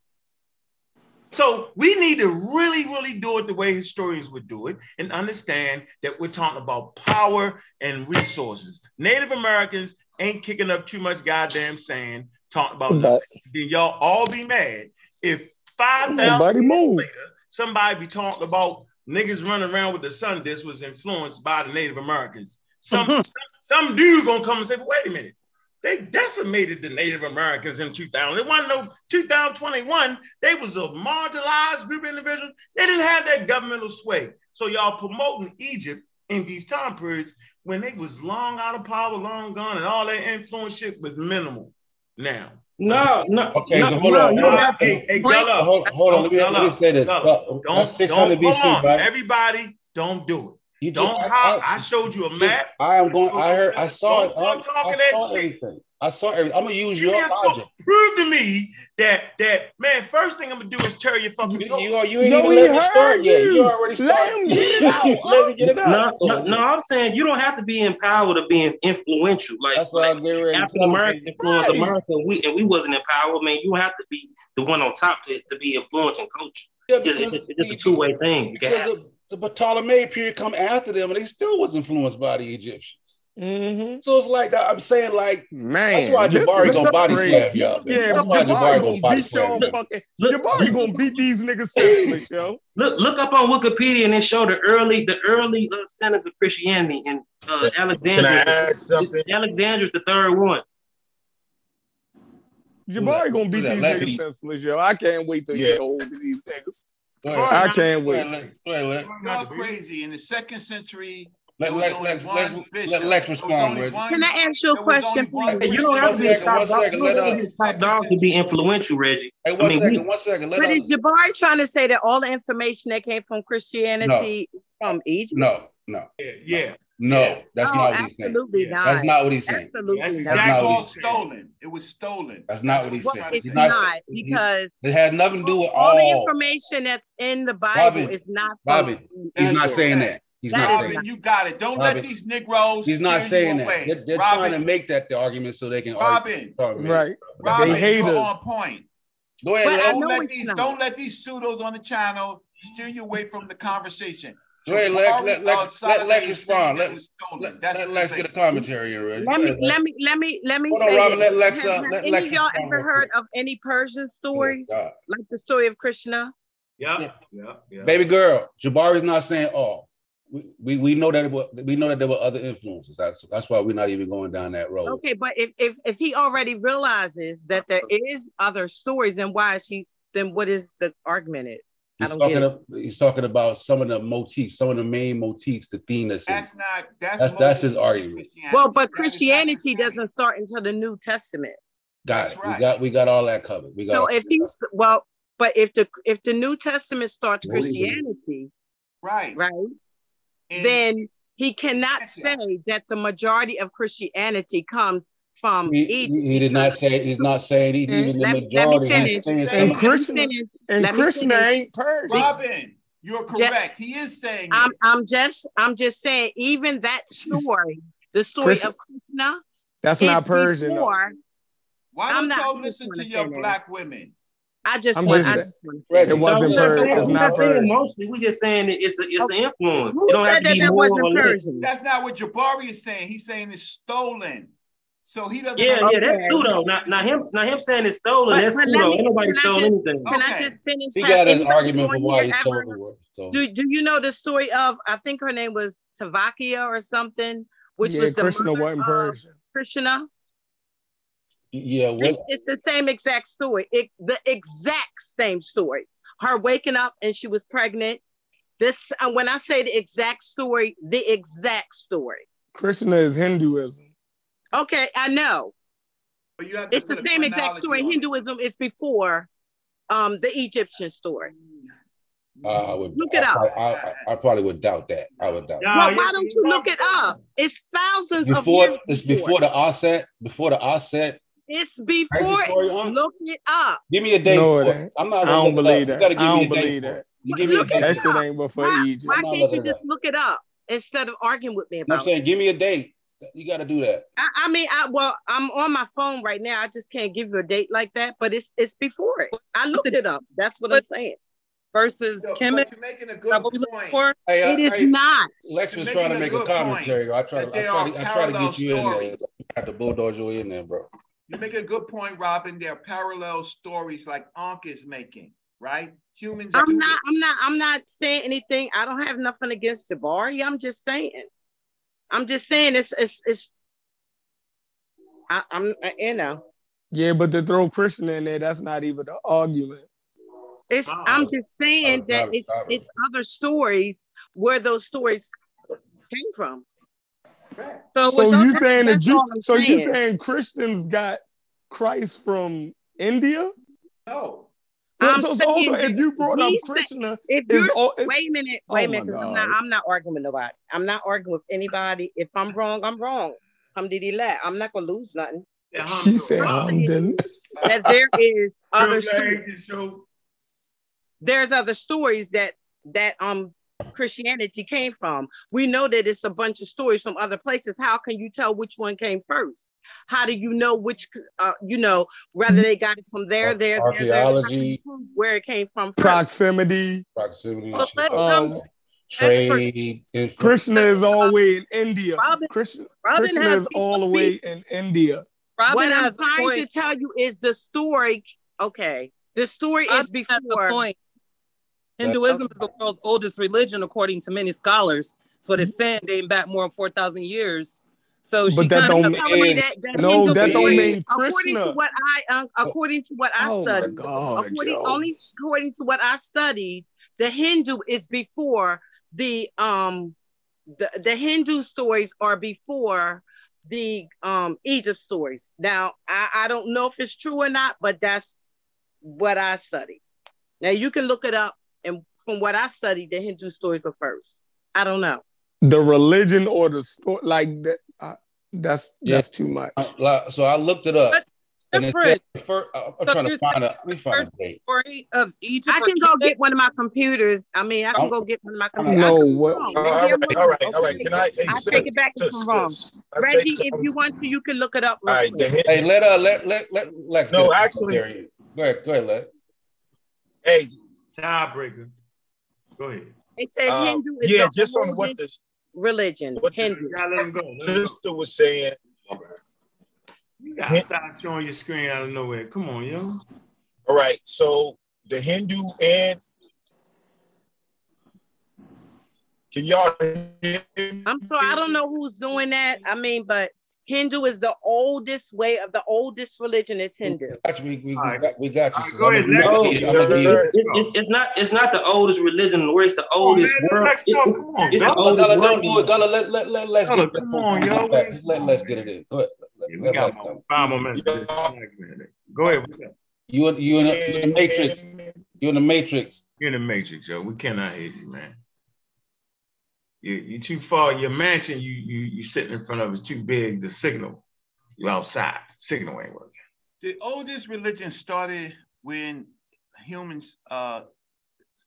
So we need to really, really do it the way historians would do it and understand that we're talking about power and resources. Native Americans ain't kicking up too much goddamn sand talking about nothing. Then y'all all be mad if 5,000 years later somebody be talking about niggas running around with the sun This was influenced by the Native Americans. Mm-hmm. Some some dude gonna come and say, wait a minute, they decimated the Native Americans in 2000. It wasn't no 2021. They was a marginalized group of individuals. They didn't have that governmental sway. So y'all promoting Egypt in these time periods when they was long out of power, long gone, and all that influence shit was minimal. Now. No, no. Okay, no, so hold no, on. you Hold don't on. Hey, hey, Hold, Gullah, hold, hold on. Let me, let me say this. Gullah, That's Don't, 600 don't, BC, hold on. right? Everybody, don't do it. You Don't just- hop. I- I, showed you a map. I am going. I heard. I saw Don't it. start I, talking I that saw shit. everything. I saw everything. I'm gonna use You your just logic. prove to me that that man. First thing I'm gonna do is tear your fucking toe. You, you ain't Yo, even he let me heard start yet. you. You already Let started. him get it out, let me get it out. No, no, no, I'm saying you don't have to be in power to be influential. Like, That's what like I'm getting African you. American influence right. America. We and we wasn't in power. Man, you have to be the one on top to, to be influencing culture. Yeah, It's just, it's it's just a two way thing. You can Because have- the, the Ptolemaic period come after them, and they still was influenced by the Egyptians. Mm-hmm. So it's like that. I'm saying, like, Man, that's why Jabari is gonna body slap y'all. Man. Yeah, that's why Jabari Jabari gonna body beat your slap y'all. fucking. Look, Jabari gonna beat these niggas senseless, yo. Look, look up on Wikipedia and it show the early, the early uh, centers of Christianity and uh, Can I add something? Alexandria's the third one. Jabari gonna beat these niggas me- senseless, yo. I can't wait till you Yeah. get old of these niggas. Go ahead. I can't Go wait. ahead, Lex. Go ahead, crazy. In the second century, Let, there was let, Lex, let. Lex respond, Reggie. one- Can I ask you a there was only question, one please? Hey, you don't have One to be a top dog. second, You don't have to uh, be a top dog to be influential, Reggie. Hey, I one mean, second, we, one second. Let But us, is Jabari trying to say that all the information that came from Christianity is from Egypt? no, no, Yeah, yeah. No. That's no, not what he's saying. absolutely not. That's not what he's saying. Absolutely That's not. That's exactly not It's what all he's saying. stolen. It was stolen. That's not what he's Well, saying. it's He's not not saying- he- because It had nothing to do with all the information that's in the Bible Robin, is not from Robin, He's not saying that. He's That not is saying Robin, you got it. Don't Robin, let these Negroes He's not steer saying you that. They're, they're Robin, trying to make that the argument so they can Robin, argue. Right. Robin, They you're haters. on point. Go ahead, But I Lex. Don't let these don't let these pseudos on the channel steer you away from the conversation. Go ahead, Lex. Let, uh, let, let Lex respond. saying that Let, let, let Lex get a commentary already. Let Go me let me let me let me Hold say on, Robin. Let Lex, Have, uh, have let any Lex of y'all ever heard of any Persian stories, God. like the story of Krishna? Yeah, yeah, yeah. Baby girl, Jabari's not saying all. We, we, we know that it was, we know that there were other influences. That's that's why we're not even going down that road. Okay, but if if if he already realizes that there is other stories, then why is he? Then what is the argument? It I He's talking. get. About, he's talking about some of the motifs, some of the main motifs, the theme that's in. Not that's That's that's his argument. Well, but That is Christianity Christianity. doesn't start until the New Testament. Got That's it. right. We got we got all that covered. We got. So if that he's well, but if the if the New Testament starts What do you mean? Christianity, Right. right, And then he cannot say that the majority of Christianity comes from He, Egypt. he, he did not say. He's not saying he, And- even the Let, let me majority. finish. And Let me Krishna- finish. And Let me Krishna ain't Persian. Robin, you're correct. He is saying I'm it. I'm just I'm just saying even that story, the story Chris- of Krishna That's not Persian. though. before Why I'm don't y'all I just listen to your say that. black women? I just I'm want. just I saying- just wanna say It wasn't No, per. no, It's we're not Persian. mostly. We're just saying that it's a, it's an influence. Who it don't have said to that be that more wasn't. Persian? That's not what Jabari is saying. He's saying it's stolen. So he doesn't. Yeah, yeah, that's pseudo. Not, not him. Not him saying it's stolen. But- that's but pseudo. me- Ain't nobody stole just- anything. Can I just finish? He got an argument for why here he chose ever- the word. So. Do Do you know the story of? I think her name was Tavakia or something, which yeah, was the Krishna mother wasn't Persian. Krishna. Yeah, It's, what? it's the same exact story. It, the exact same story. Her waking up and she was pregnant. This and when I say the exact story, the exact story. Krishna is Hinduism. Okay, I know. But you have It's the same exact story. on. Hinduism is before um the Egyptian story. Uh, I would. Look it I, up. I, I, I probably would doubt that. I would doubt. Nah, well, why don't you you look it up? It's thousands of Before years it's before the offset. Before the offset. It's before. story it. on? Look it up. Give me a date. No, it it. ain't. I'm not. I don't look it up. believe that. I don't believe that. You give me a date. That shit ain't before Why, Egypt. why can't you just look it up instead of arguing with me about? I'm saying, give me a date. You got to do that. I, I mean, I well, I'm on my phone right now. I just can't give you a date like that, but it's it's before it. I looked it up. That's what I'm saying. Versus So, Kemet. you're making a good that what we looking point. Hey, I, It is hey, not. Lex was trying to make a a commentary. though. I try to, I there try to, I try to get you in there. stories. I have to bulldoze you in there, bro. You make a good point, Robin. There are parallel stories like Ankh is making, right? Humans I'm not. this. I'm not. I'm not saying anything. I don't have nothing against Jabari. I'm just saying. I'm just saying it's it's it's. I, I'm uh, you know Yeah, but to throw Christian in there, that's not even an argument. it's. Wow. I'm just saying Oh, that got it, it's it. it's other stories where those stories came from. So, So with you saying the that's Jew? all I'm So you saying. saying Christians got Christ from India? No. So, I'm so, so hold on. If you brought up we Krishna, If you're all wait a minute, Oh wait a minute, minute, 'cause I'm not I'm not arguing with nobody. I'm not arguing with anybody. If I'm wrong, I'm wrong. I'm didi Alhamdulillah. I'm not gonna lose nothing. she said, Wow. Alhamdulillah. That there is other stories. glad there's other stories that that um Christianity came from. We know that it's a bunch of stories from other places. How can you tell which one came first? How do you know which uh you know whether they got it from there, there, there, there? How can you Archaeology. prove where it came from first? Proximity. Proximity, So let Um, some trade. Krishna is all the way in India. Robin, Krishna, Robin Krishna is all the way in India. Robin what I'm trying to tell you is the story. Okay, the story is Robin has a before. Hinduism is the world's oldest religion, according to many scholars. So it is saying dating back more than four thousand years. So she But that don't mean- that, that No, Hindu that don't mean According to what I, um, according to what I Oh studied, God, according Joe. only according to what I studied, the Hindu is before the um the, the Hindu stories are before the um Egypt stories. Now I, I don't know if it's true or not, but that's what I studied. Now you can look it up, and from what I studied, the Hindu stories were first. I don't know. The religion or the story, like that. Uh, that's Yeah. that's too much. Uh, So I looked it up, That's and it different. said, first, I'm So trying to find a. Let me find a date. story of Egypt. I can go Kemet. get one of my computers. I mean, I can I'm- go get one of my computers. No, I what- wrong. Uh, Maybe all I'm right, wrong. all right, all right. Okay. Can I? Hey, I sis, take it back if sis, I'm wrong. sis. Reggie, if you want to, you can look it up. All Real right, the quick. Hey, let uh let let let Lex. No, actually- go ahead, go ahead, Lex. Hey, Tiebreaker. Go ahead. It said uh, Hindu is yeah, the just on what this religion. what the- Hindu. You gotta let him go. Let him go. sister was saying. You gotta stop showing your screen out of nowhere. Come on, yo. All right, so the Hindu and can y'all hear me? I'm sorry, I don't know who's doing that. I mean, but Hindu is the oldest way of the oldest religion. It's Hindu. Got you, we, we, we right. got, we got you. All right, sis. go I'm ahead, gonna- Lex. I'm No, gonna give- I'm gonna give you- It- it's, it's not it's not the oldest religion in the. It's the Come on, oldest man. world. Lex, it- it- Come on, it's the dog. oldest Gullah, don't do it. Gullah, let let let let's Gullah, get come on, from yo. back. Just let let's get it in. Go ahead. Let, Yeah, let, we got Lex about five more minutes. to this segment. Go ahead. You in you in the, in the matrix. You in the matrix. You're in the matrix, yo. We cannot hear you, man. You you too far. Your mansion you you you sitting in front of is too big. The signal. You outside. Signal ain't working. The oldest religion started when humans uh,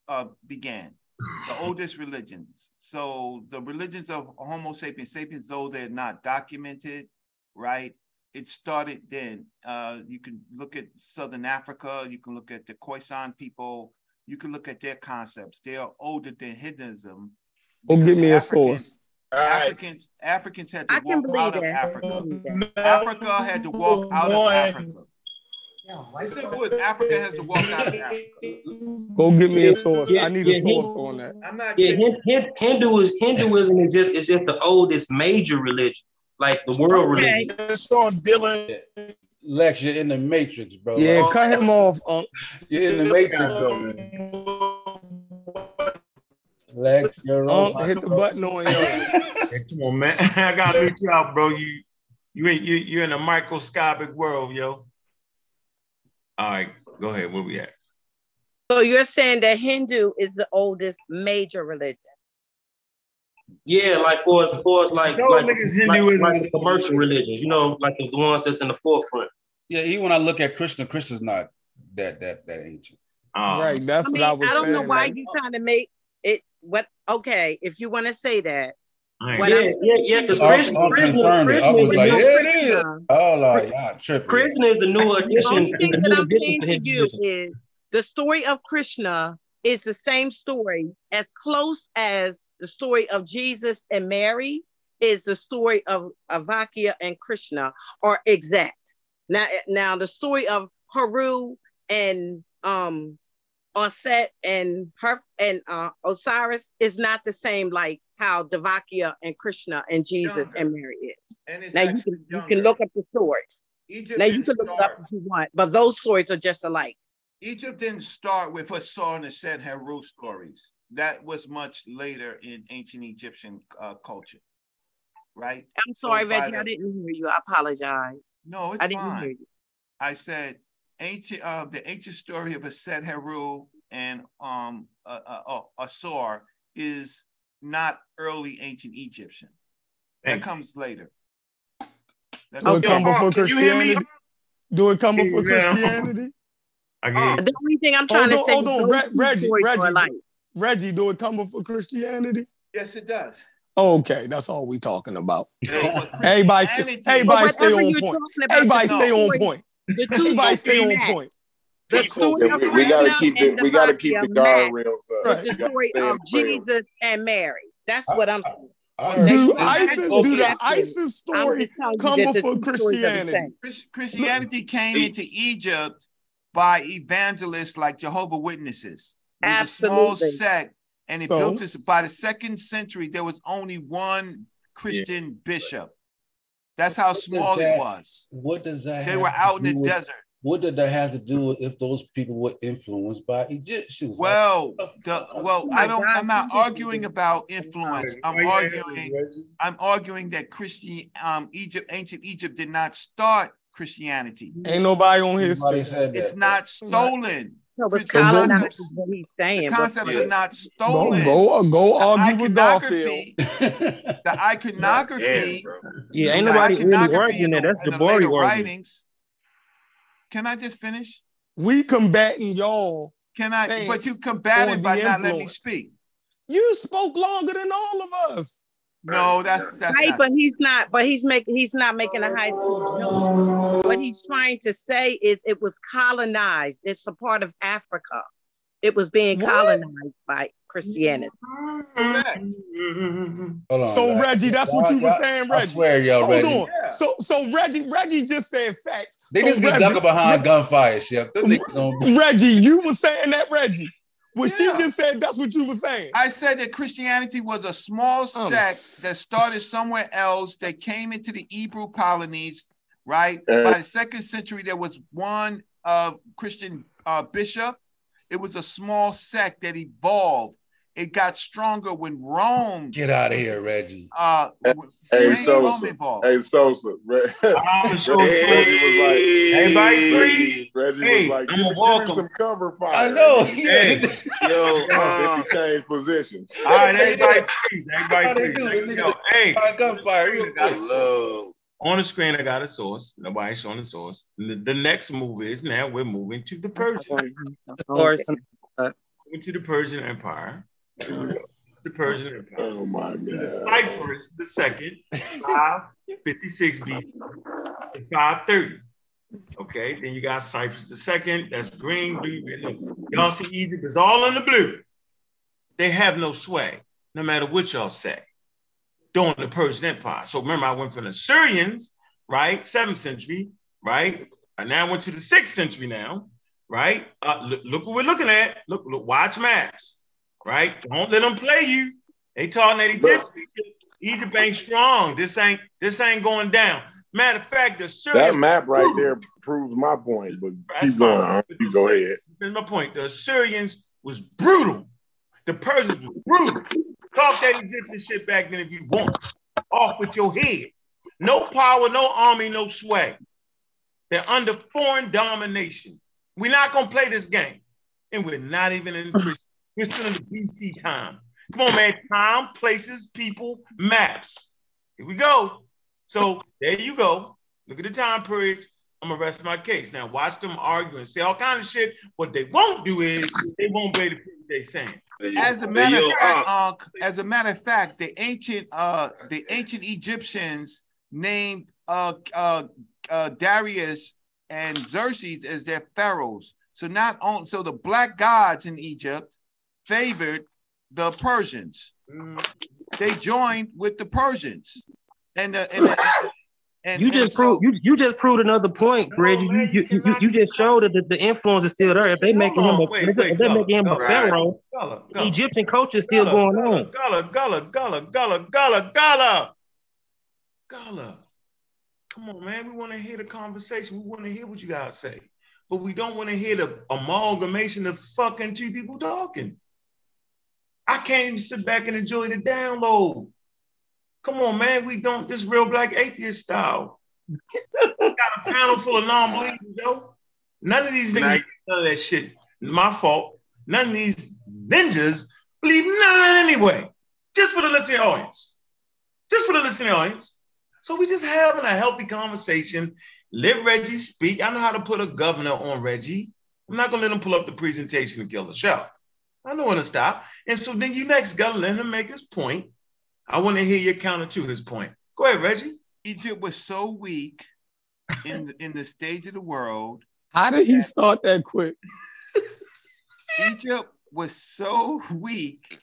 uh, began. The oldest religions. So the religions of Homo sapiens, sapiens, though they're not documented, right? it started then. Uh, you can look at Southern Africa. You can look at the Khoisan people. You can look at their concepts. They are older than Hinduism. Go give me a source. Africans Africans had to I can walk out believe of that. Africa. Africa had to walk out of Africa. It's simple as Africa has to walk out of Africa. Go give me a source. Yeah, I need yeah, a source on that. I'm not Yeah, kidding. Hin- Hin- Hinduism, Hinduism is just is just the oldest major religion, like the world Okay. religion. Sean Dylan. lecture in the matrix, bro. Yeah, cut him off. Um, You're in the matrix, bro. Man. Lex, you're on. hit the button on your. Hey, come on, man. I gotta meet you out, bro. You you in you you're in a microscopic world, yo. All right, go ahead. Where we at? So you're saying that Hindu is the oldest major religion? Yeah, like for as for as like Tell like, niggas like, Hinduism like is the commercial religions, you know, like the ones that's in the forefront. Yeah, even when I look at Krishna, Krishna's not that that that ancient. Um, Right, that's I what mean, I I, was I don't saying. know why like, you trying to make it what okay, if you want to say that. I Yeah, yeah, yeah. Because I'm, Krishna, I'm Krishna, confirmed it. I Krishna, was like, yeah, new, it is. Oh, like, y'all tripping. Krishna is the new The addition. only thing the that new I'm addition saying to to his you is the story of Krishna is the same story as close as the story of Jesus and Mary is the story of Avakia and Krishna are exact. Now, now the story of Haru and um Aset and her and uh, Osiris is not the same like how Devakia and Krishna and Jesus Younger. and Mary is. And it's Now you can you can look up the stories. Egypt Now you can look it start- up if you want, but those stories are just alike. Egypt didn't start with Hassan and Set Heru stories. That was much later in ancient Egyptian uh, culture, right? I'm sorry, So Reggie, I didn't hear you. I apologize. No, it's I didn't fine. hear you. I said ancient, uh, the ancient story of Aset Heru and um, uh, uh, uh, Asor is not early ancient Egyptian. That Thank you. comes later. That's do it come Mark, before can you hear? Christianity? Do it come before Yeah. Christianity? I get The only thing I'm trying Hold on, to say hold is on, Re- Reggie, Reggie. Reggie, do it come before Christianity? Yes, it does. Okay, that's all we talking about. So, but Everybody, stay, everybody stay on point. Everybody stay on point. The two Everybody stay on match. point. The story Yeah, we, we gotta keep the we gotta keep the Devakia guardrails up. Right. the story of. Jesus and Mary. That's what I'm saying. I Do do Isis, do the. Isis story just telling you come before two stories are the Christianity? Christianity came into Egypt by evangelists like Jehovah Witnesses. It was a small sect, and it So? built this. By the second century, there was only one Christian bishop. That's how What small that- it was. What does that? They have were out in the with- desert. What did that have to do with if those people were influenced by Egyptians? Well, what the well, my I don't. God, I'm not arguing about influence. I'm arguing. I'm arguing that Christian, um, Egypt, ancient Egypt, did not start Christianity. Ain't nobody on his Nobody stage. said that. It's not stolen. So Chris- it's the colonized concepts- is what he's saying. The but- concepts Yeah. are not Go, stolen. go, go The argue with Garfield. iconography, the iconography, Yeah, ain't the nobody really iconography arguing in that. the, That's in the Jabari later writings. Can I just finish? We combating y'all. Can I? But you combated on by the not letting me speak. You spoke longer than all of us. No, that's that's Right, not. but he's not. But he's making. He's not making a high school joke. What he's trying to say is, it was colonized. It's a part of Africa. It was being What? colonized by Christianity. Hold on, So y'all. Reggie, that's what Y'all- were y'all- saying, I Reggie. swear, y'all, Hold Reggie. on. So so Reggie, Reggie just said facts. They so just get Reggie, ducking behind gunfire, Chef. Them niggas don't be- Reggie, you were saying that, Reggie. Well, Yeah. she just said that's what you were saying. I said that Christianity was a small I'm sect s- that started somewhere else that came into the Hebrew colonies, right? Uh, By the second century, there was one uh, Christian uh, bishop. It was a small sect that evolved. It got stronger when Rome, Get out of here, Reggie. uh, Hey, when Sosa. Rome. Hey Sosa, Re- I'm so Reggie was like, Everybody Reggie, freeze. Reggie Hey, was like, I'm give, give me some cover fire. I know. Hey, Yo, Then uh, we changed positions. all right, everybody freeze. How Everybody they freeze. do? Yo, hey, behind gunfire real quick. love. on the screen, I got a source. Nobody's showing the source. The, the next move is now we're moving to the Persian. Source. Moving to the Persian Empire. The Persian Empire. Oh my The. Cyrus, the second, 556 BC and 530. Okay, then you got Cyrus the second, that's green, blue, y'all see Egypt is all in the blue. They have no sway, no matter what y'all say, during the Persian Empire. So remember, I went from the Syrians, right, seventh century, right, and now I went to the sixth century now, right? Uh, look, look what we're looking at. Look, look, watch maps, right? Don't let them play you. They talking that Egypt, Egypt ain't strong. This ain't this ain't going down. Matter of fact, the Syrians That map right there proves my point, but keep going. fine. You go ahead. That's my point. The Assyrians was brutal. The Persians was brutal. Talk that Egyptian shit back then if you want. Off with your head. No power, no army, no sway. They're under foreign domination. We're not gonna play this game. And we're not even in we're still in the BC time. Come on, man. Time, places, people, maps. Here we go. So there you go. Look at the time periods. I'm gonna rest my case. Now watch them argue and say all kind of shit. What they won't do is they won't be able to what they saying. As a matter of fact, uh, as a matter of fact, the ancient uh, the ancient Egyptians named uh, uh, uh, Darius and Xerxes as their pharaohs. So not only so the black gods in Egypt favored the Persians. They joined with the Persians, and the, and, the, and you and just so- proved you, you just proved another point, Reggie. you, you, you, you just showed that the, the influence is still there. If they making him a, wait, if wait, they're making him go. a pharaoh, Gullah, Egyptian culture is still Gullah, going on. Gullah, Gullah, Gullah, Gullah, Gullah, Gullah, Gullah. Come on, man. We want to hear the conversation. We want to hear what you guys say. But we don't want to hear the amalgamation of fucking two people talking. I can't even sit back and enjoy the download. Come on, man. We don't this real black atheist style. got a panel full of non-believers, yo. None of these niggas none of that shit. My fault. None of these ninjas believe none of anyway. Just for the listening audience. Just for the listening audience. So we just having a healthy conversation. Let Reggie speak. I know how to put a governor on Reggie. I'm not gonna let him pull up the presentation and kill the show. I don't want to stop. And so then you next gotta let him make his point. I want to hear your counter to his point. Go ahead, Reggie. Egypt was so weak in the, in the stage of the world. How did he start that quick? Egypt was so weak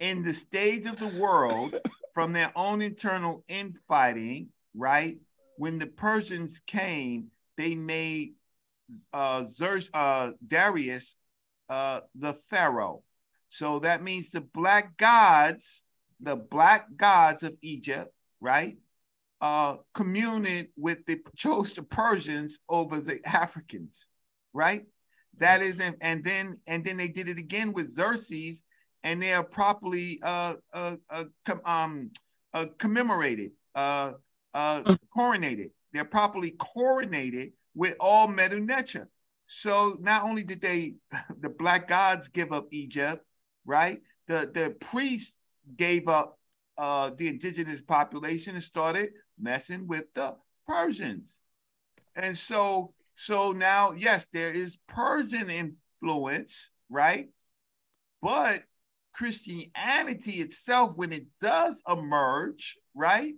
in the stage of the world from their own internal infighting, right? When the Persians came, they made uh, Xerxes, uh, Darius uh, the pharaoh. So that means the black gods, the black gods of Egypt, right? Uh, communed with the chose the Persians over the Africans, right? That is, and, and then and then they did it again with Xerxes, and they are properly uh, uh, uh, com- um, uh, commemorated, uh, uh, coronated. They're properly coronated with all Medu Neter. So not only did they, the black gods give up Egypt, right? The the priests gave up uh, the indigenous population and started messing with the Persians. And so so now, yes, there is Persian influence, right? But Christianity itself, when it does emerge, right,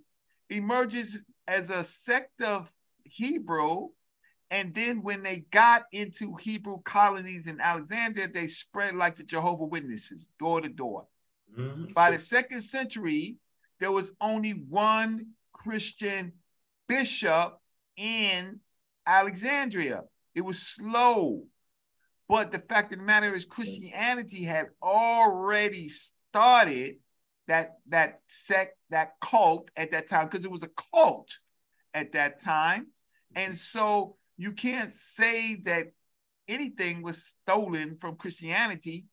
emerges as a sect of Hebrew. And then when they got into Hebrew colonies in Alexandria, they spread like the Jehovah Witnesses, door to door. Mm-hmm. By the second century, there was only one Christian bishop in Alexandria. It was slow. But the fact of the matter is, Christianity had already started that, that sect, that cult at that time, because it was a cult at that time. And so you can't say that anything was stolen from Christianity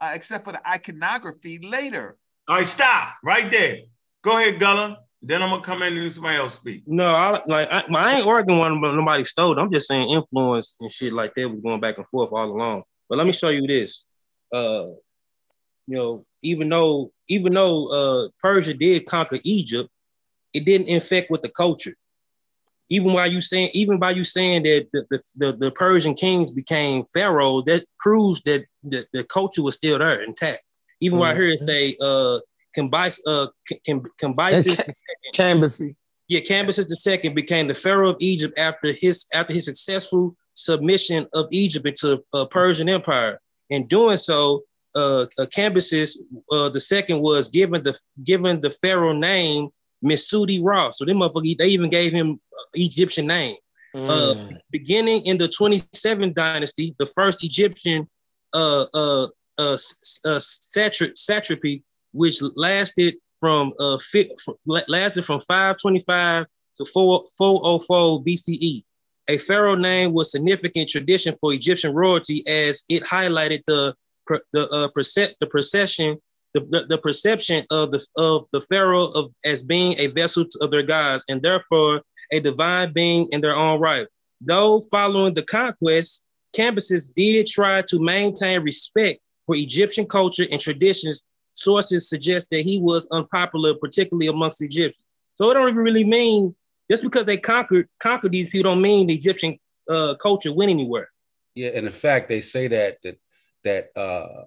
uh, except for the iconography later. All right, stop right there. Go ahead, Gullah. Then I'm gonna come in and somebody else speak. No, I like I, I ain't arguing one, but nobody stole. it. I'm just saying influence and shit like that was going back and forth all along. But let me show you this. Uh, you know, even though even though uh Persia did conquer Egypt, it didn't infect with the culture. Even while you saying, even by you saying that the, the, the, the Persian kings became pharaoh, that proves that the, the culture was still there intact. Even mm-hmm. right here it say uh Cambyses uh Cambyses Cambyses. Yeah, Cambyses the second became the pharaoh of Egypt after his after his successful submission of Egypt into a Persian Empire. In doing so, uh, uh Cambyses uh, the second was given the given the pharaoh name Mesudi Ra. So they motherfucker, they even gave him Egyptian name. Mm. Uh, beginning in the 27th dynasty, the first Egyptian uh, uh, uh, uh satrapy, which lasted from uh, fi- lasted from 525 to 4, 404 BCE. A pharaoh name was significant tradition for Egyptian royalty as it highlighted the the uh, the procession the, the, the, perception of the of the pharaoh of as being a vessel of their gods and therefore a divine being in their own right. Though following the conquest, Cambyses did try to maintain respect for Egyptian culture and traditions. Sources suggest that he was unpopular, particularly amongst Egyptians. So it don't even really mean just because they conquered conquered these people don't mean the Egyptian uh, culture went anywhere. Yeah, and in fact, they say that that that uh,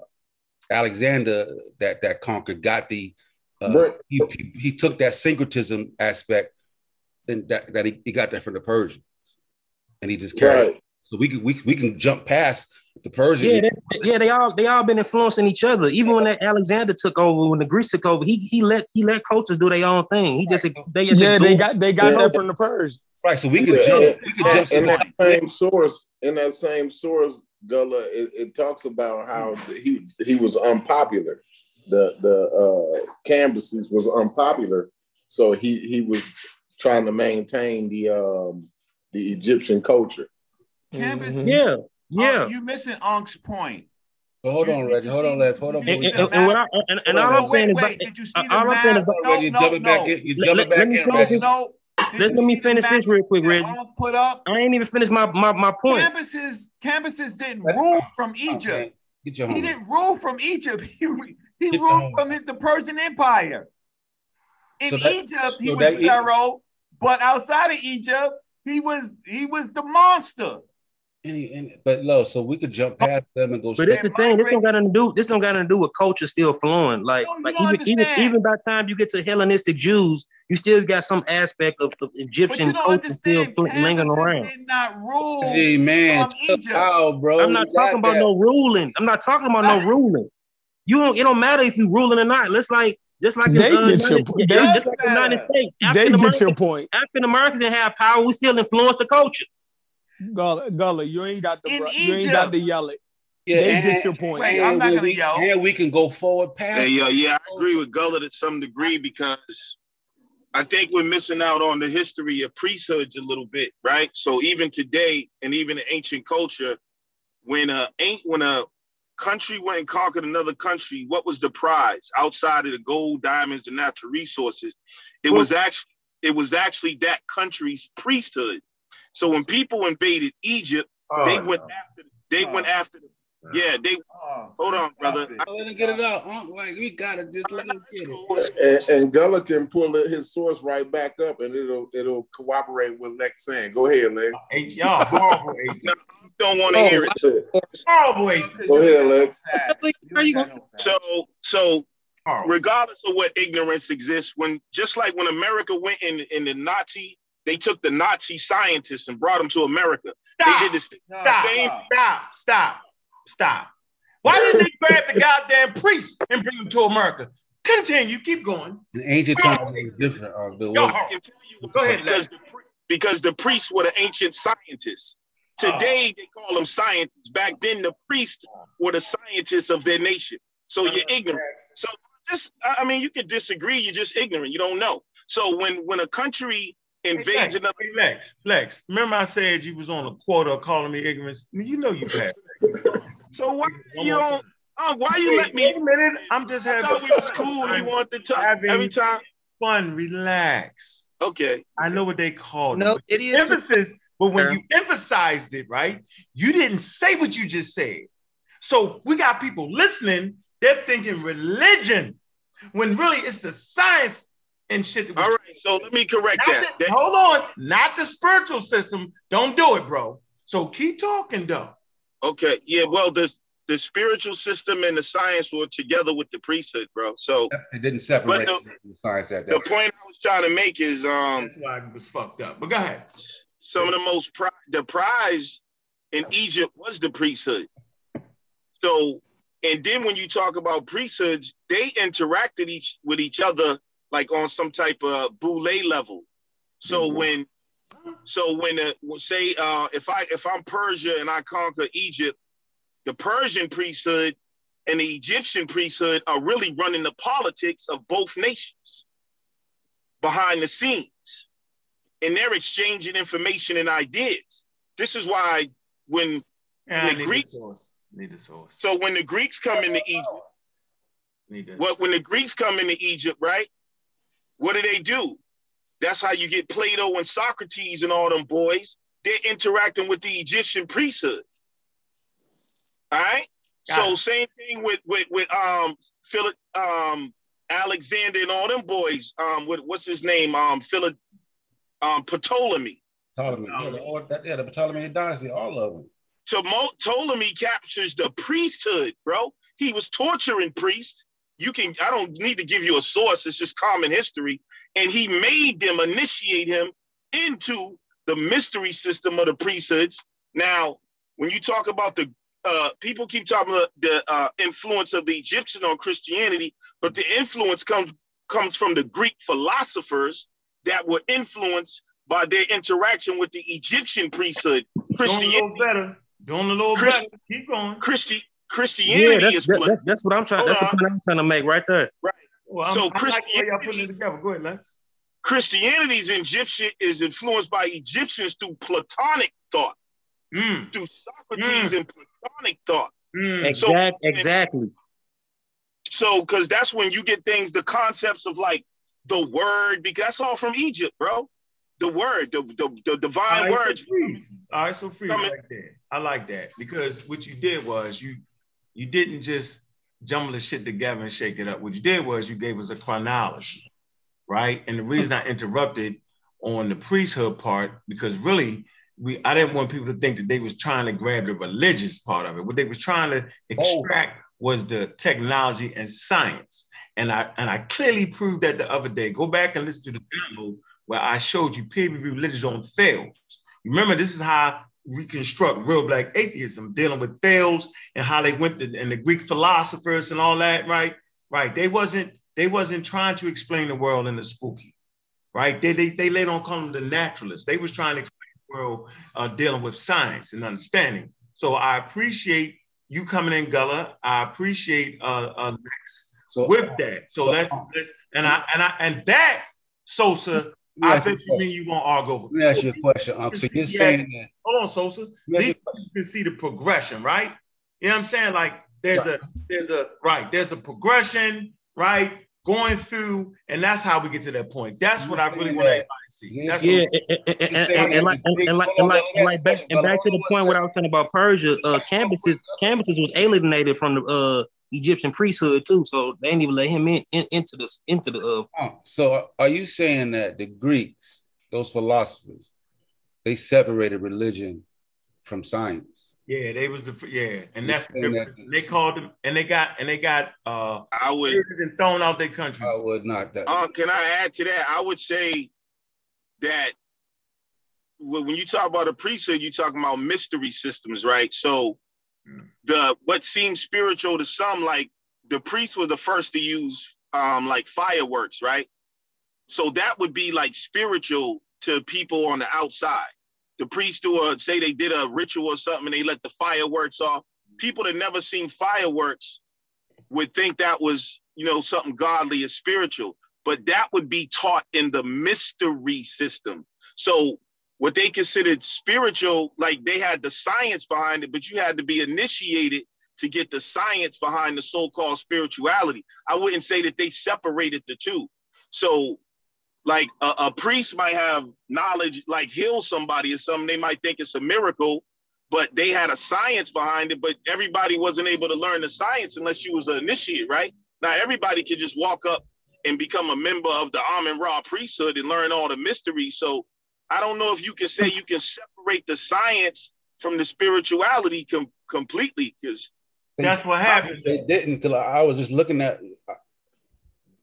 Alexander that that conquered got the uh, but, he, he, he, took that syncretism aspect and that, that he, he got that from the Persian and he just carried right. so we can we, we can jump past the Persian. Yeah, they, yeah, they all they all been influencing each other. Even when that Alexander took over, when the Greeks took over, he he let he let cultures do their own thing. He just they just yeah they got they got yeah. that from the Persians. Right, so we can yeah. jump. We can jump in that same source. In that same source, Gullah, it, it, talks about how he he was unpopular. The the uh, Cambyses was unpopular, so he he was trying to maintain the um, the Egyptian culture. Cambyses, mm-hmm. yeah, yeah. Um, you missing Unk's point. Well, hold on, Reggie. Hold on, Reggie. Hold on. And, and, and, what I, and, and all I'm saying is, wait, did you see the all I'm saying is, no, you jumping no. back in. You jumping back in, Reggie. No, let me finish this real quick, Reggie. Put up. I ain't even finished my my, my point. Cambyses, Cambyses didn't rule from Egypt. He didn't rule from Egypt. He, he Get ruled from the Persian Empire. In so that, Egypt, he so was pharaoh, but outside of Egypt, he was he was the monster. Any, any, but low, so we could jump past them and go. But it's the thing. This don't got to do. This don't got to do with culture still flowing. Like, no, like even, even even by the time you get to Hellenistic Jews, you still got some aspect of the Egyptian culture still lingering around. Did not rule. Hey man, out, bro. I'm not talking about that. no ruling. I'm not talking about no ruling. You don't. It don't matter if you ruling or not. Let's like just like they in, get uh, your, they, just like the United States. African they get your point. African Americans didn't have power. We still influence the culture. Gullah, Gullah, you ain't got the you Egypt, ain't got the yell it. Yeah, they and, get your point. Wait, I'm not gonna yell. And we can go forward past. Hey, yeah, yeah, I agree oh. with Gullah to some degree because I think we're missing out on the history of priesthoods a little bit, right? So even today, and even in ancient culture, when a ain't when a country went and conquered another country, what was the prize outside of the gold, diamonds, and natural resources? It was actually it was actually that country's priesthood. So when people invaded Egypt, oh, they went after they oh. went after the yeah, they oh, hold on, brother. I, Let him get it out. Huh? Like we gotta just let him get it. And, and Gullah can pull his source right back up, and it'll it'll cooperate with Lex saying. Go ahead, Lex. Hey, y'all horrible. don't want to oh, hear it. Horrible. Go ahead, Lex. So so regardless of what ignorance exists, when just like when America went in in the Nazi they took the Nazi scientists and brought them to America. Stop. They did this. Stop. Same, stop. Stop. Stop. Why didn't they grab the goddamn priests and bring them to America? Continue. Keep going. In ancient times, it was different. Uh, the Yo, Go ahead. Because the, because the priests were the ancient scientists. Today, they call them scientists. Back then, the priests were the scientists of their nation. So you're ignorant. So just, I mean, you can disagree. You're just ignorant. You don't know. So when when a country invades hey, Lex, another. Hey, Lex, Lex, remember I said you was on a quota calling me ignorant? You know you had. so why you don't? Oh, why you let me? Wait a minute. I'm just having. I we was cool. You want to talk every time. Fun, relax. Okay. I know what they call no it. Emphasis, but when you emphasized it, right, you didn't say what you just said. So we got people listening. They're thinking religion, when really it's the science and shit. All right, so let me correct that. The, hold on, not the spiritual system. Don't do it, bro. So keep talking, though. Okay, yeah. Well, the the spiritual system and the science were together with the priesthood, bro. So it didn't separate the, the science at that the time. point I was trying to make is um That's why I was fucked up. But go ahead. some of the most pri- the prize in Egypt was the priesthood. So, and then when you talk about priesthoods, they interacted each with each other like on some type of boule level. So when, so when uh, say uh, if I if I'm Persia and I conquer Egypt, the Persian priesthood and the Egyptian priesthood are really running the politics of both nations behind the scenes and they're exchanging information and ideas. This is why when Yeah, the Greeks. Need the source. so when the Greeks come into Egypt, what when the Greeks come into Egypt, right? What do they do? That's how you get Plato and Socrates and all them boys. They're interacting with the Egyptian priesthood. All right. Got so it. same thing with with with um Philip um Alexander and all them boys. Um, with what's his name? Um, Philip um Ptolemy. Ptolemy, yeah, the, all, that, yeah, the Ptolemaic dynasty, all of them. Tomo- Ptolemy captures the priesthood, bro. He was torturing priests. You can, I don't need to give you a source, it's just common history. And he made them initiate him into the mystery system of the priesthoods. Now, when you talk about the uh, people keep talking about the uh, influence of the Egyptian on Christianity, but the influence comes comes from the Greek philosophers that were influenced by their interaction with the Egyptian priesthood. Doing a Christianity little better. Doing a little better. Keep going. Christi- Yeah, Christianity that's, is that, blood. that- that's what I'm trying. Hold That's the point I'm trying to make right there. Right. Well, I'm, So I like the Christianity- putting it together. Go ahead, Lex. Christianity's Egyptian is influenced by Egyptians through Platonic thought, Mm, through Socrates and Platonic thought. mm. Exact, exactly. So, because that's when you get things, the concepts of like the word, because that's all from Egypt, bro. The word, the the, the divine right, words. so freeze. All right, so freeze Coming- right there. I like that because what you did was you you didn't just jumble the shit together and shake it up. What you did was you gave us a chronology, right? And the reason I interrupted on the priesthood part because really we I didn't want people to think that they was trying to grab the religious part of it. What they was trying to extract was the technology and science. And I and I clearly proved that the other day. Go back and listen to the demo where I showed you peer-reviewed literature on Thales. Remember, this is how we construct real black atheism, dealing with Thales and how they went to and the Greek philosophers and all that, right? Right. They wasn't they wasn't trying to explain the world in the spooky, right? They they, they later on call them the naturalists. They was trying to explain the world uh, dealing with science and understanding. So I appreciate you coming in, Gullah. I appreciate uh, uh Lex So with that. So, so, let's um, let's and I and I and that Sosa, I Yeah. bet you mean you gonna argue over. Let me ask So you a question, Uncle. So you're saying that Hold on, Sosa. Yeah, These you can see the progression, right? You know what I'm saying? Like there's a there's a right, there's a progression, right? Going through, and that's how we get to that point. That's what I really want everybody to see. That's Yeah, and, like and, and like and like back and back to the point what I was saying about Persia, uh, Cambyses Cambyses was alienated from the uh Egyptian priesthood too, so they didn't even let him in, in into the into the uh. Oh, so are you saying that the Greeks, those philosophers, they separated religion from science? Yeah, they was the yeah, and that's the saying difference. that- They called them, and they got and they got uh I would and thrown out their country. I would not. That, Uh, can I add to that? I would say that when when you talk about a priesthood, you're talking about mystery systems, right? So the what seems spiritual to some, like the priest was the first to use um like fireworks, right? So that would be like spiritual to people on the outside. The priest do a say they did a ritual or something and they let the fireworks off. People that never seen fireworks would think that was, you know, something godly or spiritual, but that would be taught in the mystery system. So what they considered spiritual, like they had the science behind it, but you had to be initiated to get the science behind the so-called spirituality. I wouldn't say that they separated the two. So like a, a priest might have knowledge, like heal somebody or something, they might think it's a miracle, but they had a science behind it, but everybody wasn't able to learn the science unless you was an initiate, right? Now everybody could just walk up and become a member of the Amun Ra priesthood and learn all the mysteries. So I don't know if you can say you can separate the science from the spirituality com- completely, because That's what happened. They didn't because I was just looking at uh,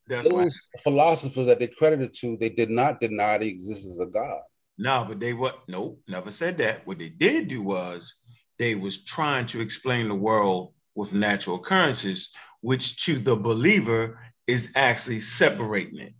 That's what those philosophers that they credited to. They did not deny the existence of God. No, but they what? No, never said that. What they did do was they was trying to explain the world with natural occurrences, which to the believer is actually separating it.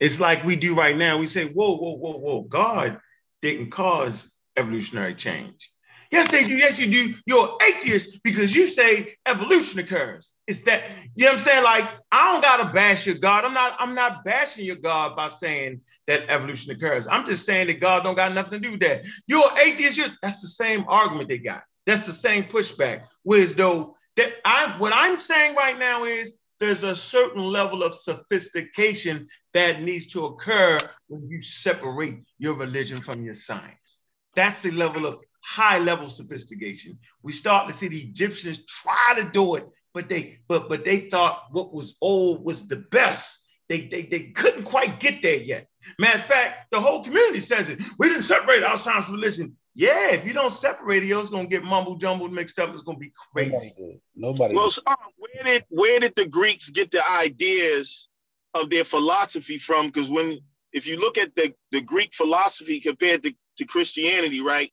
It's like we do right now. We say, whoa, whoa, whoa, whoa, God didn't cause evolutionary change. Yes, they do. Yes, you do. You're atheist because you say evolution occurs. It's that, you know what I'm saying? Like, I don't gotta bash your God. I'm not, I'm not bashing your God by saying that evolution occurs. I'm just saying that God don't got nothing to do with that. You're atheist, you're, that's the same argument they got. That's the same pushback. Whereas though that I what I'm saying right now is there's a certain level of sophistication that needs to occur when you separate your religion from your science. That's the level of high level sophistication. We start to see the Egyptians try to do it, but they but but they thought what was old was the best. They, they, they couldn't quite get there yet. Matter of fact, the whole community says it. We didn't separate our science from religion. Yeah, if you don't separate it, it's gonna get mumble jumbled, mixed up. It's gonna be crazy. Nobody. Well, so, uh, where did where did the Greeks get the ideas of their philosophy from? Because when if you look at the, the Greek philosophy compared to, to Christianity, right?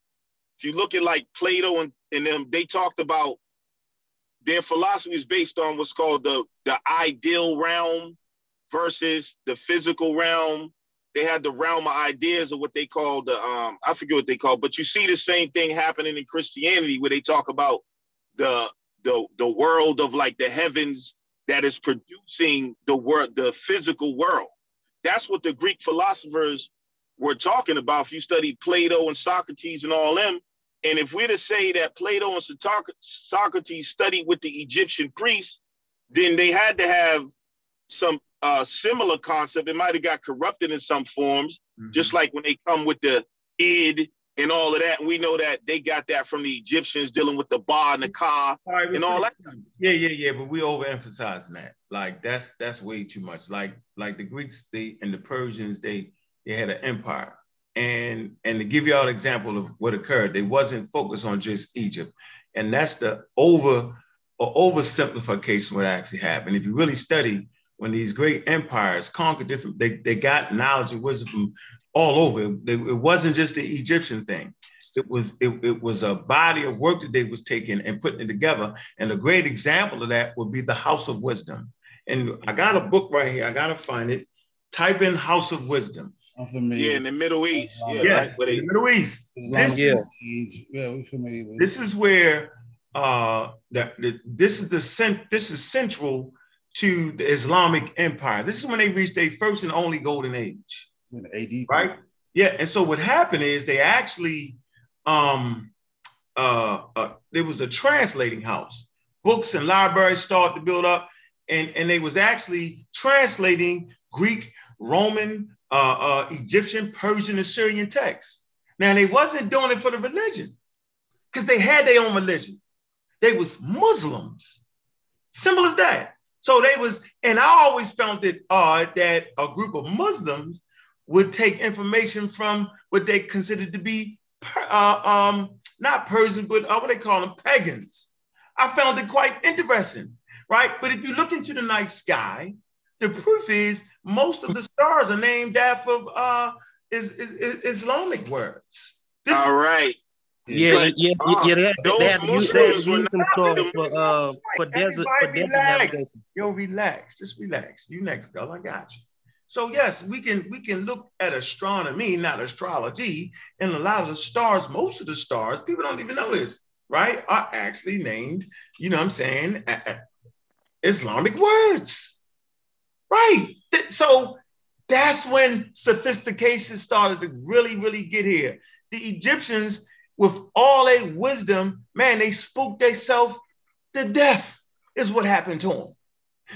If you look at like Plato and, and them, they talked about their philosophy is based on what's called the, the ideal realm versus the physical realm. They had the realm of ideas of what they call the um, I forget what they call, but you see the same thing happening in Christianity where they talk about the the the world of like the heavens that is producing the world, the physical world. That's what the Greek philosophers were talking about. If you study Plato and Socrates and all them, and if we're to say that Plato and Socrates studied with the Egyptian priests, then they had to have some uh, similar concept. It might have got corrupted in some forms, mm-hmm. just like when they come with the id and all of that. And we know that they got that from the Egyptians dealing with the ba and the ka right, and all that. Yeah, yeah, yeah. But we overemphasize that. Like that's that's way too much. Like like the Greeks, they and the Persians, they they had an empire. And and to give you all an example of what occurred, they wasn't focused on just Egypt. And that's the over or oversimplification what actually happened. If you really study when these great empires conquered different, they, they got knowledge and wisdom from all over. It, it wasn't just the Egyptian thing. It was it, it was a body of work that they was taking and putting it together. And a great example of that would be the House of Wisdom. And I got a book right here. I gotta find it. Type in House of Wisdom. I'm familiar. Yeah, in the Middle East. Yeah, yes, in the Middle East. This yeah. Is, yeah, we're familiar with This is where uh that the, this is the cent this is central to the Islamic Empire. This is when they reached their first and only golden age. AD. Right? Yeah. And so what happened is they actually um uh, uh there was a translating house. Books and libraries started to build up, and, and they was actually translating Greek, Roman, uh, uh, Egyptian, Persian, Assyrian texts. Now they wasn't doing it for the religion, because they had their own religion. They was Muslims. Simple as that. So they was, and I always found it odd that a group of Muslims would take information from what they considered to be uh, um, not Persian, but uh, what they call them pagans. I found it quite interesting, right? But if you look into the night sky, the proof is most of the stars are named after uh, is, is, is Islamic words. This, All right. Yeah, yeah, yeah, yeah. They, they had to use, they had to use them for for, uh, for desert for desert navigation. Yo, relax, just relax. You next, girl. I got you. So yes, we can we can look at astronomy, not astrology, and a lot of the stars, most of the stars, people don't even know this, right? Are actually named, you know, what I'm saying, Islamic words, right? So that's when sophistication started to really, really get here. The Egyptians with all their wisdom, man, they spooked themselves to death, is what happened to them.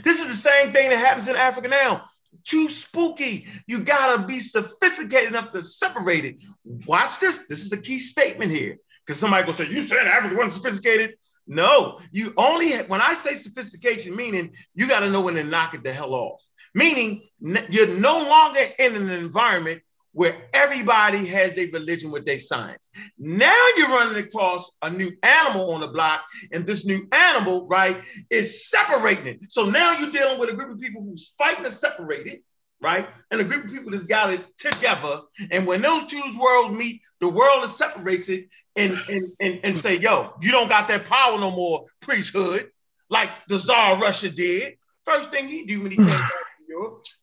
This is the same thing that happens in Africa now. Too spooky. You gotta be sophisticated enough to separate it. Watch this. This is a key statement here. Because somebody gonna say, You said Africa wasn't sophisticated. No, you only when I say sophistication, meaning you got to know when to knock it the hell off. Meaning you're no longer in an environment where everybody has their religion with their science. Now you're running across a new animal on the block, and this new animal, right, is separating it. So now you're dealing with a group of people who's fighting to separate it, right? And a group of people that's got it together. And when those two worlds meet, the world is separates it and, and, and, and say, yo, you don't got that power no more, priesthood, like the Tsar Russia did. First thing he do when he came back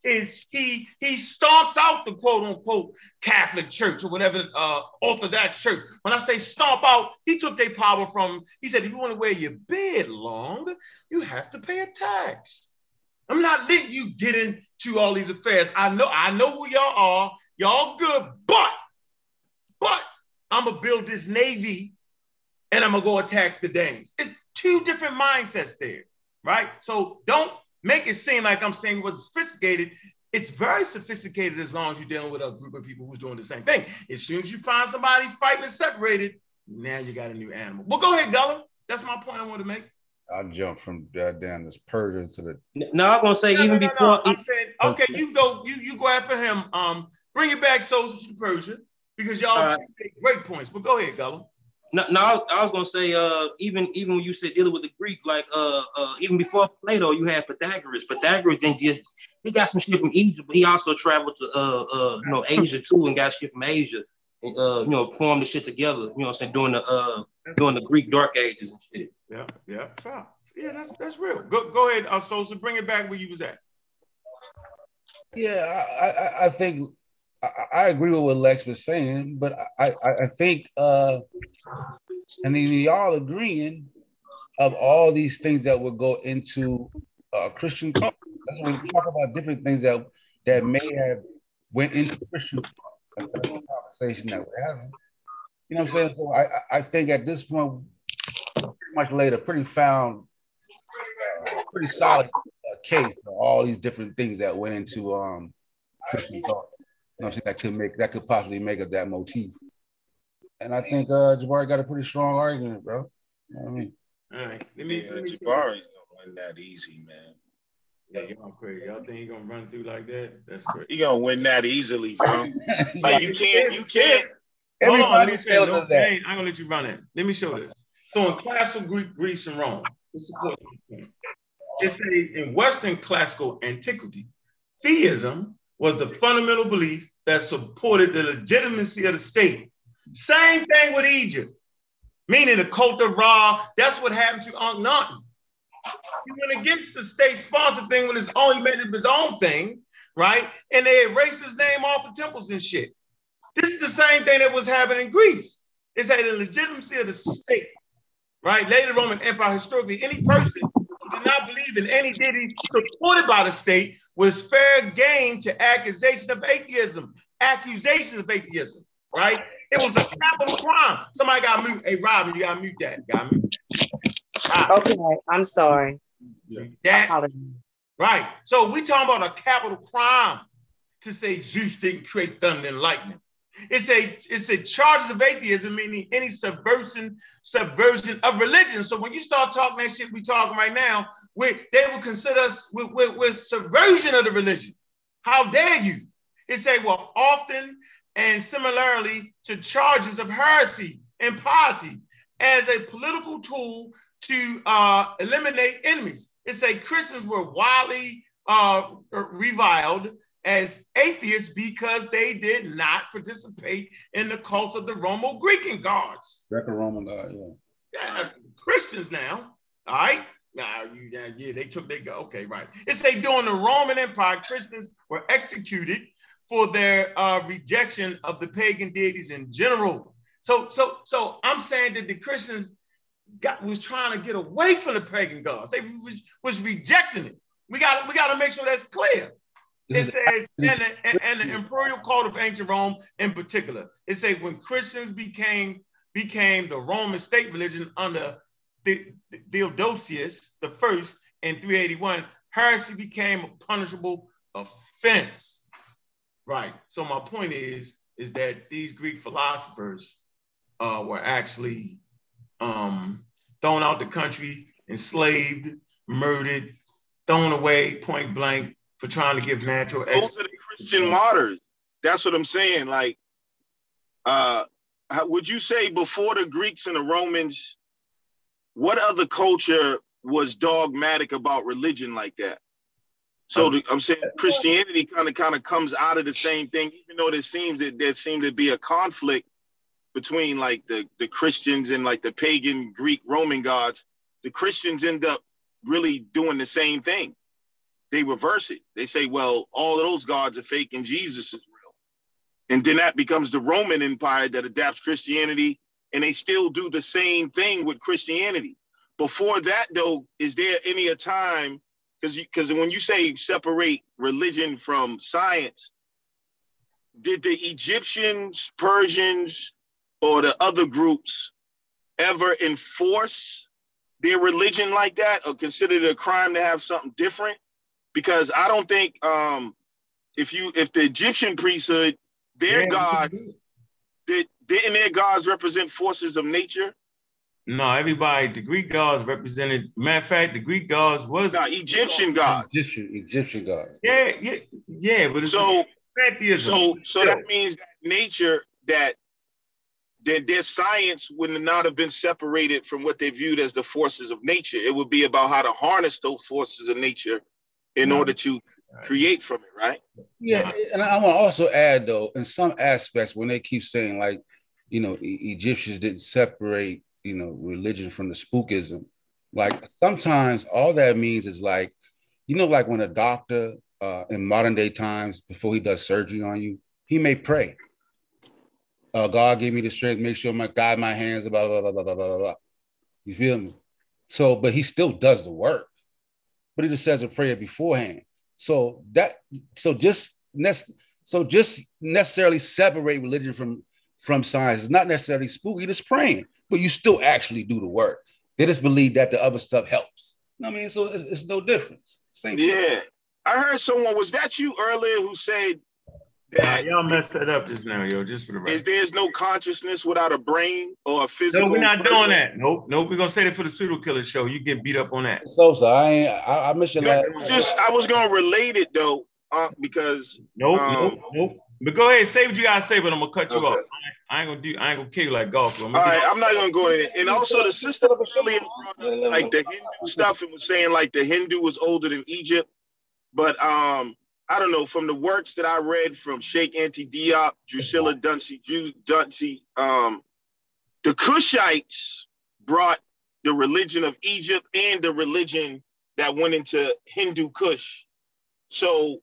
is he he stomps out the quote unquote Catholic Church or whatever uh, Orthodox Church. When I say stomp out, he took their power from. He said, if you want to wear your beard long, you have to pay a tax. I'm not letting you get into all these affairs. I know I know who y'all are. Y'all good, but but I'm gonna build this navy and I'm gonna go attack the Danes. It's two different mindsets there, right? So don't make it seem like I'm saying it was sophisticated. It's very sophisticated as long as you're dealing with a group of people who's doing the same thing. As soon as you find somebody fighting and separated, now you got a new animal. Well, go ahead, Gullah. That's my point I want to make. I'll jump from down this Persian to the. No, I'm gonna say no, even no, no, before. I'm saying okay, you go, you you go after him. Um, bring it back, Sosa, to the Persian because y'all all right. great points. But go ahead, Gullah. No, no, I was gonna say, uh, even even when you said dealing with the Greek, like uh, uh, even before Plato, you had Pythagoras. Pythagoras didn't just he got some shit from Egypt, but he also traveled to uh, uh, you know, Asia too, and got shit from Asia, and uh, you know, formed the shit together. You know, what I'm saying during the uh, during the Greek Dark Ages and shit. Yeah, yeah, yeah. That's that's real. Go go ahead, uh, Sosa, bring it back where you was at. Yeah, I I, I think I, agree with what Lex was saying, but I, I, I think, uh, and then y'all agreeing of all these things that would go into uh, Christian culture. That's when we talk about different things that that may have went into Christian conversation that we're having. You know what I'm saying? So I, I think at this point, pretty much later, pretty found, uh, pretty solid uh, case for all these different things that went into um, Christian thought. You know that could make that could possibly make up that motif. And I think uh Jabari got a pretty strong argument, bro. You know what I mean? All right. Let me, yeah, let me Jabari's gonna win that easy, man. Yeah, y'all crazy. Y'all think he gonna run through like that? That's crazy. He gonna win that easily, bro. like you can't, you can't. Everybody said no, that. I'm gonna let you run it. Let me show this. So in classical Greek, Greece, and Rome, this is It's a in Western classical antiquity, theism was the fundamental belief that supported the legitimacy of the state. Same thing with Egypt, meaning the cult of Ra. That's what happened to Akhenaten. He went against the state sponsored thing when his own, he made it his own thing, right? And they erased his name off of temples and shit. This is the same thing that was happening in Greece. It's had the legitimacy of the state, right? Later Roman Empire, historically, any person who did not believe in any deity supported by the state was fair game to accusation of atheism. Accusations of atheism, right? It was a capital crime. Somebody got mute. Hey, Robin, you got to mute that. Got mute. Okay, I'm sorry. That, right. So we talking about a capital crime to say Zeus didn't create thunder and lightning. It's a it's a charges of atheism, meaning any subversion subversion of religion. So when you start talking that shit we talking right now, we, they would consider us with, with, with subversion of the religion. How dare you? It say, well, often and similarly to charges of heresy and piety as a political tool to uh, eliminate enemies. It say Christians were widely uh, reviled as atheists because they did not participate in the cult of the Romo-Greek and gods. Greco-Roman god, yeah. Yeah, Christians now, all right? Nah, you, yeah, yeah, they took they go. Okay, right. It say during the Roman Empire, Christians were executed for their uh, rejection of the pagan deities in general. So, so, so I'm saying that the Christians got was trying to get away from the pagan gods. They was, was rejecting it. We got we got to make sure that's clear. It says, and the, and the imperial code of ancient Rome in particular. It says when Christians became became the Roman state religion under Theodosius the first in 381, heresy became a punishable offense. Right. So my point is, is that these Greek philosophers uh, were actually um, thrown out the country, enslaved, murdered, thrown away point blank for trying to give natural. Those are the Christian martyrs. that's what I'm saying. Like, uh, would you say before the Greeks and the Romans, what other culture was dogmatic about religion like that? So um, the, I'm saying Christianity kind of kind of comes out of the same thing, even though there seems that there seemed to be a conflict between like the the Christians and like the pagan Greek Roman gods. The Christians end up really doing the same thing. They reverse it. They say, well, all of those gods are fake and Jesus is real. And then that becomes the Roman Empire that adapts Christianity, and they still do the same thing with Christianity. Before that, though, is there any a time because because when you say separate religion from science, did the Egyptians, Persians, or the other groups ever enforce their religion like that or consider it a crime to have something different? Because I don't think um, if you if the Egyptian priesthood, their yeah, god, did didn't their gods represent forces of nature? No, everybody, the Greek gods represented. Matter of fact, the Greek gods was no, Egyptian gods. Egyptian, Egyptian gods. Yeah, yeah, yeah. But so pantheism. So, so that means that nature, that that their science would not have been separated from what they viewed as the forces of nature. It would be about how to harness those forces of nature in order to create from it, right? Yeah, and I want to also add though, in some aspects, when they keep saying like, you know, Egyptians didn't separate you know religion from the spookism. Like sometimes all that means is like you know like when a doctor uh, in modern day times before he does surgery on you he may pray. Uh, god give me the strength make sure my guide my hands blah blah blah blah blah blah blah. You feel me? So but he still does the work. But he just says a prayer beforehand. So that so just so just necessarily separate religion from from science is not necessarily spooky just praying but you still actually do the work. They just believe that the other stuff helps. You know what I mean, so it's, it's no difference. Same yeah. Shit. I heard someone, was that you earlier who said that y'all messed that up just now, yo, just for the record. Is there's no consciousness without a brain or a physical? No, we're not person? doing that. Nope, nope. We're gonna say that for the pseudo killer show. You get beat up on that. So so I ain't I, I missed your last. Just I was gonna relate it though, uh, because nope, um, nope, nope. But go ahead, say what you gotta say, but I'm gonna cut you okay. off. I ain't gonna do. I ain't gonna kill you like golf. All right, I'm not gonna go in it. And also, the sister really like the Hindu stuff and was saying like the Hindu was older than Egypt, but um, I don't know. From the works that I read from Sheikh Anta Diop, Drusilla Dunjee, Dunjee, um, the Kushites brought the religion of Egypt and the religion that went into Hindu Kush. So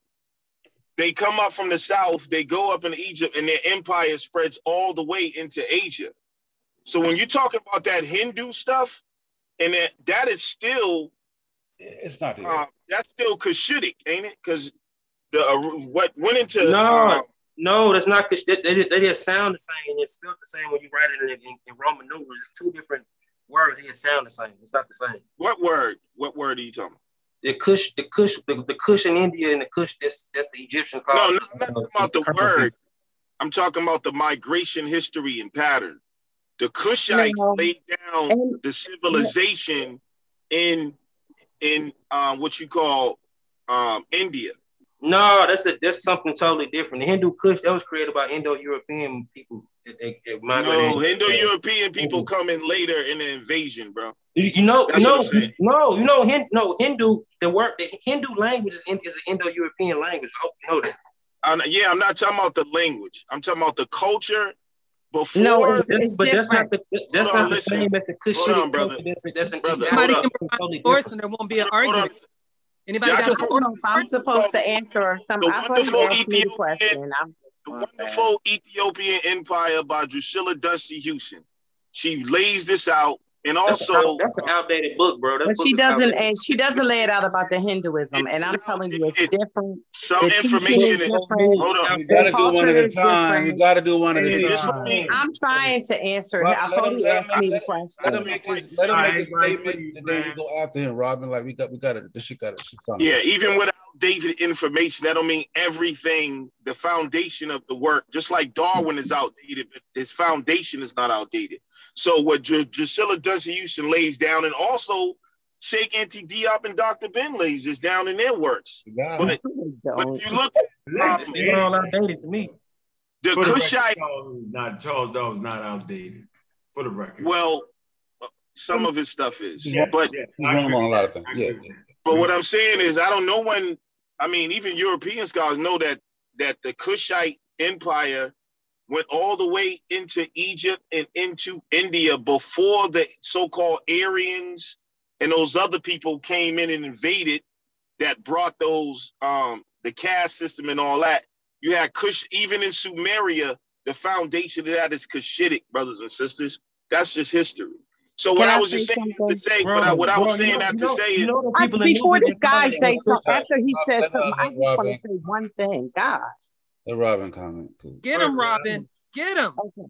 they come up from the south, they go up in Egypt, and their empire spreads all the way into Asia. So when you're talking about that Hindu stuff, and that that is still, it's not uh, that's still Cushitic, ain't it? Because the uh, what went into no, uh, no, that's not Cush. They, they, they just sound the same, and it's spelled the same when you write it in, in, in Roman numerals. It's two different words. They just sound the same. It's not the same. What word? What word are you talking about? The Kush, the Kush, the, the Kush in India and the Kush that's that's the Egyptians call. No, no, I'm not talking about the, the word. I'm talking about the migration history and pattern. The Kushites no. laid down and, the civilization in in um, what you call um, India. No, that's a that's something totally different. The Hindu Kush that was created by Indo-European people. They, they no, Indo-European people come in later in the invasion, bro. You, know, no, no, you know, Hindu, no Hindu. The word, the Hindu language is, is an Indo-European language. I hope you know that. I'm, yeah, I'm not talking about the language. I'm talking about the culture. Before, no, it's, it's but that's not the that's not the same as the Cushitic culture. That's, that's an brother, Anybody can provide source, and there won't be an argument. Anybody yeah, got a source? I'm supposed to answer some. I'm going to ask the question. I'm the wonderful Ethiopian Empire by Drusilla Dunjee Houston. She lays this out and also, that's, an outdated book, bro. That but book she doesn't, and she doesn't lay it out about the Hinduism. And I'm telling you, it's different. Some the information is different. Hold on, you got to do one at a time. You got to do one at a time. I'm trying to answer. Well, I thought he asked me the question. Let him make his, let him make his statement, and then you go after him, Robin. Like we got, we got it. This shit got it. Yeah, even without outdated information, that don't mean everything. The foundation of the work, just like Darwin is outdated, but his foundation is not outdated. So what Dr- Drusilla Dunjee Houston lays down, and also Sheikh Anta Diop and Dr. Ben lays is down in their works. Yeah. But, but if you look, it's all outdated to me. The For the record, Cushite, Charles is not Charles Dawes not outdated. For the record. well, some of his stuff is, He's but he's wrong on a lot of things. Yeah. But what I'm saying is, I don't know when. I mean, even European scholars know that that the Kushite Empire went all the way into Egypt and into India before the so-called Aryans and those other people came in and invaded. That brought those um the caste system and all that. You had Kush, even in Sumeria, the foundation of that is Cushitic, brothers and sisters. That's just history. So what I I was just saying something? to say, but I, what I was Bro, you saying know- that you to know- say you is know the I, before this guy comment say something, after he said Let- let- something, I just want to say one thing. God, Let Robin comment. please. Get him, Robin. Get him. okay.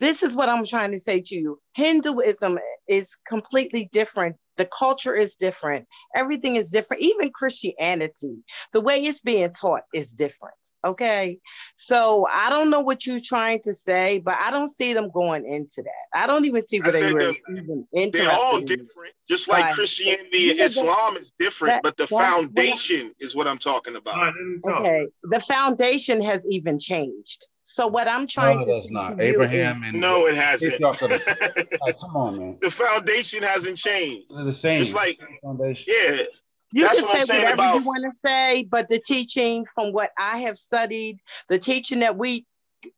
This is what I'm trying to say to you. Hinduism is completely different. The culture is different. Everything is different. Even Christianity, the way it's being taught is different. Okay. So I don't know what you're trying to say, but I don't see them going into that. I don't even see I where they said were they're- even they're interested. all different, just like Right. Christianity and Islam is different, that- but the that's what I- foundation is what I'm talking about. All right, let me talk. Okay, the foundation has even changed. So what I'm trying No, to that's say not. to Abraham is, and No, it hasn't. Patriarchs are the same. Like, come on, man. the foundation hasn't changed. They're the same. It's like, foundation. yeah, you that's can say whatever about. you want to say, but the teaching from what I have studied, the teaching that we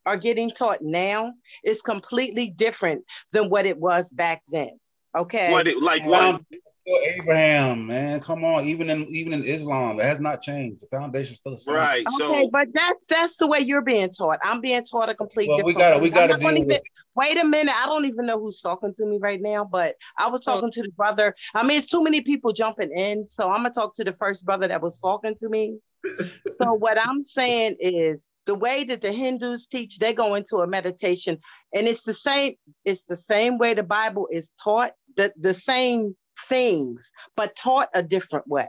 are getting taught now is completely different than what it was back then. Okay. What it like? What? Still Abraham, man. Come on. Even in even in Islam, it has not changed. The foundation still the same. Right. Okay, So but that's that's the way you're being taught. I'm being taught a complete Well, we different gotta we gotta not gonna with wait a minute. I don't even know who's talking to me right now, but I was talking to the brother. I mean, it's too many people jumping in, so I'm gonna talk to the first brother that was talking to me. so what I'm saying is the way that the Hindus teach, they go into a meditation, and it's the same, it's the same way the Bible is taught, the, the same things, but taught a different way.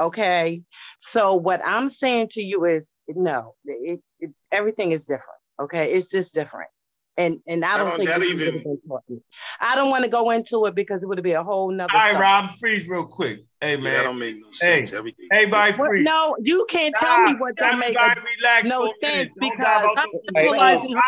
Okay. So what I'm saying to you is no, it, it, everything is different. Okay. It's just different. And and I don't don't- think that even- have been taught me. I don't want to go into it because it would be a whole nother All right, subject. Rob, freeze real quick. Hey, man. that man. don't make no Hey, sense. Everything. everybody What- freeze. no, you can't tell me Stop. what don't make Everybody a- relax no for a minute. sense Don't because- dive out Stop those- Hey, symbolizing uh,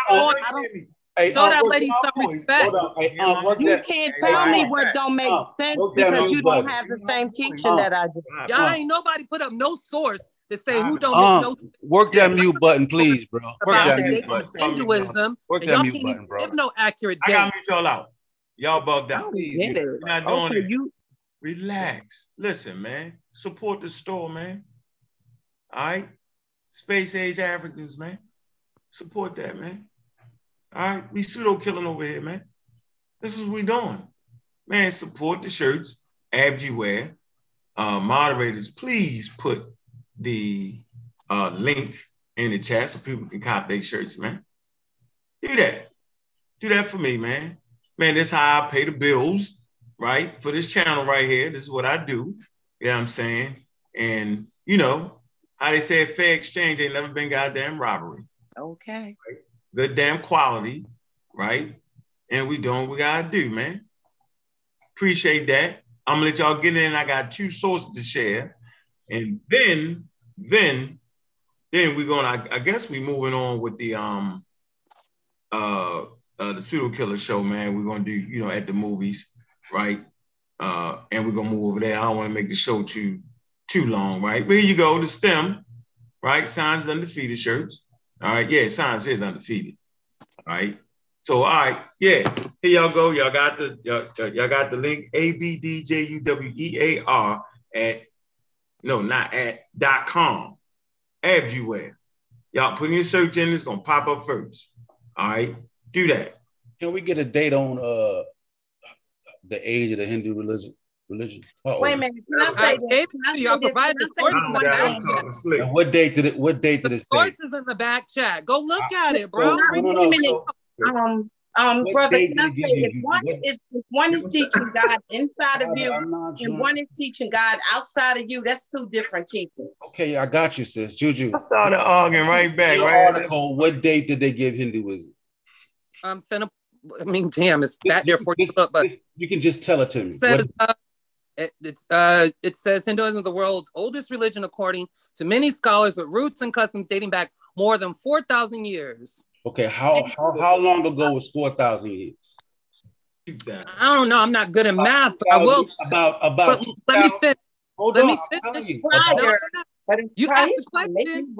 her Don't point. look at me. Hey, Show uh, that lady that- some respect. Hey, uh, work You that. can't Hey, tell me Rob. what don't make Uh, sense because mute you don't have the same teaching Uh, that I do. Y'all ain't nobody put up no source to say who don't Um, make no work that mute button, please, bro. Work about that the mute dates button. of Hinduism, Work that y'all mute can't button, even bro. give no accurate I got me y'all out. Y'all bugged out. don't get it. We're Oh, doing so it. you Relax. Listen, man. Support the store, man. All right. Space age Africans, man. Support that, man. All right. We pseudo killing over here, man. This is what we doing. Man, support the shirts. Abs wear. Uh, moderators, please put the uh, link in the chat so people can cop their shirts, man. Do that. Do that for me, man. Man, this how I pay the bills, right? For this channel right here. This is what I do. You know what I'm saying? And you know, how they say fair exchange ain't never been goddamn robbery. okay? Good damn quality, right? And we doing what we gotta do, man. Appreciate that. I'm gonna let y'all get in. I got two sources to share. And then, then, then we're gonna, I, guess we moving on with the um uh uh the pseudo killer show, man. We're gonna do, you know, at the movies, right? Uh, and we're gonna move over there. I don't want to make the show too too long, right? But here you go, the stem, right? Signs undefeated shirts. All right, yeah, signs is undefeated. All right. So all right, yeah, here y'all go. Y'all got the y'all, y'all got the link A B D J U W E A R at no, not at dot com. Everywhere. Y'all put in your search in, it's gonna pop up first. All right, do that. Can we get a date on uh the age of the Hindu religion? Religion. Uh-oh. Wait a minute. Can I I say gave this? it I to you. I say this? provided the sources in this? the back chat. talking slick. And what date did it? What date did The it say? sources in the back chat. Go look at it, So, bro. no, no, Wait a minute. So, Um, um, brother, can I say it if one What- is if one is teaching God inside of you and trying- one is teaching God outside of you, that's two different teachings. Okay, I got you, sis. Juju. I started arguing right back, Your right? article. What date did they give Hinduism? I'm finna. I mean, damn, it's This- back there for you this- to but this- you can just tell it to me. it says What- uh, it, it's uh, it says Hinduism is the world's oldest religion, according to many scholars, with roots and customs dating back more than 4,000 years. Okay, how how, how long ago was four thousand years? I don't know. I'm not good at math, but I will. About about. But let me finish. Hold let on, me I'm telling finish. you. No, no, no. You asked the question.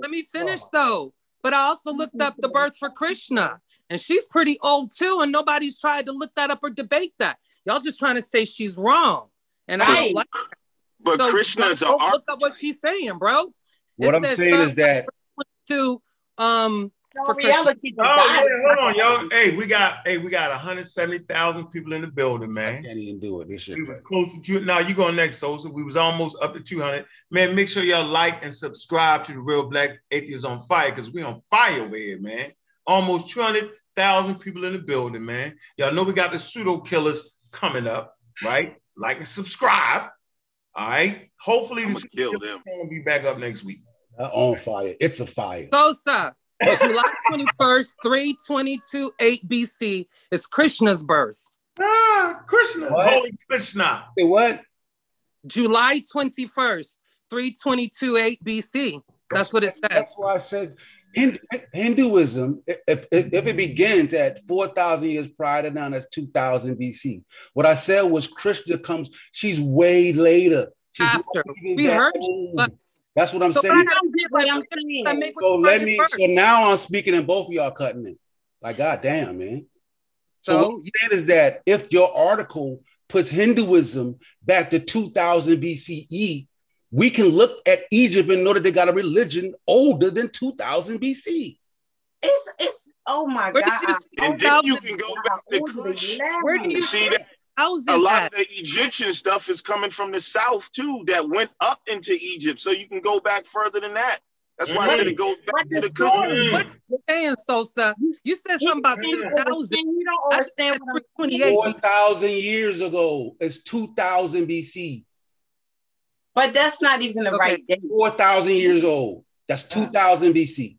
Let me finish though. But I also looked up the birth for Krishna, and she's pretty old too, and nobody's tried to look that up or debate that. Y'all just trying to say she's wrong, and I don't like. that. But So Krishna you is an gotta go art. look up what she's saying, bro. What It I'm saying is that to um No for reality. Oh yeah, hold on, yo. Hey, we got hey, we got 170,000 people in the building, I man. can't even do it. This shit. We was close to two. Now you go next, Sosa. We was almost up to 200. Man, make sure y'all like and subscribe to the Real Black Atheists on Fire because we on fire over here, man. Almost 200,000 people in the building, man. Y'all know we got the pseudo killers coming up, right? Like and subscribe. All right. Hopefully, the I'ma kill killers them. will be back up next week. Uh, on fire. It's a fire. Sosa, July 21st, 322 8 BC is Krishna's birth. Ah, Krishna, What? holy Krishna. Say what? July 21st, 322 8 BC. That's what it says. That's why I said Hind- Hinduism, if, if, if it begins at 4,000 years prior to now, that's 2000 BC. What I said was Krishna comes, she's way later. She's After. We heard you, but That's what I'm so saying. I gotta do, like, I'm what saying. I make with So let me. birth? So now I'm speaking, and both of y'all cutting it. Like, goddamn, man. So, what So I'm saying is that if your article puts Hinduism back to 2000 BCE, we can look at Egypt and know that they got a religion older than 2000 BC. It's it's oh my Where god. you And then you can go back to Kush. Where do you See see that houses a lot at? of the Egyptian stuff is coming from the south too, that went up into Egypt. So you can go back further than that. That's why I said it goes back But to the the story- Kush. What you saying, Sosa? You said something about He don't 2000. understand- don't understand what I'm 328 BC. 4,000 years ago. It's 2000 BC. But that's not even the Okay. right date. 4,000 years old. That's 2000 BC.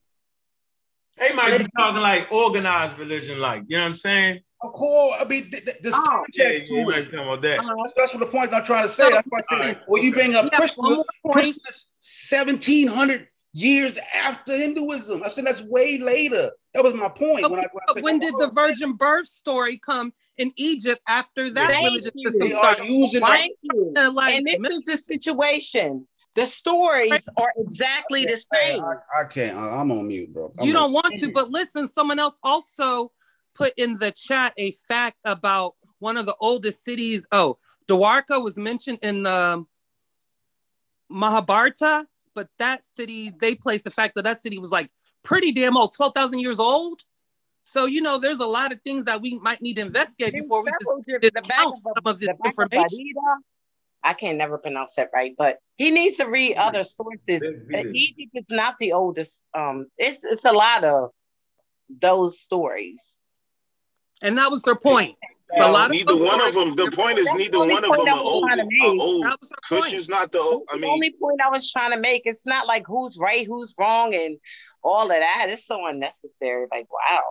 They might be talking like organized religion, like you know what I'm saying? Of course. I mean, th- th- there's Oh. Context you to might it. about that. Uh-huh. That's, that's what the point I'm trying to say. That's why I said, Alright, when you okay. bring up Yeah, Krishna, one more point. Krishna's 1700 years after Hinduism. I'm saying that's way later. That was my point. But, when I, when I said, when oh, did the virgin birth story come in Egypt after that Thank religious you. system they are started? using Why Thank you. uh, like and this is the situation. The stories are exactly the same. I, I can't. I- I'm on mute, bro. I'm you don't want to, but listen, someone else also put in the chat a fact about one of the oldest cities. Oh, Dwarka was mentioned in the Mahabharata, but that city, they placed the fact that that city was like pretty damn old, 12,000 years old. So, you know, there's a lot of things that we might need to investigate There's before we several just different- the back discount of some of this the back of information. I can never pronounce that right, but he needs to read other sources. Let's do this. Egypt is not the oldest. Um, it's it's a lot of those stories. And that was her point. It's a lot of neither those one of them. The point is neither one of them are old. Are old. That was her Kush point. is not the. old- I the only point I was trying to make. It's not like who's right, who's wrong, and all of that. It's so unnecessary. Like wow.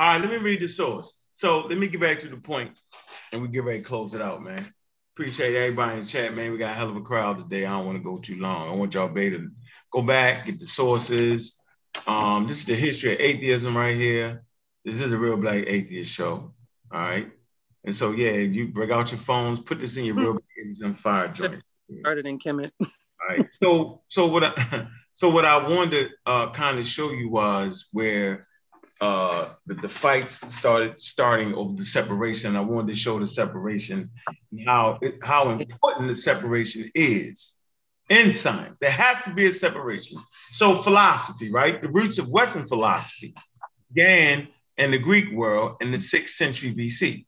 All right, let me read the source. So let me get back to the point, and we get ready to close it out, man. Appreciate everybody in the chat, man. We got a hell of a crowd today. I don't want to go too long. I want y'all to go back, get the sources. Um, this is the history of atheism right here. This is a real black atheist show. All right. And so yeah, you break out your phones, put this in your real black atheism fire joint. Started in Kemet. All right. So so what I so what I wanted to uh, kind of show you was where uh, the, the fights started starting over the separation. I wanted to show the separation, and how it, how important the separation is in science. There has to be a separation. So philosophy, right? The roots of Western philosophy began in the Greek world in the sixth century BC.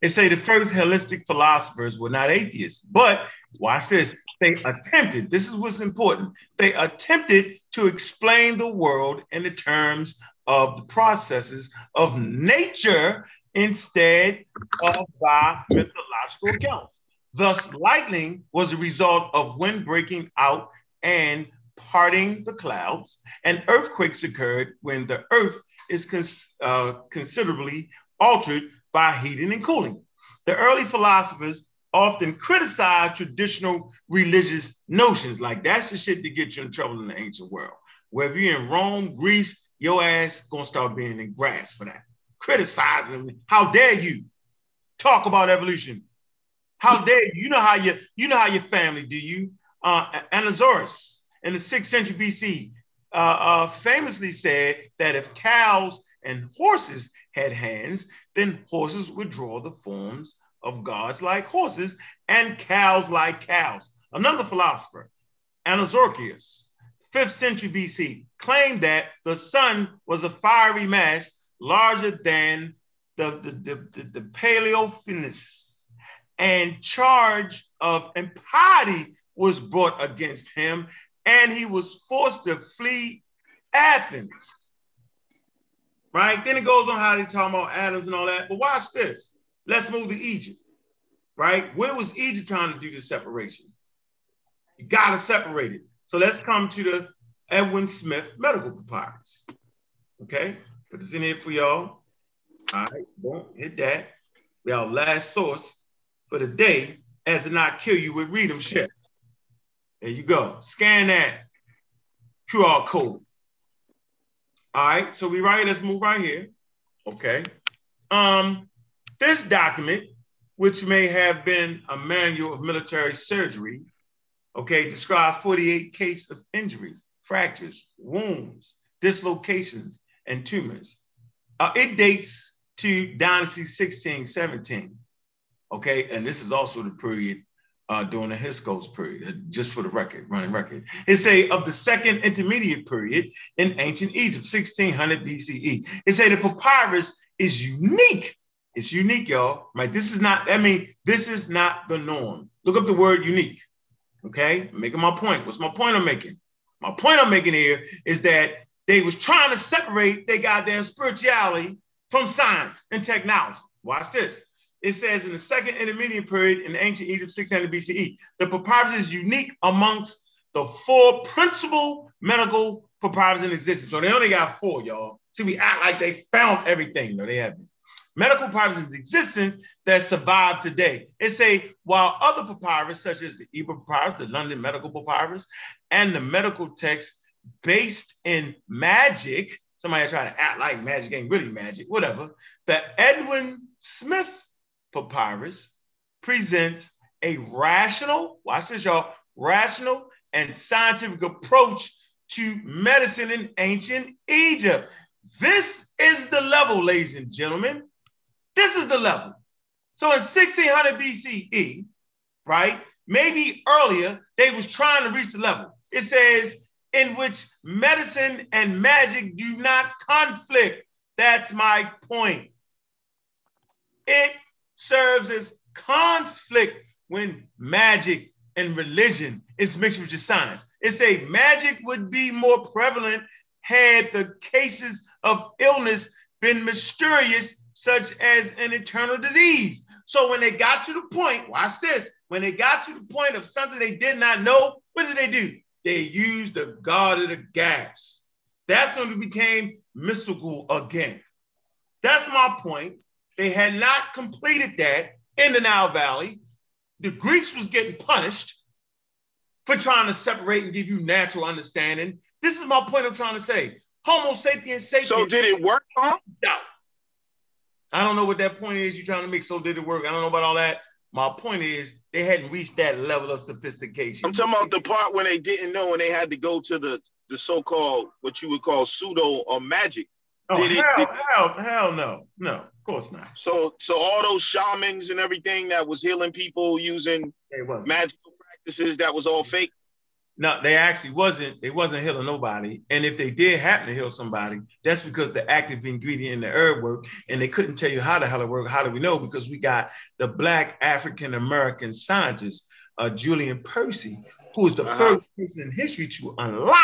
They say the first holistic philosophers were not atheists, but watch this. They attempted, this is what's important. They attempted to explain the world in the terms of the processes of nature instead of by mythological accounts. Thus, lightning was a result of wind breaking out and parting the clouds, and earthquakes occurred when the earth is cons- uh, considerably altered by heating and cooling. The early philosophers often criticize traditional religious notions. Like that's the shit that gets you in trouble in the ancient world. Whether you're in Rome, Greece, your ass gonna start being in grass for that. Criticizing. How dare you talk about evolution? How dare you? You know how you you know how your family do you? Uh, Anaxagoras in the sixth century BC uh, uh, famously said that if cows and horses had hands, then horses would draw the forms of gods like horses and cows like cows. Another philosopher, Anaxagoras, 5th century BC, claimed that the sun was a fiery mass larger than the, the, the, the, the and charge of impiety was brought against him, and he was forced to flee Athens. Right? Then it goes on how they talk about Adams and all that. But watch this. Let's move to Egypt. Right? Where was Egypt trying to do the separation? You gotta separate it. So let's come to the Edwin Smith medical papyrus. Okay, put this in here for y'all. All right, boom, hit that. We our last source for the day as to not kill you with read them shit. There you go. Scan that QR code. All right, so we right let's move right here. Okay. Um, this document, which may have been a manual of military surgery, okay, describes 48 cases of injury, fractures, wounds, dislocations, and tumors. Uh, it dates to Dynasty 1617, okay, and this is also the period uh, during the Hyksos period, uh, just for the record, running record. It say of the second intermediate period in ancient Egypt, 1600 BCE. It say the papyrus is unique. It's unique, y'all. Right? This is not. I mean, this is not the norm. Look up the word unique. Okay, I'm making my point. What's my point I'm making? My point I'm making here is that they was trying to separate their goddamn spirituality from science and technology. Watch this. It says in the second intermediate period in ancient Egypt, 600 BCE, the papyrus is unique amongst the four principal medical papyrus in existence. So they only got four, y'all. See, we act like they found everything. No, they haven't. Medical papyrus in existence that survive today. It say while other papyrus, such as the Ebers papyrus, the London Medical Papyrus, and the medical text based in magic, somebody trying to act like magic ain't really magic, whatever. The Edwin Smith papyrus presents a rational, watch this, y'all, rational and scientific approach to medicine in ancient Egypt. This is the level, ladies and gentlemen. This is the level. So in 1600 BCE, right, maybe earlier, they was trying to reach the level. It says in which medicine and magic do not conflict. That's my point. It serves as conflict when magic and religion is mixed with your science. It say magic would be more prevalent had the cases of illness been mysterious, such as an eternal disease. So when they got to the point, watch this, when they got to the point of something they did not know, what did they do? They used the God of the gaps. That's when it became mystical again. That's my point. They had not completed that in the Nile Valley. The Greeks was getting punished for trying to separate and give you natural understanding. This is my point I'm trying to say. Homo sapiens sapiens. So did it work, huh? No. I don't know what that point is you're trying to make. So did it work? I don't know about all that. My point is they hadn't reached that level of sophistication. I'm talking about the part when they didn't know and they had to go to the the so-called what you would call pseudo or magic. Oh, Did it- hell, did- hell, hell no. No, of course not. So so all those shamans and everything that was healing people using magical practices that was all fake. No, they actually wasn't. They wasn't healing nobody. And if they did happen to heal somebody, that's because the active ingredient in the herb worked, and they couldn't tell you how the hell it worked. How do we know? Because we got the Black African American scientist, uh, Julian Percy, who was the first person in history to unlock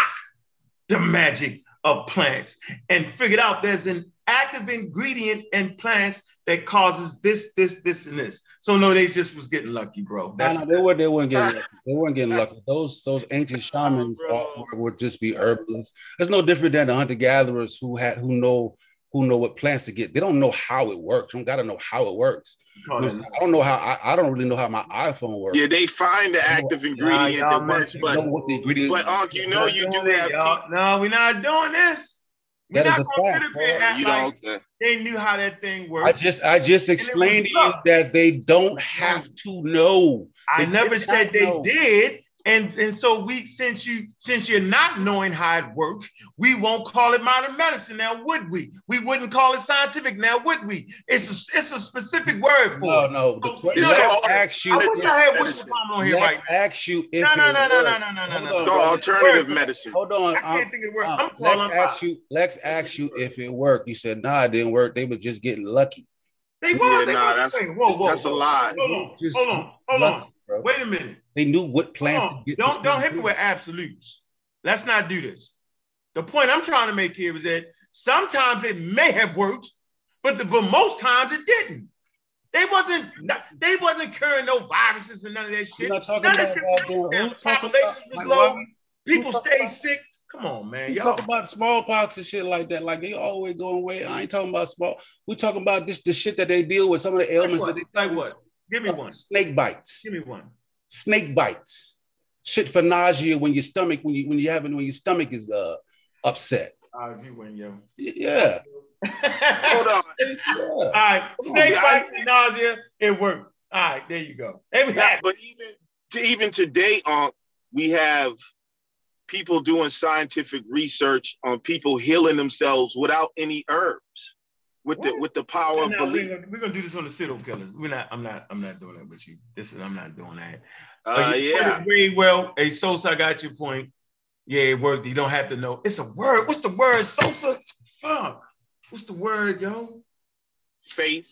the magic of plants and figured out there's an active ingredient in plants that causes this, this, this, and this. So no, they just was getting lucky, bro. No, That's no, they weren't. They weren't getting. Lucky. They weren't getting lucky. Those those ancient shamans are- would just be herbalists. It's no different than the hunter gatherers who had who know who know what plants to get. They don't know how it works. You don't got to know how it works. Call You know, I don't know how. I, I don't really know how my iPhone works. Yeah, they find the active ingredient y'all that works, messing but what the ingredient. but Unc, you know you do Doing have y'all. No, we're not doing this. We're That is not a gonna fact, sit up here and act you like don't. Uh, they knew how that thing worked. I just I just explained to you that they don't have to know. I They never said they know. did. And, and so we since you since you're not knowing how it works, we won't call it modern medicine now, would we? We wouldn't call it scientific now, would we? It's a, it's a specific word for No, it. no. The, So, que- you know, let's that- ask you. I wish I had medicine. Wisham Palmer on here right Let's ask you if now. No, it no, no, no, no, no, no, no, no. on, go brother. alternative medicine. Hold on. I I'm- can't think of the word. uh, I'm calling. let's calling ask you. Let's ask you if it worked. You said nah, it didn't work. They were just getting lucky. They were. Yeah, was. They nah, was. that's whoa, whoa, that's a lie. Hold on. Just Hold on. Hold lucky, on. bro. Wait a minute. They knew what plants to get. Don't don't hit me with absolutes. Let's not do this. The point I'm trying to make here is that sometimes it may have worked, but the, but most times it didn't. They wasn't they wasn't curing no viruses and none of that We're shit. not talking None of about that shit was Who's down. talking Populations was like, low. what? People talking stayed about- sick. Come on, man. Y'all. talk about smallpox and shit like that. Like they always going away. I ain't talking about small. We talking about this the shit that they deal with. Some of the Like ailments what? that they Like what? Give me one. snake bites. Give me one. Snake bites. Shit for nausea when your stomach when you when you having when your stomach is uh upset. Ah, you win, yo. Yeah. Hold on. yeah. All right, snake Yeah, bites and nausea, it worked. All right, there you go. Hey, Yeah, but even to even today, Unc, we have people doing scientific research on people healing themselves without any herbs, with the with the power of No, we're, gonna, we're gonna do this on the pseudo killers. We're not. I'm not. I'm not doing that with you. This is. I'm not doing that. Uh, yeah, Very well. Hey, Sosa, I got your point. Yeah, it worked. You don't have to know. It's a word. What's the word, Sosa? Fuck. What's the word, yo? faith.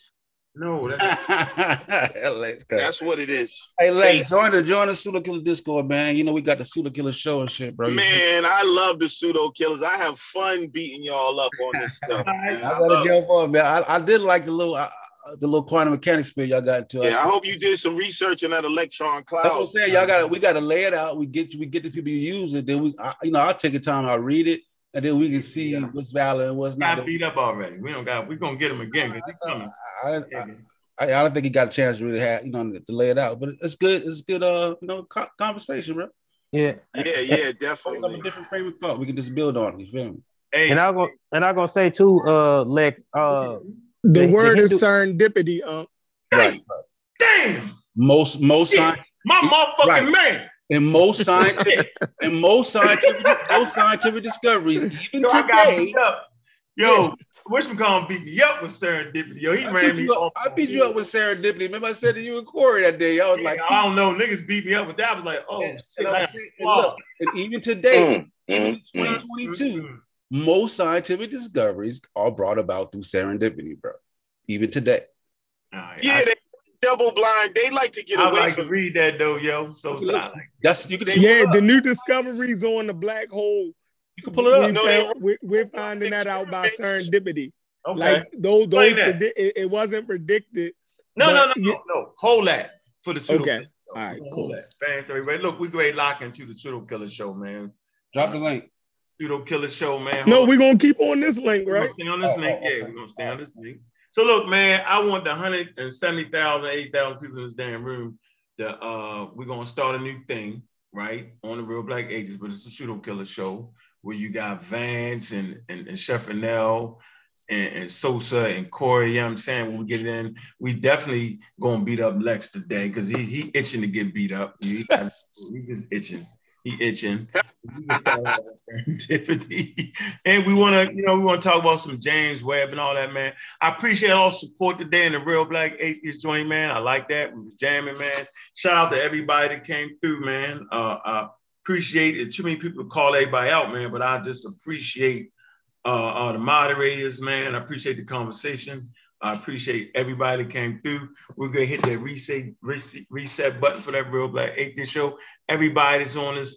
No, that's Lex. That's what it is. Hey Lex, Faith. join the join the pseudo killer Discord, man. You know we got the pseudo killer show and shit, bro. Man, I love the pseudo killers. I have fun beating y'all up on this stuff. man. I I gotta love jump on, man. I, I did like the little uh, the little quantum mechanics spill y'all got into. Yeah, I hope you did some research on that electron cloud. That's what I'm saying. Y'all got to we got to lay it out. We get we get the people you use it. Then we, I, you know, I'll take the time. I'll read it, and then we can see Yeah. what's valid and what's got not. beat up already. We don't got. We're gonna get him again. 'cause he coming. I, I, I, I don't think he got a chance to really have you know to lay it out. But it's good. It's good. Uh, you know, conversation, bro. Yeah. Yeah, yeah, From definitely. a different frame of thought, we can just build on. it, You feel me? Hey, And I'm gonna and I'm gonna say too, uh, Lex, uh, The, The- the word is serendipity. Um, Right. damn, Most most Shit. science my motherfucking Right. man. And most scientific and most scientific most scientific discoveries, even Yo, today. beat up. Yo, Wishmacomb beat me up with serendipity. Yo, he I ran me you off. up, I beat you up with serendipity. Remember, I said to you and Corey that day. I was Yeah, like, I don't know, niggas beat me up with that. I was like, oh and, shit, and I'm like, saying- and look, and even today, mm, even mm, in 2022, mm, most scientific discoveries are brought about through serendipity, bro. Even today. Yeah, they double blind. They like to get I away like to from. read that though, yo. So, so I like That's you can yeah, the new discoveries on the black hole. You can pull it up. We No, they- found, we, we're finding that out by serendipity. okay. Like those, those predi- it, it wasn't predicted. no, no, no, no, you- no. Hold that for the pseudo. Okay. Killer All right, cool. that. Thanks, everybody. Look, we great locking to the pseudo killer show, man. Drop the link. Pseudo killer show, man. No, we're gonna keep on this link, We're gonna stay on this Oh, link. oh, Yeah, okay. we're gonna stay on this link. So look, man, I want the 170,000, 80,000 people in this damn room. The uh, we're gonna start a new thing, right? On the Real Black Ages, but it's a pseudo killer show where you got Vance and and, and Chef Renell and, and Sosa and Corey. You know what I'm saying? When we get in, we definitely gonna beat up Lex today because he he itching to get beat up. He, he just itching. He itching. We can start off with serendipity. and we want to, you know, we want to talk about some James Webb and all that, man. I appreciate all support today in the Real Black Atheist joint, man. I like that. We was jamming, man. Shout out to everybody that came through, man. Uh, I appreciate it. Too many people call everybody out, man, but I just appreciate uh, uh, the moderators, man. I appreciate the conversation. I appreciate everybody that came through. We're gonna hit that reset reset, reset button for that Real Black Atheist show. Everybody's on this